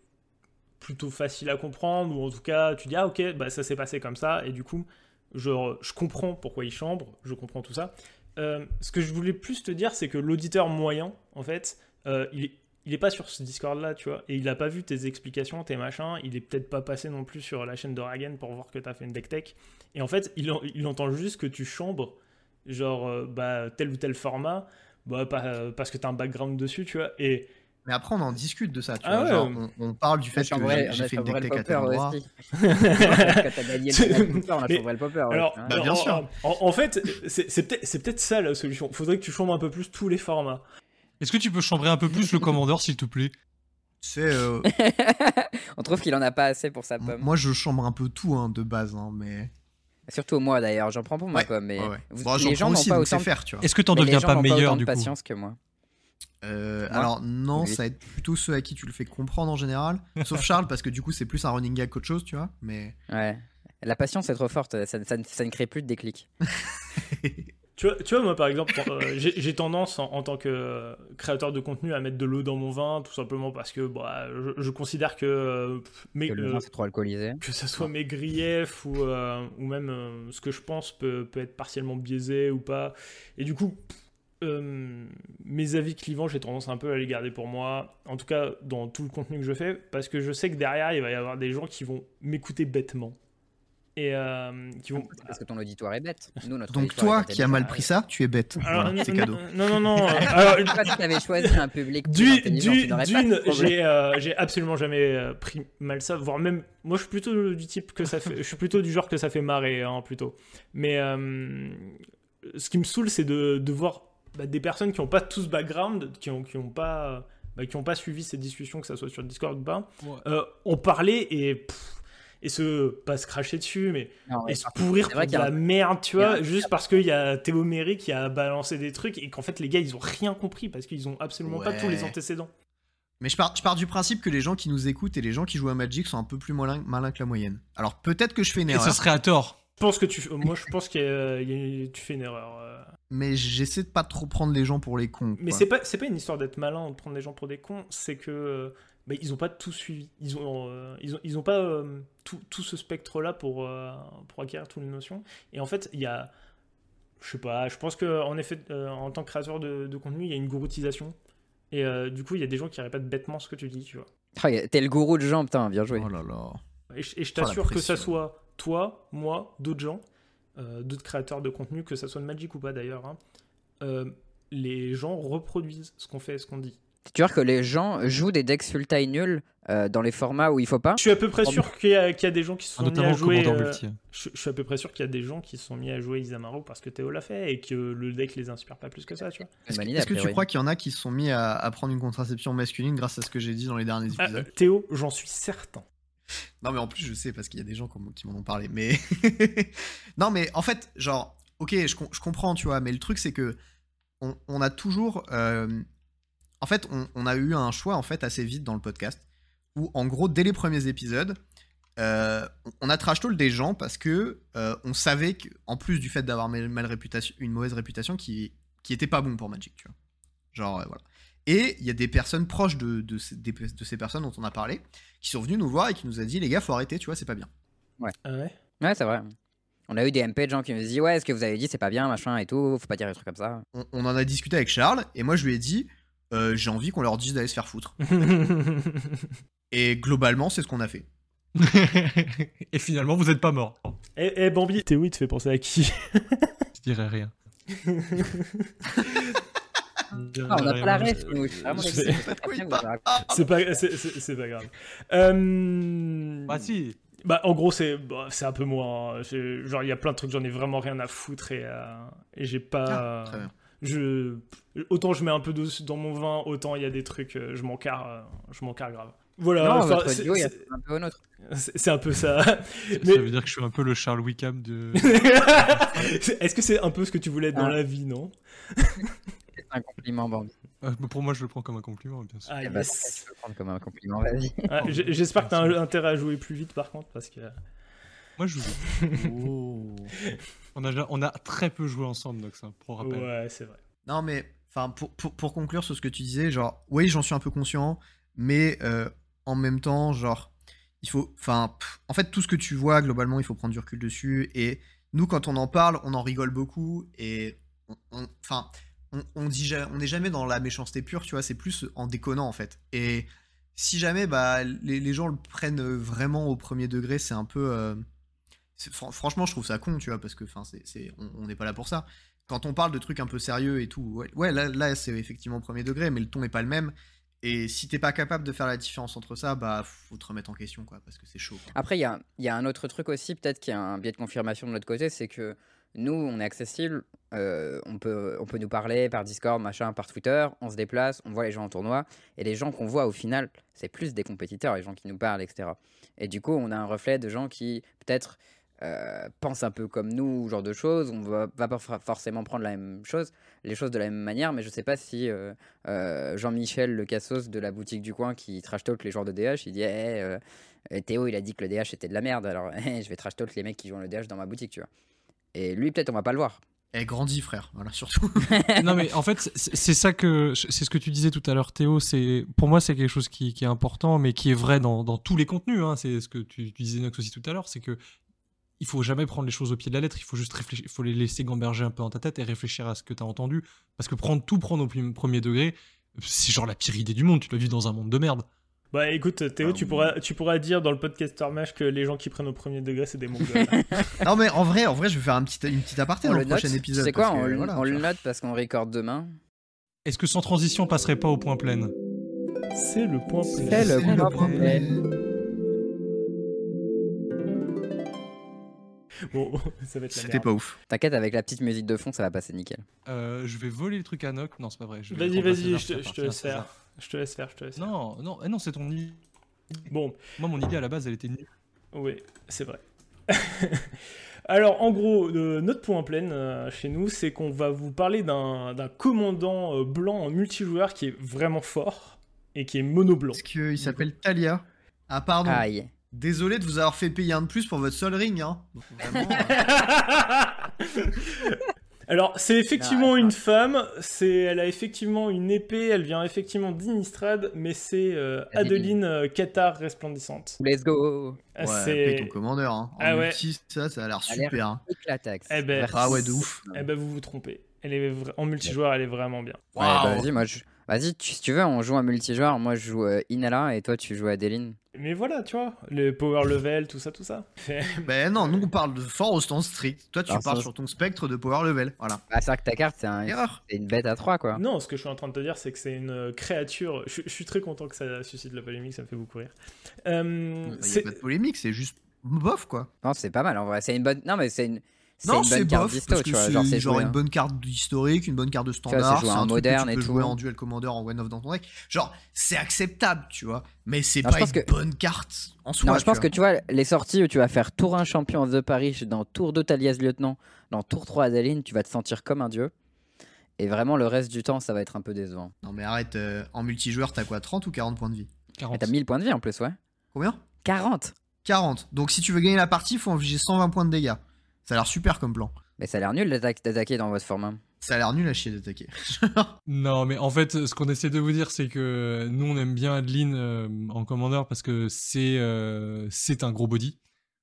plutôt facile à comprendre ou en tout cas tu dis ah ok bah ça s'est passé comme ça et du coup je, je comprends pourquoi il chambre, je comprends tout ça. Euh, ce que je voulais plus te dire, c'est que l'auditeur moyen, en fait, euh, il, est pas sur ce Discord-là, tu vois, et il a pas vu tes explications, tes machins, il est peut-être pas passé non plus sur la chaîne de Ragen pour voir que tu as fait une deck tech, et en fait, il entend juste que tu chambres, genre, euh, bah, tel ou tel format, bah, pas- euh, parce que t'as un background dessus, tu vois. Et Mais après, on en discute de ça. Tu Ah vois, ouais, genre, on, on parle du fait que j'ai- j'ai on a fait une chambré [laughs] le deck tech à tel endroit. alors, Hein. Bah, bien en, sûr. En, en fait, c'est c'est peut-être ça la solution. Faudrait que tu chambres un peu plus tous les formats. Est-ce que tu peux chambrer un peu plus le commandeur, s'il te plaît? C'est, euh, [laughs] on trouve qu'il en a pas assez pour sa pomme. moi, je chambre un peu tout hein, de base, hein, mais. Surtout moi d'ailleurs, j'en prends pour ma Ouais, pomme. Mais ouais, ouais. vous- Bon, j'en les gens prends n'ont aussi, pas autant faire, tu vois. Est-ce que t'en deviens pas meilleur du coup patience que moi. Euh, Moi alors non, Oui. ça va être plutôt ceux à qui tu le fais comprendre en général. Sauf [laughs] Charles, parce que du coup, c'est plus un running gag qu'autre chose, tu vois. Mais Ouais. La patience est trop forte, ça, ça ne crée plus de déclic. [laughs] Tu vois, tu vois, moi par exemple, euh, j'ai tendance en, en tant que euh, créateur de contenu à mettre de l'eau dans mon vin, tout simplement parce que bah, je, je considère que, euh, mais, Que le vin c'est trop alcoolisé. que ça soit mes griefs ou, ou même ce que je pense peut, peut être partiellement biaisé ou pas. Et du coup, mes avis clivants, j'ai tendance un peu à les garder pour moi, en tout cas dans tout le contenu que je fais, parce que je sais que derrière, il va y avoir des gens qui vont m'écouter bêtement. Et euh, qui vont... C'est Parce que ton auditoire est bête. Nous, notre donc toi qui as mal pris ça, tu es bête. Alors, Voilà, non, c'est non, cadeau. Non, non, non. euh, [laughs] alors, si t'avais choisi un public Du- du- tu D'une, j'ai euh, j'ai absolument jamais euh, pris mal ça, voire même, moi je suis plutôt du type que ça fait, je suis plutôt du genre que ça fait marrer, hein, plutôt. Mais euh, ce qui me saoule, c'est de, de voir bah, des personnes qui n'ont pas tout ce background, qui n'ont qui ont pas, bah, qui ont pas suivi ces discussions, que ça soit sur Discord ou pas, euh, ont parlé et, pff, et se, pas se cracher dessus, mais Non, et se pourrir pour de qu'il y a la un- merde, tu vois, un- juste parce qu'il y a Théo Méry qui a balancé des trucs et qu'en fait les gars ils ont rien compris parce qu'ils ont absolument pas tous les antécédents. Mais je pars, je pars du principe que les gens qui nous écoutent et les gens qui jouent à Magic sont un peu plus malins, malins que la moyenne. Alors peut-être que je fais une Et erreur, ce serait à tort. Je pense que tu, moi je pense que tu fais une erreur. euh. mais j'essaie de pas trop prendre les gens pour les cons. Mais c'est pas, c'est pas une histoire d'être malin ou de prendre des gens pour des cons, c'est que euh, bah, ils ont pas tout suivi. Ils ont, euh, ils ont, ils ont pas euh, tout, tout ce spectre-là pour, euh, pour acquérir toutes les notions. Et en fait, il y a, je sais pas, je pense que en effet, euh, en tant que créateur de, de contenu, il y a une gouroutisation. Et euh, du coup, il y a des gens qui répètent bêtement ce que tu dis, tu vois. Ah, T'es le gourou de gens, putain, bien joué. Oh là là. Et je, et je Oh, la t'assure que ça soit toi, moi, d'autres gens, euh, d'autres créateurs de contenu, que ça soit de Magic ou pas d'ailleurs, hein, euh, les gens reproduisent ce qu'on fait et ce qu'on dit. Tu vois que les gens jouent des decks full taille nuls euh, dans les formats où il faut pas. Je suis à peu près sûr qu'il y, a- qu'il y a des gens qui se sont mis Notamment à le jouer. euh, multi. je, je suis à peu près sûr qu'il y a des gens qui se sont mis à jouer Isamaru parce que Théo l'a fait et que le deck les inspire pas plus que ça, tu vois. Est-ce que, tu crois qu'il y en a qui se sont mis à, à prendre une contraception masculine grâce à ce que j'ai dit dans les derniers Ah, épisodes? Théo, j'en suis certain. Non, mais en plus, je sais parce qu'il y a des gens qui m'en ont parlé. Mais [laughs] non, mais en fait, genre, ok, je, com- je comprends, tu vois, mais le truc c'est que on, on a toujours, euh, en fait, on, on a eu un choix en fait assez vite dans le podcast où, en gros, dès les premiers épisodes, euh, on a trash talk des gens parce que euh, on savait qu'en plus du fait d'avoir mal, mal réputation, une mauvaise réputation, qui qui était pas bon pour Magic, tu vois. Genre, euh, voilà. Et il y a des personnes proches de, de, ces, des- de ces personnes dont on a parlé qui sont venus nous voir et qui nous a dit les gars faut arrêter tu vois c'est pas bien Ah ouais? Ouais, c'est vrai. On a eu des MP de gens qui nous disent Ouais, ce que vous avez dit, c'est pas bien, machin et tout, faut pas dire des trucs comme ça. on, on en a discuté avec Charles et moi je lui ai dit euh, j'ai envie qu'on leur dise d'aller se faire foutre [laughs] et globalement c'est ce qu'on a fait [laughs] Et finalement, vous êtes pas mort. Eh, eh, Bambi, Théo, il te fait penser à qui [laughs] Je dirais rien. Ah, on a pas la ref, nous. C'est pas, c'est, c'est- c'est pas grave. Euh, Bah si. Bah, en gros, c'est bah, c'est un peu moi. hein. Genre, il y a plein de trucs, j'en ai vraiment rien à foutre et, euh, et j'ai pas. Ah, très bien. Je, autant je mets un peu d'eau dans mon vin, autant il y a des trucs, euh, je m'en carre, euh, je m'en carre grave. Voilà, enfin, c'est- duo, il y a c'est- un peu c'est un peu ça. Ça [laughs] veut dire que je suis un peu le Charles Wickham de. [laughs] Est-ce que c'est un peu ce que tu voulais être dans Ah. la vie, non? C'est un compliment, Bambi. Euh, Pour moi, je le prends comme un compliment, bien sûr. Ah, Eh ben, yes. tu peux le prendre comme un compliment, vas-y. Ah, J'espère que t'as un- intérêt à jouer plus vite par contre, parce que. Moi, je joue. [laughs] On a, déjà- on a très peu joué ensemble, donc c'est un pro rappel. Ouais, c'est vrai. non mais enfin pour, pour, pour conclure sur ce que tu disais genre oui j'en suis un peu conscient mais euh, en même temps genre il faut enfin en fait tout ce que tu vois globalement il faut prendre du recul dessus et nous quand on en parle on en rigole beaucoup et on- enfin on, on dit ja- on n'est jamais dans la méchanceté pure tu vois c'est plus en déconnant en fait et si jamais bah les, les gens le prennent vraiment au premier degré c'est un peu euh, fran- franchement je trouve ça con tu vois parce que enfin c'est on n'est pas là pour ça quand on parle de trucs un peu sérieux et tout, ouais, là, c'est effectivement premier degré, mais le ton est pas le même. Et si t'es pas capable de faire la différence entre ça, bah faut te remettre en question, quoi, parce que c'est chaud. Après, il y y a un autre truc aussi, peut-être qu'il y a un biais de confirmation de l'autre côté, c'est que nous, on est accessible, euh, on, peut, on peut nous parler par Discord, machin, par Twitter, on se déplace, on voit les gens en tournoi, et les gens qu'on voit au final, c'est plus des compétiteurs, les gens qui nous parlent, etc. Et du coup, on a un reflet de gens qui, peut-être, euh, pensent un peu comme nous, ce genre de choses, on va, va pas for- forcément prendre la même chose, les choses de la même manière, mais je sais pas si euh, euh, Jean-Michel, le cassos de la boutique du coin qui trash talk les joueurs de DH, il dit Eh, euh, euh, Théo, il a dit que le DH était de la merde, alors [laughs] eh, je vais trash talk les mecs qui jouent le DH dans ma boutique, tu vois. Et lui, peut-être, on va pas le voir. Eh, grandis, frère, voilà, surtout. [laughs] non mais en fait c'est ça que c'est ce que tu disais tout à l'heure Théo c'est pour moi c'est quelque chose qui, qui est important mais qui est vrai dans, dans tous les contenus hein. c'est ce que tu, tu disais Nox aussi tout à l'heure c'est que il faut jamais prendre les choses au pied de la lettre il faut juste réfléchir il faut les laisser gamberger un peu dans ta tête et réfléchir à ce que tu as entendu parce que prendre tout prendre au premier degré c'est genre la pire idée du monde tu l'as vu dans un monde de merde Bah écoute, Théo, Ah, tu, oui. pourras, tu pourras dire dans le podcast Mash que les gens qui prennent au premier degré, c'est des mongols. [laughs] non, mais en vrai, en vrai, je vais faire un petit, une petite aparté on dans le le note. prochain épisode. C'est quoi On, que, le- voilà, on tu le vois. note parce qu'on recorde demain. est-ce que sans transition on passerait pas au point plein? C'est le point plein. C'est le point plein. [laughs] Bon, ça va être la C'était pas ouf. T'inquiète, avec la petite musique de fond, ça va passer nickel. Euh, je vais voler le truc à Nox non c'est pas vrai Vas-y, vas-y, je te, laisse faire. Je te laisse faire, je te laisse faire. non non eh non c'est ton idée Bon, moi mon idée à la base elle était nulle oui, c'est vrai. [laughs] Alors, en gros, euh, notre point plein euh, chez nous, c'est qu'on va vous parler d'un d'un commandant euh, blanc en multijoueur qui est vraiment fort et qui est mono-blanc. Est-ce qu'il s'appelle Talia Ah, pardon. Aïe. Désolé de vous avoir fait payer un de plus pour votre seul ring. Hein. Vraiment, [laughs] euh, Alors, c'est effectivement Non, une femme, c'est, elle a effectivement une épée, elle vient effectivement d'Inistrad, mais c'est euh, Adeline. Euh, Qatar resplendissante. Let's go ouais, c'est... ton commandeur. Hein. En Ah ouais. multi, ça, ça a l'air super. hein. Eh ben. Ah ouais, de ouf. Eh ben, vous vous trompez. Elle est vra- en multijoueur, elle est vraiment bien. Ouais, bah, vas-y, moi, je... vas-y, si tu veux, on joue un multijoueur. Moi, je joue euh, Inala et toi, tu joues Adeline. Mais voilà, tu vois, le power level, tout ça, tout ça. [laughs] Ben non, nous on parle de fort au stand strict. Toi, tu Alors, parles ça- sur ton spectre de power level. Voilà. Ah, c'est vrai que ta carte, c'est un- Erreur. c'est une bête à 3, quoi. non, ce que je suis en train de te dire, c'est que c'est une euh, créature. Je, je suis très content que ça suscite la polémique, ça me fait beaucoup rire. Euh, Il n'y a c'est- pas de polémique, c'est juste bof quoi. Non, c'est pas mal en vrai. C'est une bonne. Non, mais c'est une. Non, c'est bof. Parce que c'est Genre, joué, une hein. bonne carte historique, une bonne carte de standard. C'est un truc moderne que et tu peux tout. jouer en duel commander en one off dans ton deck. Genre, c'est acceptable, tu vois. Mais c'est pas une que- bonne carte en soi. Non, je pense que tu vois, les sorties où tu vas faire tour 1 champion of the Paris, dans tour 2 Talias Lieutenant, dans tour 3 Adeline, tu vas te sentir comme un dieu. Et vraiment, le reste du temps, ça va être un peu décevant. Non, mais arrête. euh, en multijoueur, t'as quoi 30 ou 40 points de vie? Mais 40 t'as 1000 points de vie en plus, ouais. Combien? 40 40. Donc si tu veux gagner la partie, il faut infliger 120 points de dégâts. Ça a l'air super comme plan. Mais ça a l'air nul d'attaque- d'attaquer dans votre format. Ça a l'air nul à chier d'attaquer. [laughs] Non, mais en fait, ce qu'on essaie de vous dire, c'est que nous, on aime bien Adeline euh, en commandeur parce que c'est euh, c'est un gros body.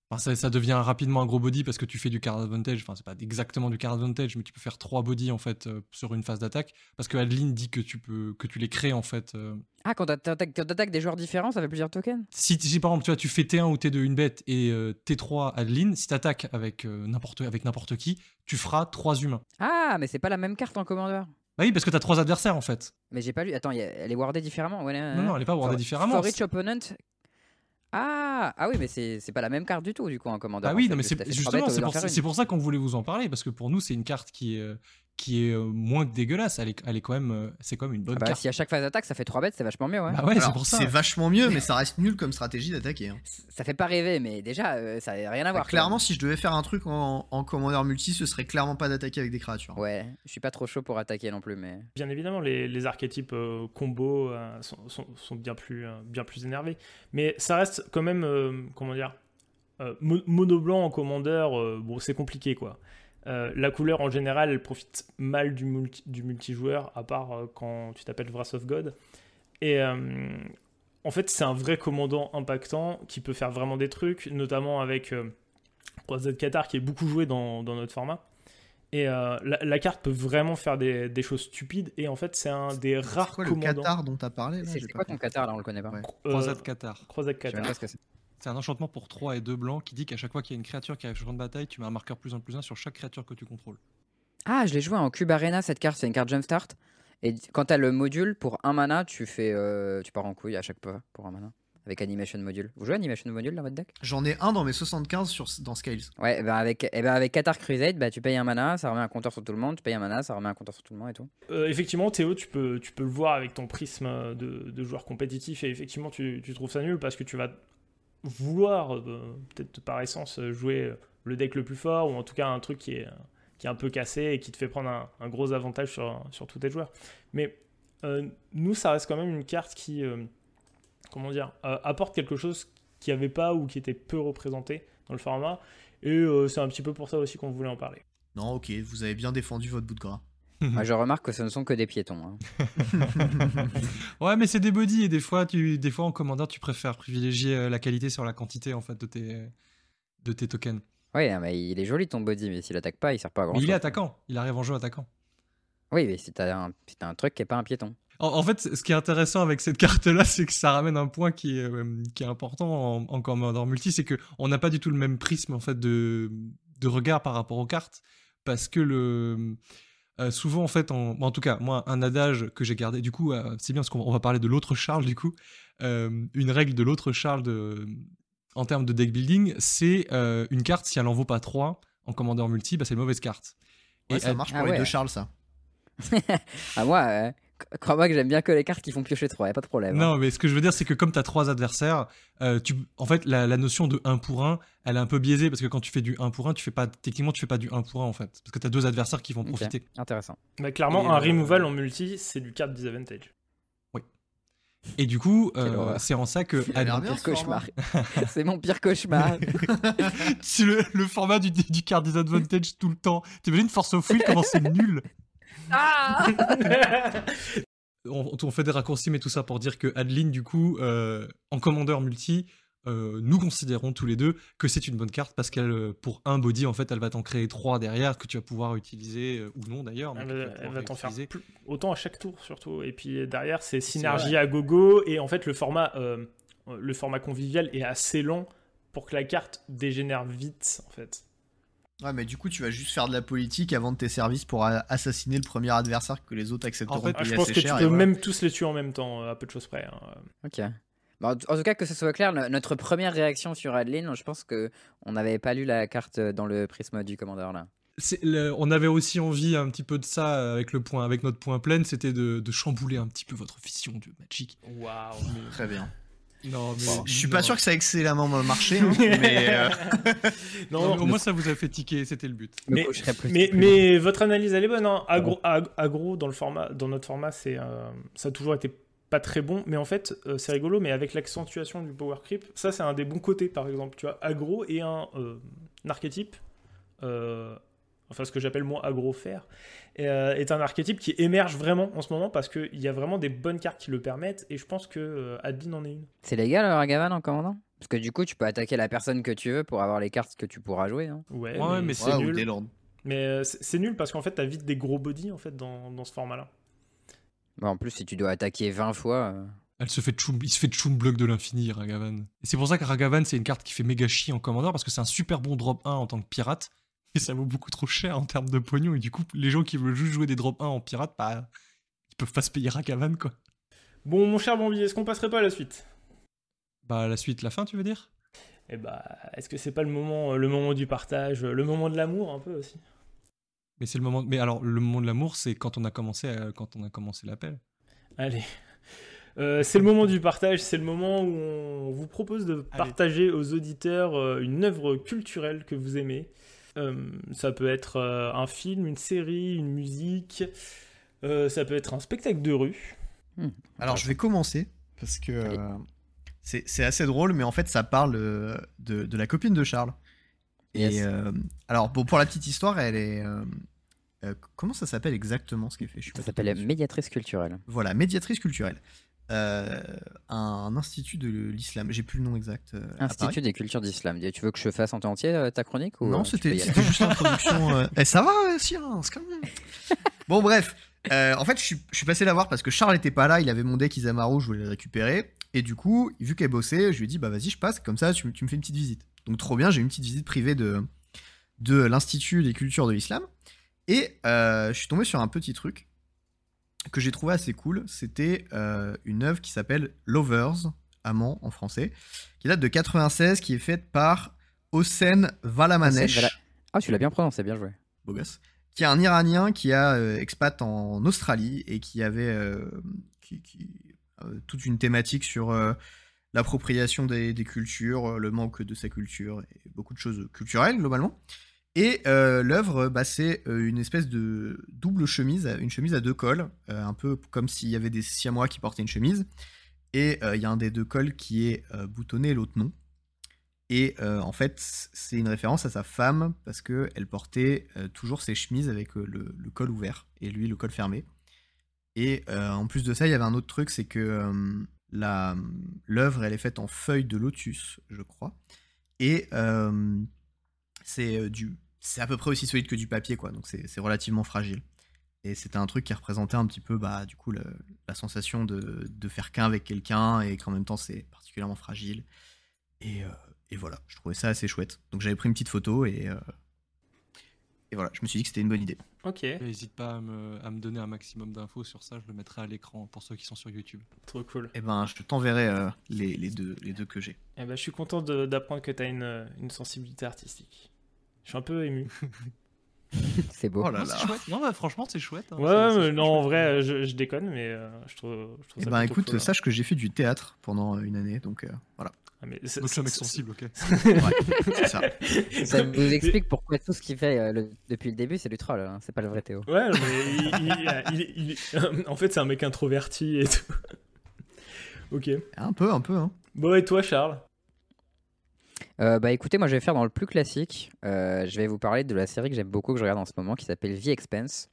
Enfin, ça, ça devient rapidement un gros body parce que tu fais du card advantage. Enfin, c'est pas exactement du card advantage, mais tu peux faire trois bodies en fait euh, sur une phase d'attaque parce que Adeline dit que tu peux que tu les crées en fait. euh. Ah, quand t'attaques des joueurs différents, ça fait plusieurs tokens Si, si, par exemple tu vois tu fais T1 ou T2 une bête et euh, T3 Adeline, si t'attaques avec n'importe avec n'importe qui, tu feras trois humains. Ah, mais c'est pas la même carte en commandeur. Bah oui, parce que t'as trois adversaires en fait. Mais j'ai pas lu. Attends, elle est wardée différemment. Ouais, Non, non, elle est pas wardée For- différemment. For each opponent. Ah, ah oui, mais c'est pas la même carte du tout, du coup, en commandeur. Ah oui, non, mais c'est justement, c'est pour, ça- pour qu'on voulait vous en parler, parce que pour nous, c'est une carte qui est, euh, qui est euh, moins que dégueulasse. Elle est, elle est quand même, euh, c'est quand même une bonne Ah bah, carte. si à chaque phase d'attaque ça fait 3 bêtes, c'est vachement mieux, ouais. Bah ouais, c'est Alors, pour ça. c'est vachement mieux, mais ça reste nul comme stratégie d'attaquer. hein. Ça fait pas rêver, mais déjà, euh, ça n'a rien à voir. quoi. Clairement, si je devais faire un truc en, en commandeur multi, ce serait clairement pas d'attaquer avec des créatures. Ouais, je suis pas trop chaud pour attaquer non plus, mais. Bien évidemment, les, les archétypes euh, combos euh, sont, sont- sont bien, plus, euh, bien plus énervés. Mais ça reste quand même, euh, comment dire, euh, mo- mono blanc en commandeur, euh, bon, c'est compliqué quoi. Euh, la couleur en général, elle profite mal du, multi- du multijoueur, à part euh, quand tu t'appelles Wrath of God. Et euh, en fait, c'est un vrai commandant impactant qui peut faire vraiment des trucs, notamment avec euh, Croisade Qatar qui est beaucoup joué dans, dans notre format. Et euh, la, la carte peut vraiment faire des, des choses stupides. Et en fait, c'est un des C'est rares quoi le commandants. Qatar dont t'as parlé là? C'est quoi ton. Qatar là? On le connaît pas. Ouais. Euh, Croisade Qatar. Croisade Je sais Qatar. C'est. Un enchantement pour 3 et 2 blancs qui dit qu'à chaque fois qu'il y a une créature qui arrive sur le champ de bataille, tu mets un marqueur plus 1 plus 1 sur chaque créature que tu contrôles. Ah, je l'ai joué en Cube Arena cette carte, c'est une carte Jumpstart. Et quand t'as le module, pour un mana, tu fais, euh, tu pars en couille à chaque fois pour un mana. Avec Animation Module. Vous jouez Animation Module dans votre deck? J'en ai un dans mes 75 sur, dans Scales. Ouais, ben avec, eh ben avec Qatar Crusade, bah, tu payes un mana, ça remet un compteur sur tout le monde. Tu payes un mana, ça remet un compteur sur tout le monde et tout. Euh, effectivement, Théo, tu peux, tu peux le voir avec ton prisme de, de joueur compétitif et effectivement, tu, tu trouves ça nul parce que tu vas vouloir, euh, peut-être par essence, jouer le deck le plus fort ou en tout cas un truc qui est, qui est un peu cassé et qui te fait prendre un, gros avantage sur, sur tous tes joueurs. Mais euh, nous, ça reste quand même une carte qui, euh, comment dire, apporte quelque chose qui avait pas ou qui était peu représenté dans le format. Et c'est un petit peu pour ça aussi qu'on voulait en parler. Non, ok, vous avez bien défendu votre bout de gras. [laughs] Moi, je remarque que ce ne sont que des piétons. hein. [laughs] Ouais, mais c'est des bodies et des fois, tu, des fois en commandeur, tu préfères privilégier euh, la qualité sur la quantité en fait de tes, de tes tokens. Oui, mais il est joli ton body, mais s'il attaque pas, il sert pas à grand Mais chose. il est attaquant, il arrive en jeu attaquant. Oui, mais si t'as un, un truc qui est pas un piéton. En, en fait, ce qui est intéressant avec cette [laughs] carte-là, c'est que ça ramène un point qui est, euh, qui est important en, en Commander Multi, c'est que on n'a pas du tout le même prisme en fait de, de regard par rapport aux cartes, parce que le euh, souvent en fait, en, en tout cas, moi, un adage que j'ai gardé, du coup, euh, c'est bien parce qu'on on va parler de l'autre Charles, du coup, euh, une règle de l'autre Charles de, en termes de deck building, c'est euh, une carte si elle en vaut pas 3 en Commander Multi, bah, c'est une mauvaise carte. Ouais, Et ça elle- marche pour Ah les ouais. deux Charles, ça. [laughs] Ah, moi, crois-moi que j'aime bien que les cartes qui font piocher 3, y a pas de problème. hein. Non, mais ce que je veux dire, c'est que comme tu as trois adversaires, euh, tu, en fait, la, la notion de 1 pour 1, elle est un peu biaisée parce que quand tu fais du 1 pour 1, tu fais pas, techniquement, tu fais pas du 1 pour 1 en fait. Parce que tu as deux adversaires qui vont profiter. Intéressant. Mais clairement, Et, un euh, removal en multi, c'est du card disadvantage. Et du coup, euh, c'est en ça que Ad- bien, Pire cauchemar. [laughs] C'est mon pire cauchemar. [laughs] c'est le, le format du, du card disadvantage tout le temps. T'imagines Force of Will comment c'est nul ah [laughs] on, on fait des raccourcis, mais tout ça pour dire que Adeline, du coup, euh, en commandeur multi, euh, nous considérons tous les deux que c'est une bonne carte parce qu'elle, euh, pour un body, en fait, elle va t'en créer trois derrière que tu vas pouvoir utiliser euh, ou non d'ailleurs. Elle va, elle t'en faire plus- autant à chaque tour surtout. Et puis derrière, c'est synergie à gogo. Et en fait, le format, euh, le format convivial est assez long pour que la carte dégénère vite en fait. Ouais, mais du coup, tu vas juste faire de la politique avant de tes services pour assassiner le premier adversaire que les autres accepteront En fait, de Ah, je payer pense assez que tu cher. peux voilà. même tous les tuer en même temps, euh, à peu de choses près. hein. Ok. Bon, en tout- cas, que ce soit clair, no- notre première réaction sur Adeline, je pense que on n'avait pas lu la carte dans le prisme du commandeur là. Le- on avait aussi envie un petit peu de ça avec le point, avec notre point plein, c'était de, de chambouler un petit peu votre vision du Magic. Waouh. Très bien. Non, mais Je suis pas sûr que ça a excellemment marché, hein, [laughs] mais euh, [laughs] Non, au moins ça vous a fait tiquer, c'était le but. Mais- coucherai plus- Mais, plus mais votre analyse, elle est bonne. Hein. Agro, ag- agro, dans, le format, dans notre format, c'est, euh, ça a toujours été pas très bon. Mais en fait, euh, c'est rigolo. Mais avec l'accentuation du power creep, ça, c'est un des bons côtés, par exemple. Tu vois, agro un, euh, un archétype. Euh, enfin, ce que j'appelle moi agro-faire, euh, est un archétype qui émerge vraiment en ce moment parce qu'il y a vraiment des bonnes cartes qui le permettent. Et je pense que euh, Adeline en est une. C'est légal le Ragavan en commandant? Parce que du coup, tu peux attaquer la personne que tu veux pour avoir les cartes que tu pourras jouer. hein. Ouais, Ouais, mais mais, c'est ouais, nul. Mais euh, c'est nul parce qu'en fait, t'as vite des gros bodies en fait, dans, dans ce format-là. Bah, en plus, si tu dois attaquer 20 fois. euh, Elle se fait tchoum- il se fait tchoum bloc de l'infini, Ragavan. Et c'est pour ça que Ragavan, c'est une carte qui fait méga chier en commandeur parce que c'est un super bon drop 1 en tant que pirate. Et ça vaut beaucoup trop cher en termes de pognon. Et du coup, les gens qui veulent juste jouer des drop 1 en pirate, bah, ils peuvent pas se payer Ragavan, quoi. Bon, mon cher Bambi, est-ce qu'on passerait pas à la suite? Bah, la suite, la fin, tu veux dire? Eh bah, est-ce que c'est pas le moment, euh, le moment du partage, euh, le moment de l'amour un peu aussi? Mais c'est le moment. Mais alors, le moment de l'amour, c'est quand on a commencé, à- quand on a commencé l'appel. Allez. Euh, c'est le moment du partage, c'est le moment où on vous propose de Allez. partager aux auditeurs euh, une œuvre culturelle que vous aimez. Euh, ça peut être euh, un film, une série, une musique, euh, ça peut être un spectacle de rue. Alors, je vais commencer parce que euh, c'est assez drôle, mais en fait, ça parle euh, de, de la copine de Charles. Yes. Et euh, alors, bon, pour la petite histoire, elle est. euh, euh, comment ça s'appelle exactement ce qu'elle fait? Je Ça pas s'appelle médiatrice culturelle. Voilà, médiatrice culturelle. Euh, un institut de l'islam. J'ai plus le nom exact. euh, Institut des cultures d'islam. Tu veux que je fasse en entier euh, ta chronique ou, Non, c'était juste l'introduction. [laughs] Eh, ça va, quand même- Bon, bref. En fait, je suis, je suis passé la voir parce que Charles était pas là. Il avait mon deck Isamaru, je voulais le récupérer. Et du coup, vu qu'elle bossait, je lui ai dit, bah vas-y, je passe. Comme ça, tu, me- tu me fais une petite visite. Donc, trop bien, j'ai eu une petite visite privée de, de l'Institut des cultures de l'islam. Et je suis tombé sur un petit truc que j'ai trouvé assez cool. C'était euh, une œuvre qui s'appelle Lovers, amant en français, qui date de 96, qui est faite par Hossein Valamanesh. Ah, tu l'as bien prononcé, bien joué. beau gosse, qui est un Iranien qui a euh, expat en Australie et qui avait euh, qui- qui- toute une thématique sur l'appropriation des, des cultures, le manque de sa culture et beaucoup de choses culturelles globalement. Et euh, l'œuvre, bah, c'est euh, une espèce de double chemise, une chemise à deux cols, euh, un peu comme s'il y avait des siamois qui portaient une chemise. Et il y a un des deux cols qui est boutonné, l'autre non. Et en fait, c'est une référence à sa femme parce que elle portait toujours ses chemises avec le, col ouvert et lui le col fermé. Et en plus de ça, il y avait un autre truc, c'est que l'œuvre, elle est faite en feuilles de lotus, je crois. Et c'est du, c'est à peu près aussi solide que du papier, quoi. Donc c'est c'est relativement fragile. Et c'était un truc qui représentait un petit peu, bah, du coup, le- la sensation de, de faire qu'un avec quelqu'un et qu'en même temps c'est particulièrement fragile. Et, euh, et voilà, je trouvais ça assez chouette. Donc j'avais pris une petite photo et, euh, et voilà, je me suis dit que c'était une bonne idée. Ok, N'hésite pas à me, à me donner un maximum d'infos sur ça, je le mettrai à l'écran pour ceux qui sont sur YouTube. trop cool. Et ben, je t'enverrai euh, les, les deux, les deux que j'ai. Eh ben, je suis content d'apprendre que tu as une, une sensibilité artistique. Je suis un peu ému. [laughs] C'est beau. Oh là Non, là. chouette. Non, bah, franchement, c'est chouette. hein. Ouais, mais chouette, non, en vrai, je, je déconne, mais euh, je trouve, je trouve Et ça ben, écoute, cool, hein. sache que j'ai fait du théâtre pendant une année, donc euh, voilà. Ah, mais c'est- Donc, un mec sensible, ok. Ouais, [laughs] c'est ça. Ça nous explique pourquoi tout ce qu'il fait euh, le- depuis le début, c'est du troll. hein. C'est pas le vrai Théo. Ouais, mais il, il- il- il- en fait, c'est un mec introverti et tout. [laughs] ok. Un peu, un peu, hein. Bon, et toi, Charles? Euh, bah écoutez, moi je vais faire dans le plus classique. Euh, je vais vous parler de la série que j'aime beaucoup, que je regarde en ce moment, qui s'appelle The Expense,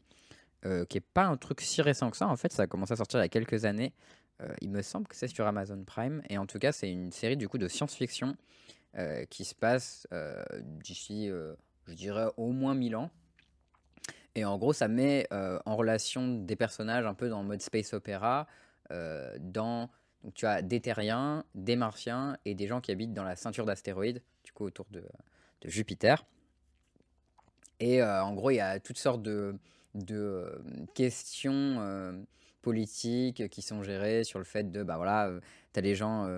euh, qui est pas un truc si récent que ça. En fait, ça a commencé à sortir il y a quelques années. Il me semble que c'est sur Amazon Prime. Et en tout cas, c'est une série du coup de science-fiction qui se passe d'ici, je dirais, au moins 1000 ans. Et en gros, ça met en relation des personnages un peu dans le mode space opéra, dans tu as des terriens, des martiens et des gens qui habitent dans la ceinture d'astéroïdes, du coup autour de, Jupiter. Et euh, en gros, il y a toutes sortes de, euh, questions euh, politiques qui sont gérées sur le fait de, bah voilà, tu as les gens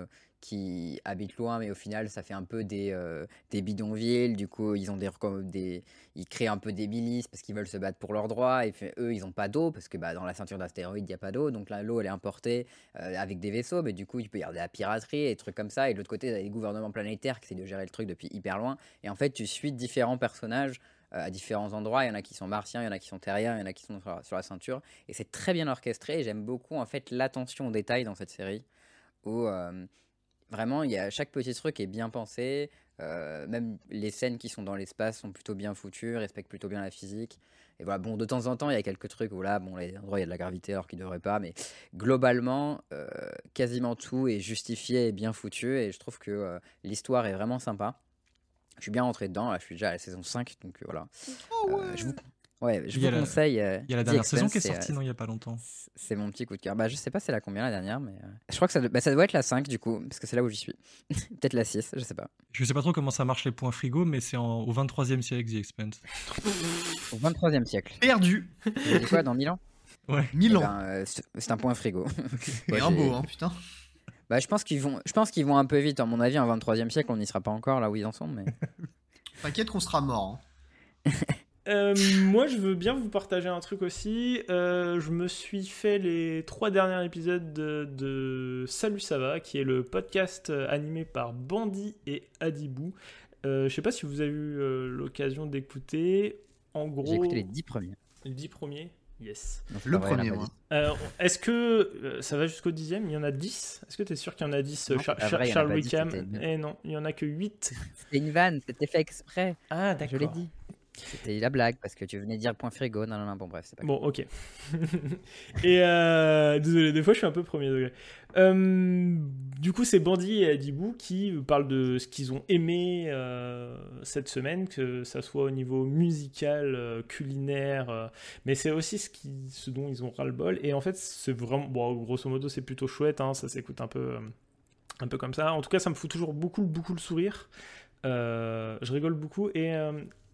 qui habitent loin, mais au final, ça fait un peu des, euh, bidonvilles. Du coup, ils ont des, des ils créent un peu des milices parce qu'ils veulent se battre pour leurs droits. Et puis, eux, ils n'ont pas d'eau parce que bah, dans la ceinture d'astéroïdes, il n'y a pas d'eau. Donc là, l'eau, elle est importée euh, avec des vaisseaux, mais du coup, il peut y avoir de la piraterie et des trucs comme ça. Et de l'autre côté, tu as des gouvernements planétaires qui essaient de gérer le truc depuis hyper loin. Et en fait, tu suis différents personnages euh, à différents endroits. Il y en a qui sont martiens, il y en a qui sont terriens, il y en a qui sont sur la, ceinture. Et c'est très bien orchestré. J'aime beaucoup en fait l'attention aux détails dans cette série, où vraiment, il y a chaque petit truc est bien pensé. Euh, même les scènes qui sont dans l'espace sont plutôt bien foutues, respectent plutôt bien la physique. Et voilà, bon, de temps en temps, il y a quelques trucs où là, bon, les endroits, il y a de la gravité alors qu'il ne devrait pas, mais globalement, euh, quasiment tout est justifié et bien foutu, et je trouve que euh, l'histoire est vraiment sympa. Je suis bien rentré dedans, là, je suis déjà à la saison 5, donc voilà. Je vous, ouais, je vous conseille. euh, Il y a la dernière saison qui est c'est, sortie, euh, non, il y a pas longtemps. c'est- C'est mon petit coup de cœur. Bah, je sais pas c'est la combien la dernière, mais euh, je crois que ça, doit- bah, ça doit être la 5 du coup, parce que c'est là où j'y suis. [laughs] Peut-être la 6, je sais pas. Je sais pas trop comment ça marche les points frigo, mais c'est en- au 23e siècle, The Expense. Au 23 e siècle. Perdu dit quoi, dans 1000 ans? Ouais. [laughs] 1000 Eh ans. ben, euh, c'est c'est un point frigo. [laughs] Et Ouais, un beau, hein, putain. Bah, je pense qu'ils vont, je pense qu'ils vont un peu vite. À mon avis, en 23e siècle, on n'y sera pas encore là où ils en sont. Mais T'inquiète qu'on sera mort. hein. Euh, moi, je veux bien vous partager un truc aussi. Euh, je me suis fait les trois derniers épisodes de, de Salut ça va, qui est le podcast euh, animé par Bandy et Adibou. Euh, je sais pas si vous avez eu euh, l'occasion d'écouter. En gros, j'ai écouté les 10 premiers. les dix premiers. Yes. Le premier, moi. Euh, Est-ce que euh, ça va jusqu'au dixième? Il y en a 10 Est-ce que tu es sûr qu'il y en a 10 Non, Char- vrai, Charles pas 10, Wickham? Eh non, il y en a que 8. C'était une vanne, c'était fait exprès. Ah, Je l'ai dit. C'était la blague parce que tu venais dire point frigo. Non, non, non. Bon, bref, c'est pas. Bon, ok. [laughs] et euh, désolé, des fois je suis un peu premier degré. Euh, du coup, c'est Bandy et Adibou qui parlent de ce qu'ils ont aimé euh, cette semaine, que ça soit au niveau musical, euh, culinaire, mais c'est aussi ce, qui, ce dont ils ont ras-le-bol. Et en fait, c'est vraiment, bon, grosso modo, c'est plutôt chouette, hein, ça s'écoute un peu, un peu comme ça. En tout cas, ça me fout toujours beaucoup, beaucoup le sourire. Je rigole beaucoup et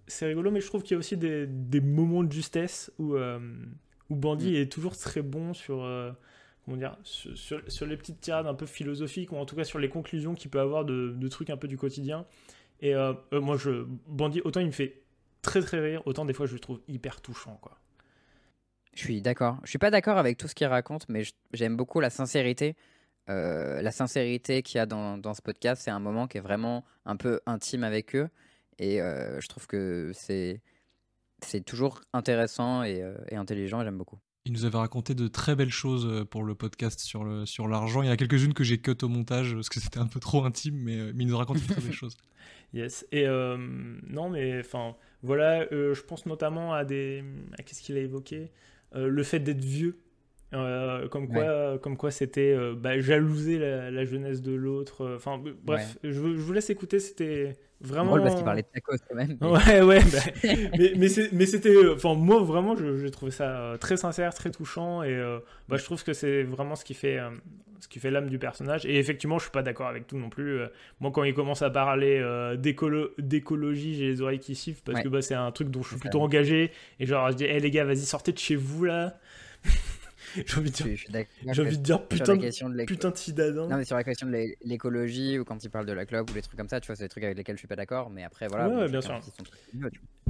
c'est rigolo, mais je trouve qu'il y a aussi des, des moments de justesse où, euh, où Bandy est toujours très bon sur, euh, comment dire, sur, sur- sur les petites tirades un peu philosophiques, ou en tout cas sur les conclusions qu'il peut avoir de, de trucs un peu du quotidien. Et euh, euh, moi, je, Bandy, autant il me fait très très rire, autant des fois je le trouve hyper touchant. Quoi. Je suis d'accord. Je suis pas d'accord avec tout ce qu'il raconte, mais j'aime beaucoup la sincérité. La sincérité qu'il y a dans, dans ce podcast, c'est un moment qui est vraiment un peu intime avec eux. Et euh, je trouve que c'est c'est toujours intéressant et, euh, et intelligent, et j'aime beaucoup. Il nous avait raconté de très belles choses euh, pour le podcast sur le sur l'argent. Il y en a quelques-unes que j'ai cut au montage parce que c'était un peu trop intime, mais, mais il nous raconte de très belles [laughs] choses. Yes. Et euh, non, mais enfin, voilà, euh, je pense notamment à des. À qu'est-ce qu'il a évoqué Euh, Le fait d'être vieux. Euh, comme quoi, comme quoi c'était euh, bah, jalouser la, la jeunesse de l'autre. euh, Enfin, bref, je, vous- je vous laisse écouter. C'était vraiment. Drôle parce qu'il parlait de tacos quand même. mais- [laughs] Ouais, ouais, bah, mais, mais, c'était. euh, Enfin, moi, vraiment, j'ai trouvé ça très sincère, très touchant. Et bah, je trouve que c'est vraiment ce qui fait. ce qui fait l'âme du personnage. Et effectivement, je suis pas d'accord avec tout non plus. Moi, quand il commence à parler d'écolo- d'écologie, j'ai les oreilles qui sifflent parce Ouais. que bah, c'est un truc dont je suis plutôt engagé. Et genre, je dis, hé les gars, vas-y, sortez de chez vous là. [laughs] j'ai envie de dire, j'ai envie de dire putain, de- putain de citadin. Non, mais sur la question de l'é- l'écologie ou quand il parle de la club ou les trucs comme ça, tu vois, c'est des trucs avec lesquels je suis pas d'accord. Mais après, voilà. Ouais, bon, ouais, bien sûr. qu'il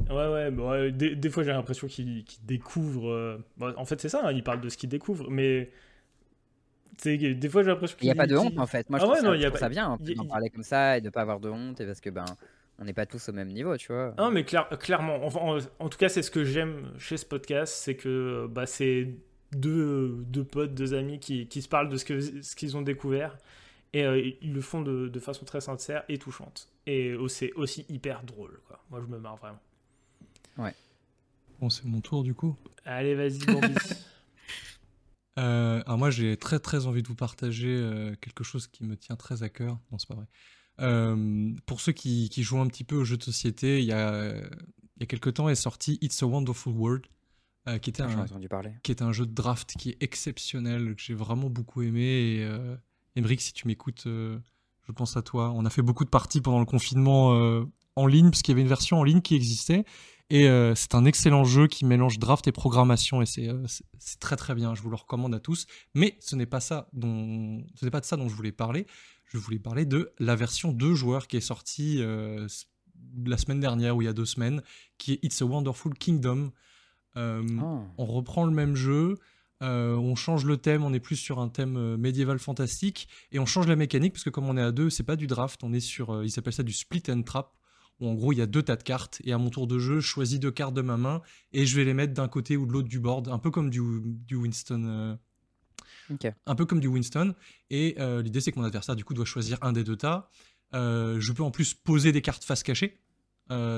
Ouais, ouais, ouais, des, des fois j'ai l'impression qu'il qu'il découvre. euh, en fait, c'est ça, hein, il parle de ce qu'il découvre, mais. Des fois j'ai l'impression Il n'y a qu'il. pas de qu'il- honte en fait. Moi, Ah je trouve, ouais, ça, non, je y a trouve pas- ça bien a- d'en y- parler comme ça et de pas avoir de honte et parce que ben on n'est pas tous au même niveau, tu vois. Ah, mais clair- clairement, enfin, en, en tout cas, c'est ce que j'aime chez ce podcast, c'est que bah, c'est deux, deux potes, deux amis qui, qui se parlent de ce que- ce qu'ils ont découvert et euh, ils le font de, de façon très sincère et touchante. Et oh, c'est aussi hyper drôle, quoi. Moi, je me marre vraiment. Bon, c'est mon tour du coup. Allez, vas-y, [laughs] Bambi. Euh, alors moi, j'ai très très envie de vous partager euh, quelque chose qui me tient très à cœur. Non, c'est pas vrai. Euh, pour ceux qui, qui jouent un petit peu aux jeux de société, il y a, il y a quelques temps est sorti It's a Wonderful World, euh, qui, était un, entendu parler. qui est un jeu de draft qui est exceptionnel, que j'ai vraiment beaucoup aimé. Et euh, Emeric, si tu m'écoutes, euh, je pense à toi. On a fait beaucoup de parties pendant le confinement euh, en ligne, parce qu'il y avait une version en ligne qui existait. Et c'est un excellent jeu qui mélange draft et programmation, et c'est très très bien. Je vous le recommande à tous. Mais ce n'est pas ça dont ce n'est pas de ça dont je voulais parler. Je voulais parler de la version 2 joueurs qui est sortie la semaine dernière ou il y a deux semaines, qui est It's a Wonderful Kingdom. Euh, Oh. on reprend le même jeu, euh, on change le thème, on est plus sur un thème euh, médiéval fantastique, et on change la mécanique, parce que comme on est à deux, c'est pas du draft, on est sur, ils appellent ça du split and trap, où en gros il y a deux tas de cartes, et à mon tour de jeu, je choisis deux cartes de ma main, et je vais les mettre d'un côté ou de l'autre du board, un peu comme du, du Winston. euh, un peu comme du Winston. Et l'idée, c'est que mon adversaire, du coup, doit choisir un des deux tas. Je peux en plus poser des cartes face cachée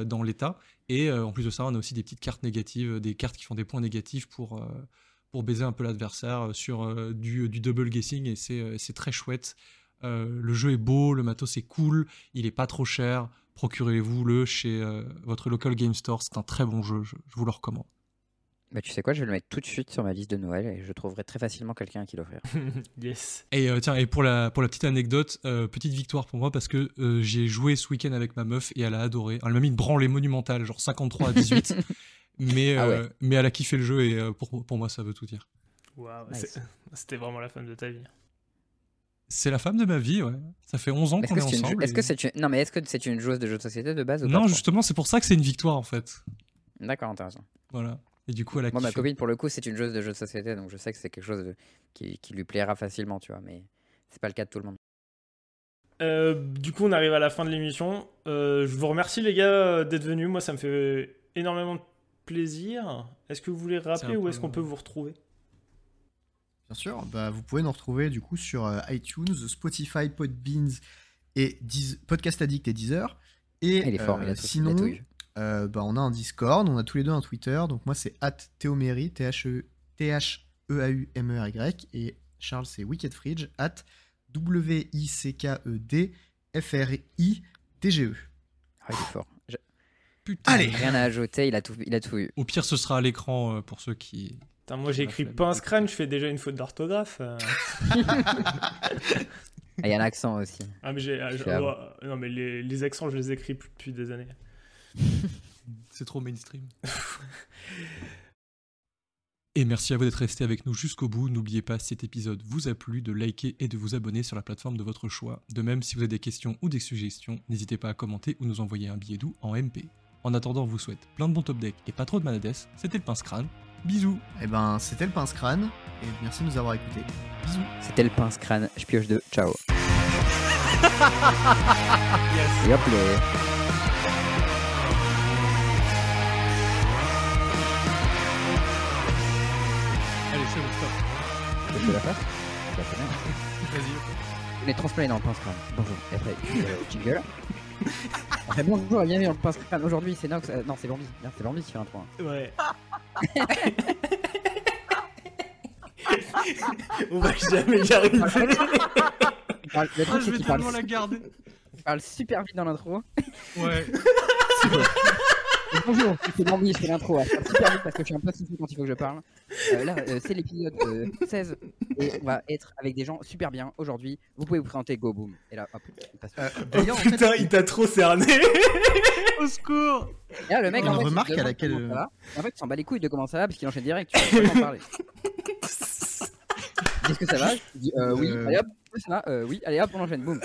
dans l'état. Et euh, en plus de ça, on a aussi des petites cartes négatives, des cartes qui font des points négatifs pour, euh, pour baiser un peu l'adversaire euh, sur euh, du, double guessing. Et c'est euh, très chouette. Euh, le jeu est beau, le matos est cool, il est pas trop cher. Procurez-vous-le chez euh, votre local game store. C'est un très bon jeu, je, je vous le recommande. Bah, tu sais quoi, je vais le mettre tout de suite sur ma liste de Noël et je trouverai très facilement quelqu'un à qui l'offrir. [laughs] yes. Et euh, tiens, et pour la, pour la petite anecdote, euh, petite victoire pour moi parce que euh, j'ai joué ce week-end avec ma meuf et elle a adoré. Elle m'a mis une branlée monumentale, genre 53 à 18. [laughs] mais, Ah ouais. mais elle a kiffé le jeu et euh, pour, pour moi, ça veut tout dire. Waouh, Nice. C'était vraiment la femme de ta vie. C'est la femme de ma vie, ouais. Ça fait 11 ans qu'on est, ensemble. est-ce que c'est une- non mais est-ce que c'est une joueuse de jeux de société de base ou pas Non, justement, c'est pour ça que c'est une victoire en fait. D'accord, intéressant. Voilà. Et du coup, elle a Moi, ma kiffé. copine, pour le coup, c'est une joueuse de jeux de société, donc je sais que c'est quelque chose de- qui, qui lui plaira facilement, tu vois, mais c'est pas le cas de tout le monde. Euh, du coup, on arrive à la fin de l'émission. Euh, je vous remercie, les gars, euh, d'être venus. Moi, ça me fait énormément de plaisir. Est-ce que vous voulez rappeler où est-ce qu'on peut vous retrouver? Bien sûr, bah, vous pouvez nous retrouver du coup sur iTunes, Spotify, Podbeans et Deez- Podcast Addict et Deezer. Et Il est euh, sinon, euh, bah, on a un Discord, on a tous les deux un Twitter. Donc moi c'est @théoméry, T H E T H E A U M E R Y et Charles c'est Wicked Fridge at W I C K E D F R I T G E. Ah, il est fort. J'ai Putain. Allez. rien à ajouter, il a tout, il a tout eu. Au pire, ce sera à l'écran euh, pour ceux qui. Putain, moi, fait pince beaucoup. crâne, je fais déjà une faute d'orthographe. euh. Ah, il y a un accent aussi. Ah, mais j'ai. ah, Je je- non, mais les, les accents, je les écris depuis des années. C'est trop mainstream. [laughs] Et merci à vous d'être resté avec nous jusqu'au bout. N'oubliez pas, si cet épisode vous a plu, de liker et de vous abonner sur la plateforme de votre choix. De même, si vous avez des questions ou des suggestions, n'hésitez pas à commenter ou nous envoyer un billet doux en MP. En attendant, on vous souhaite plein de bons top deck et pas trop de manades. C'était le pince crâne. Bisous Et ben, c'était le pince crâne. Et merci de nous avoir écoutés. Bisous. C'était le pince crâne, je pioche deux, ciao. [laughs] Et Je peux la faire Je la fais. Vas-y. On est transplané dans le pince. Bonjour. Et après, euh, jingle. Après, bonjour et bienvenue dans le pince. Aujourd'hui, c'est Nox. euh, non, c'est Bambi. Merde, C'est Bambi qui fait l'intro. hein. Ouais. [laughs] On va jamais y arriver. Il parle- Le Ah, truc, je c'est vais qu'il parle, tellement la garder. il parle super vite dans l'intro. Ouais. [laughs] Bonjour, c'est Bambi, je fais l'intro. Parle super vite parce que je suis un peu soufflé quand il faut que je parle. Euh, là, euh, c'est l'épisode euh, 16 et on va être avec des gens super bien. Aujourd'hui, vous pouvez vous présenter Go Boom. Et là, hop, il passe. Euh, Oh, D'ailleurs, en fait, putain, il t'a trop cerné. [laughs] Au secours Et là, le mec, en fait, il remarque à laquelle, En fait, il s'en bat les couilles de comment ça va parce qu'il enchaîne direct. Tu vas pas en parler. [laughs] Est-ce que ça va? Il dit euh, oui. Euh. Allez hop, ça va euh, Oui, allez hop, on enchaîne. Boum.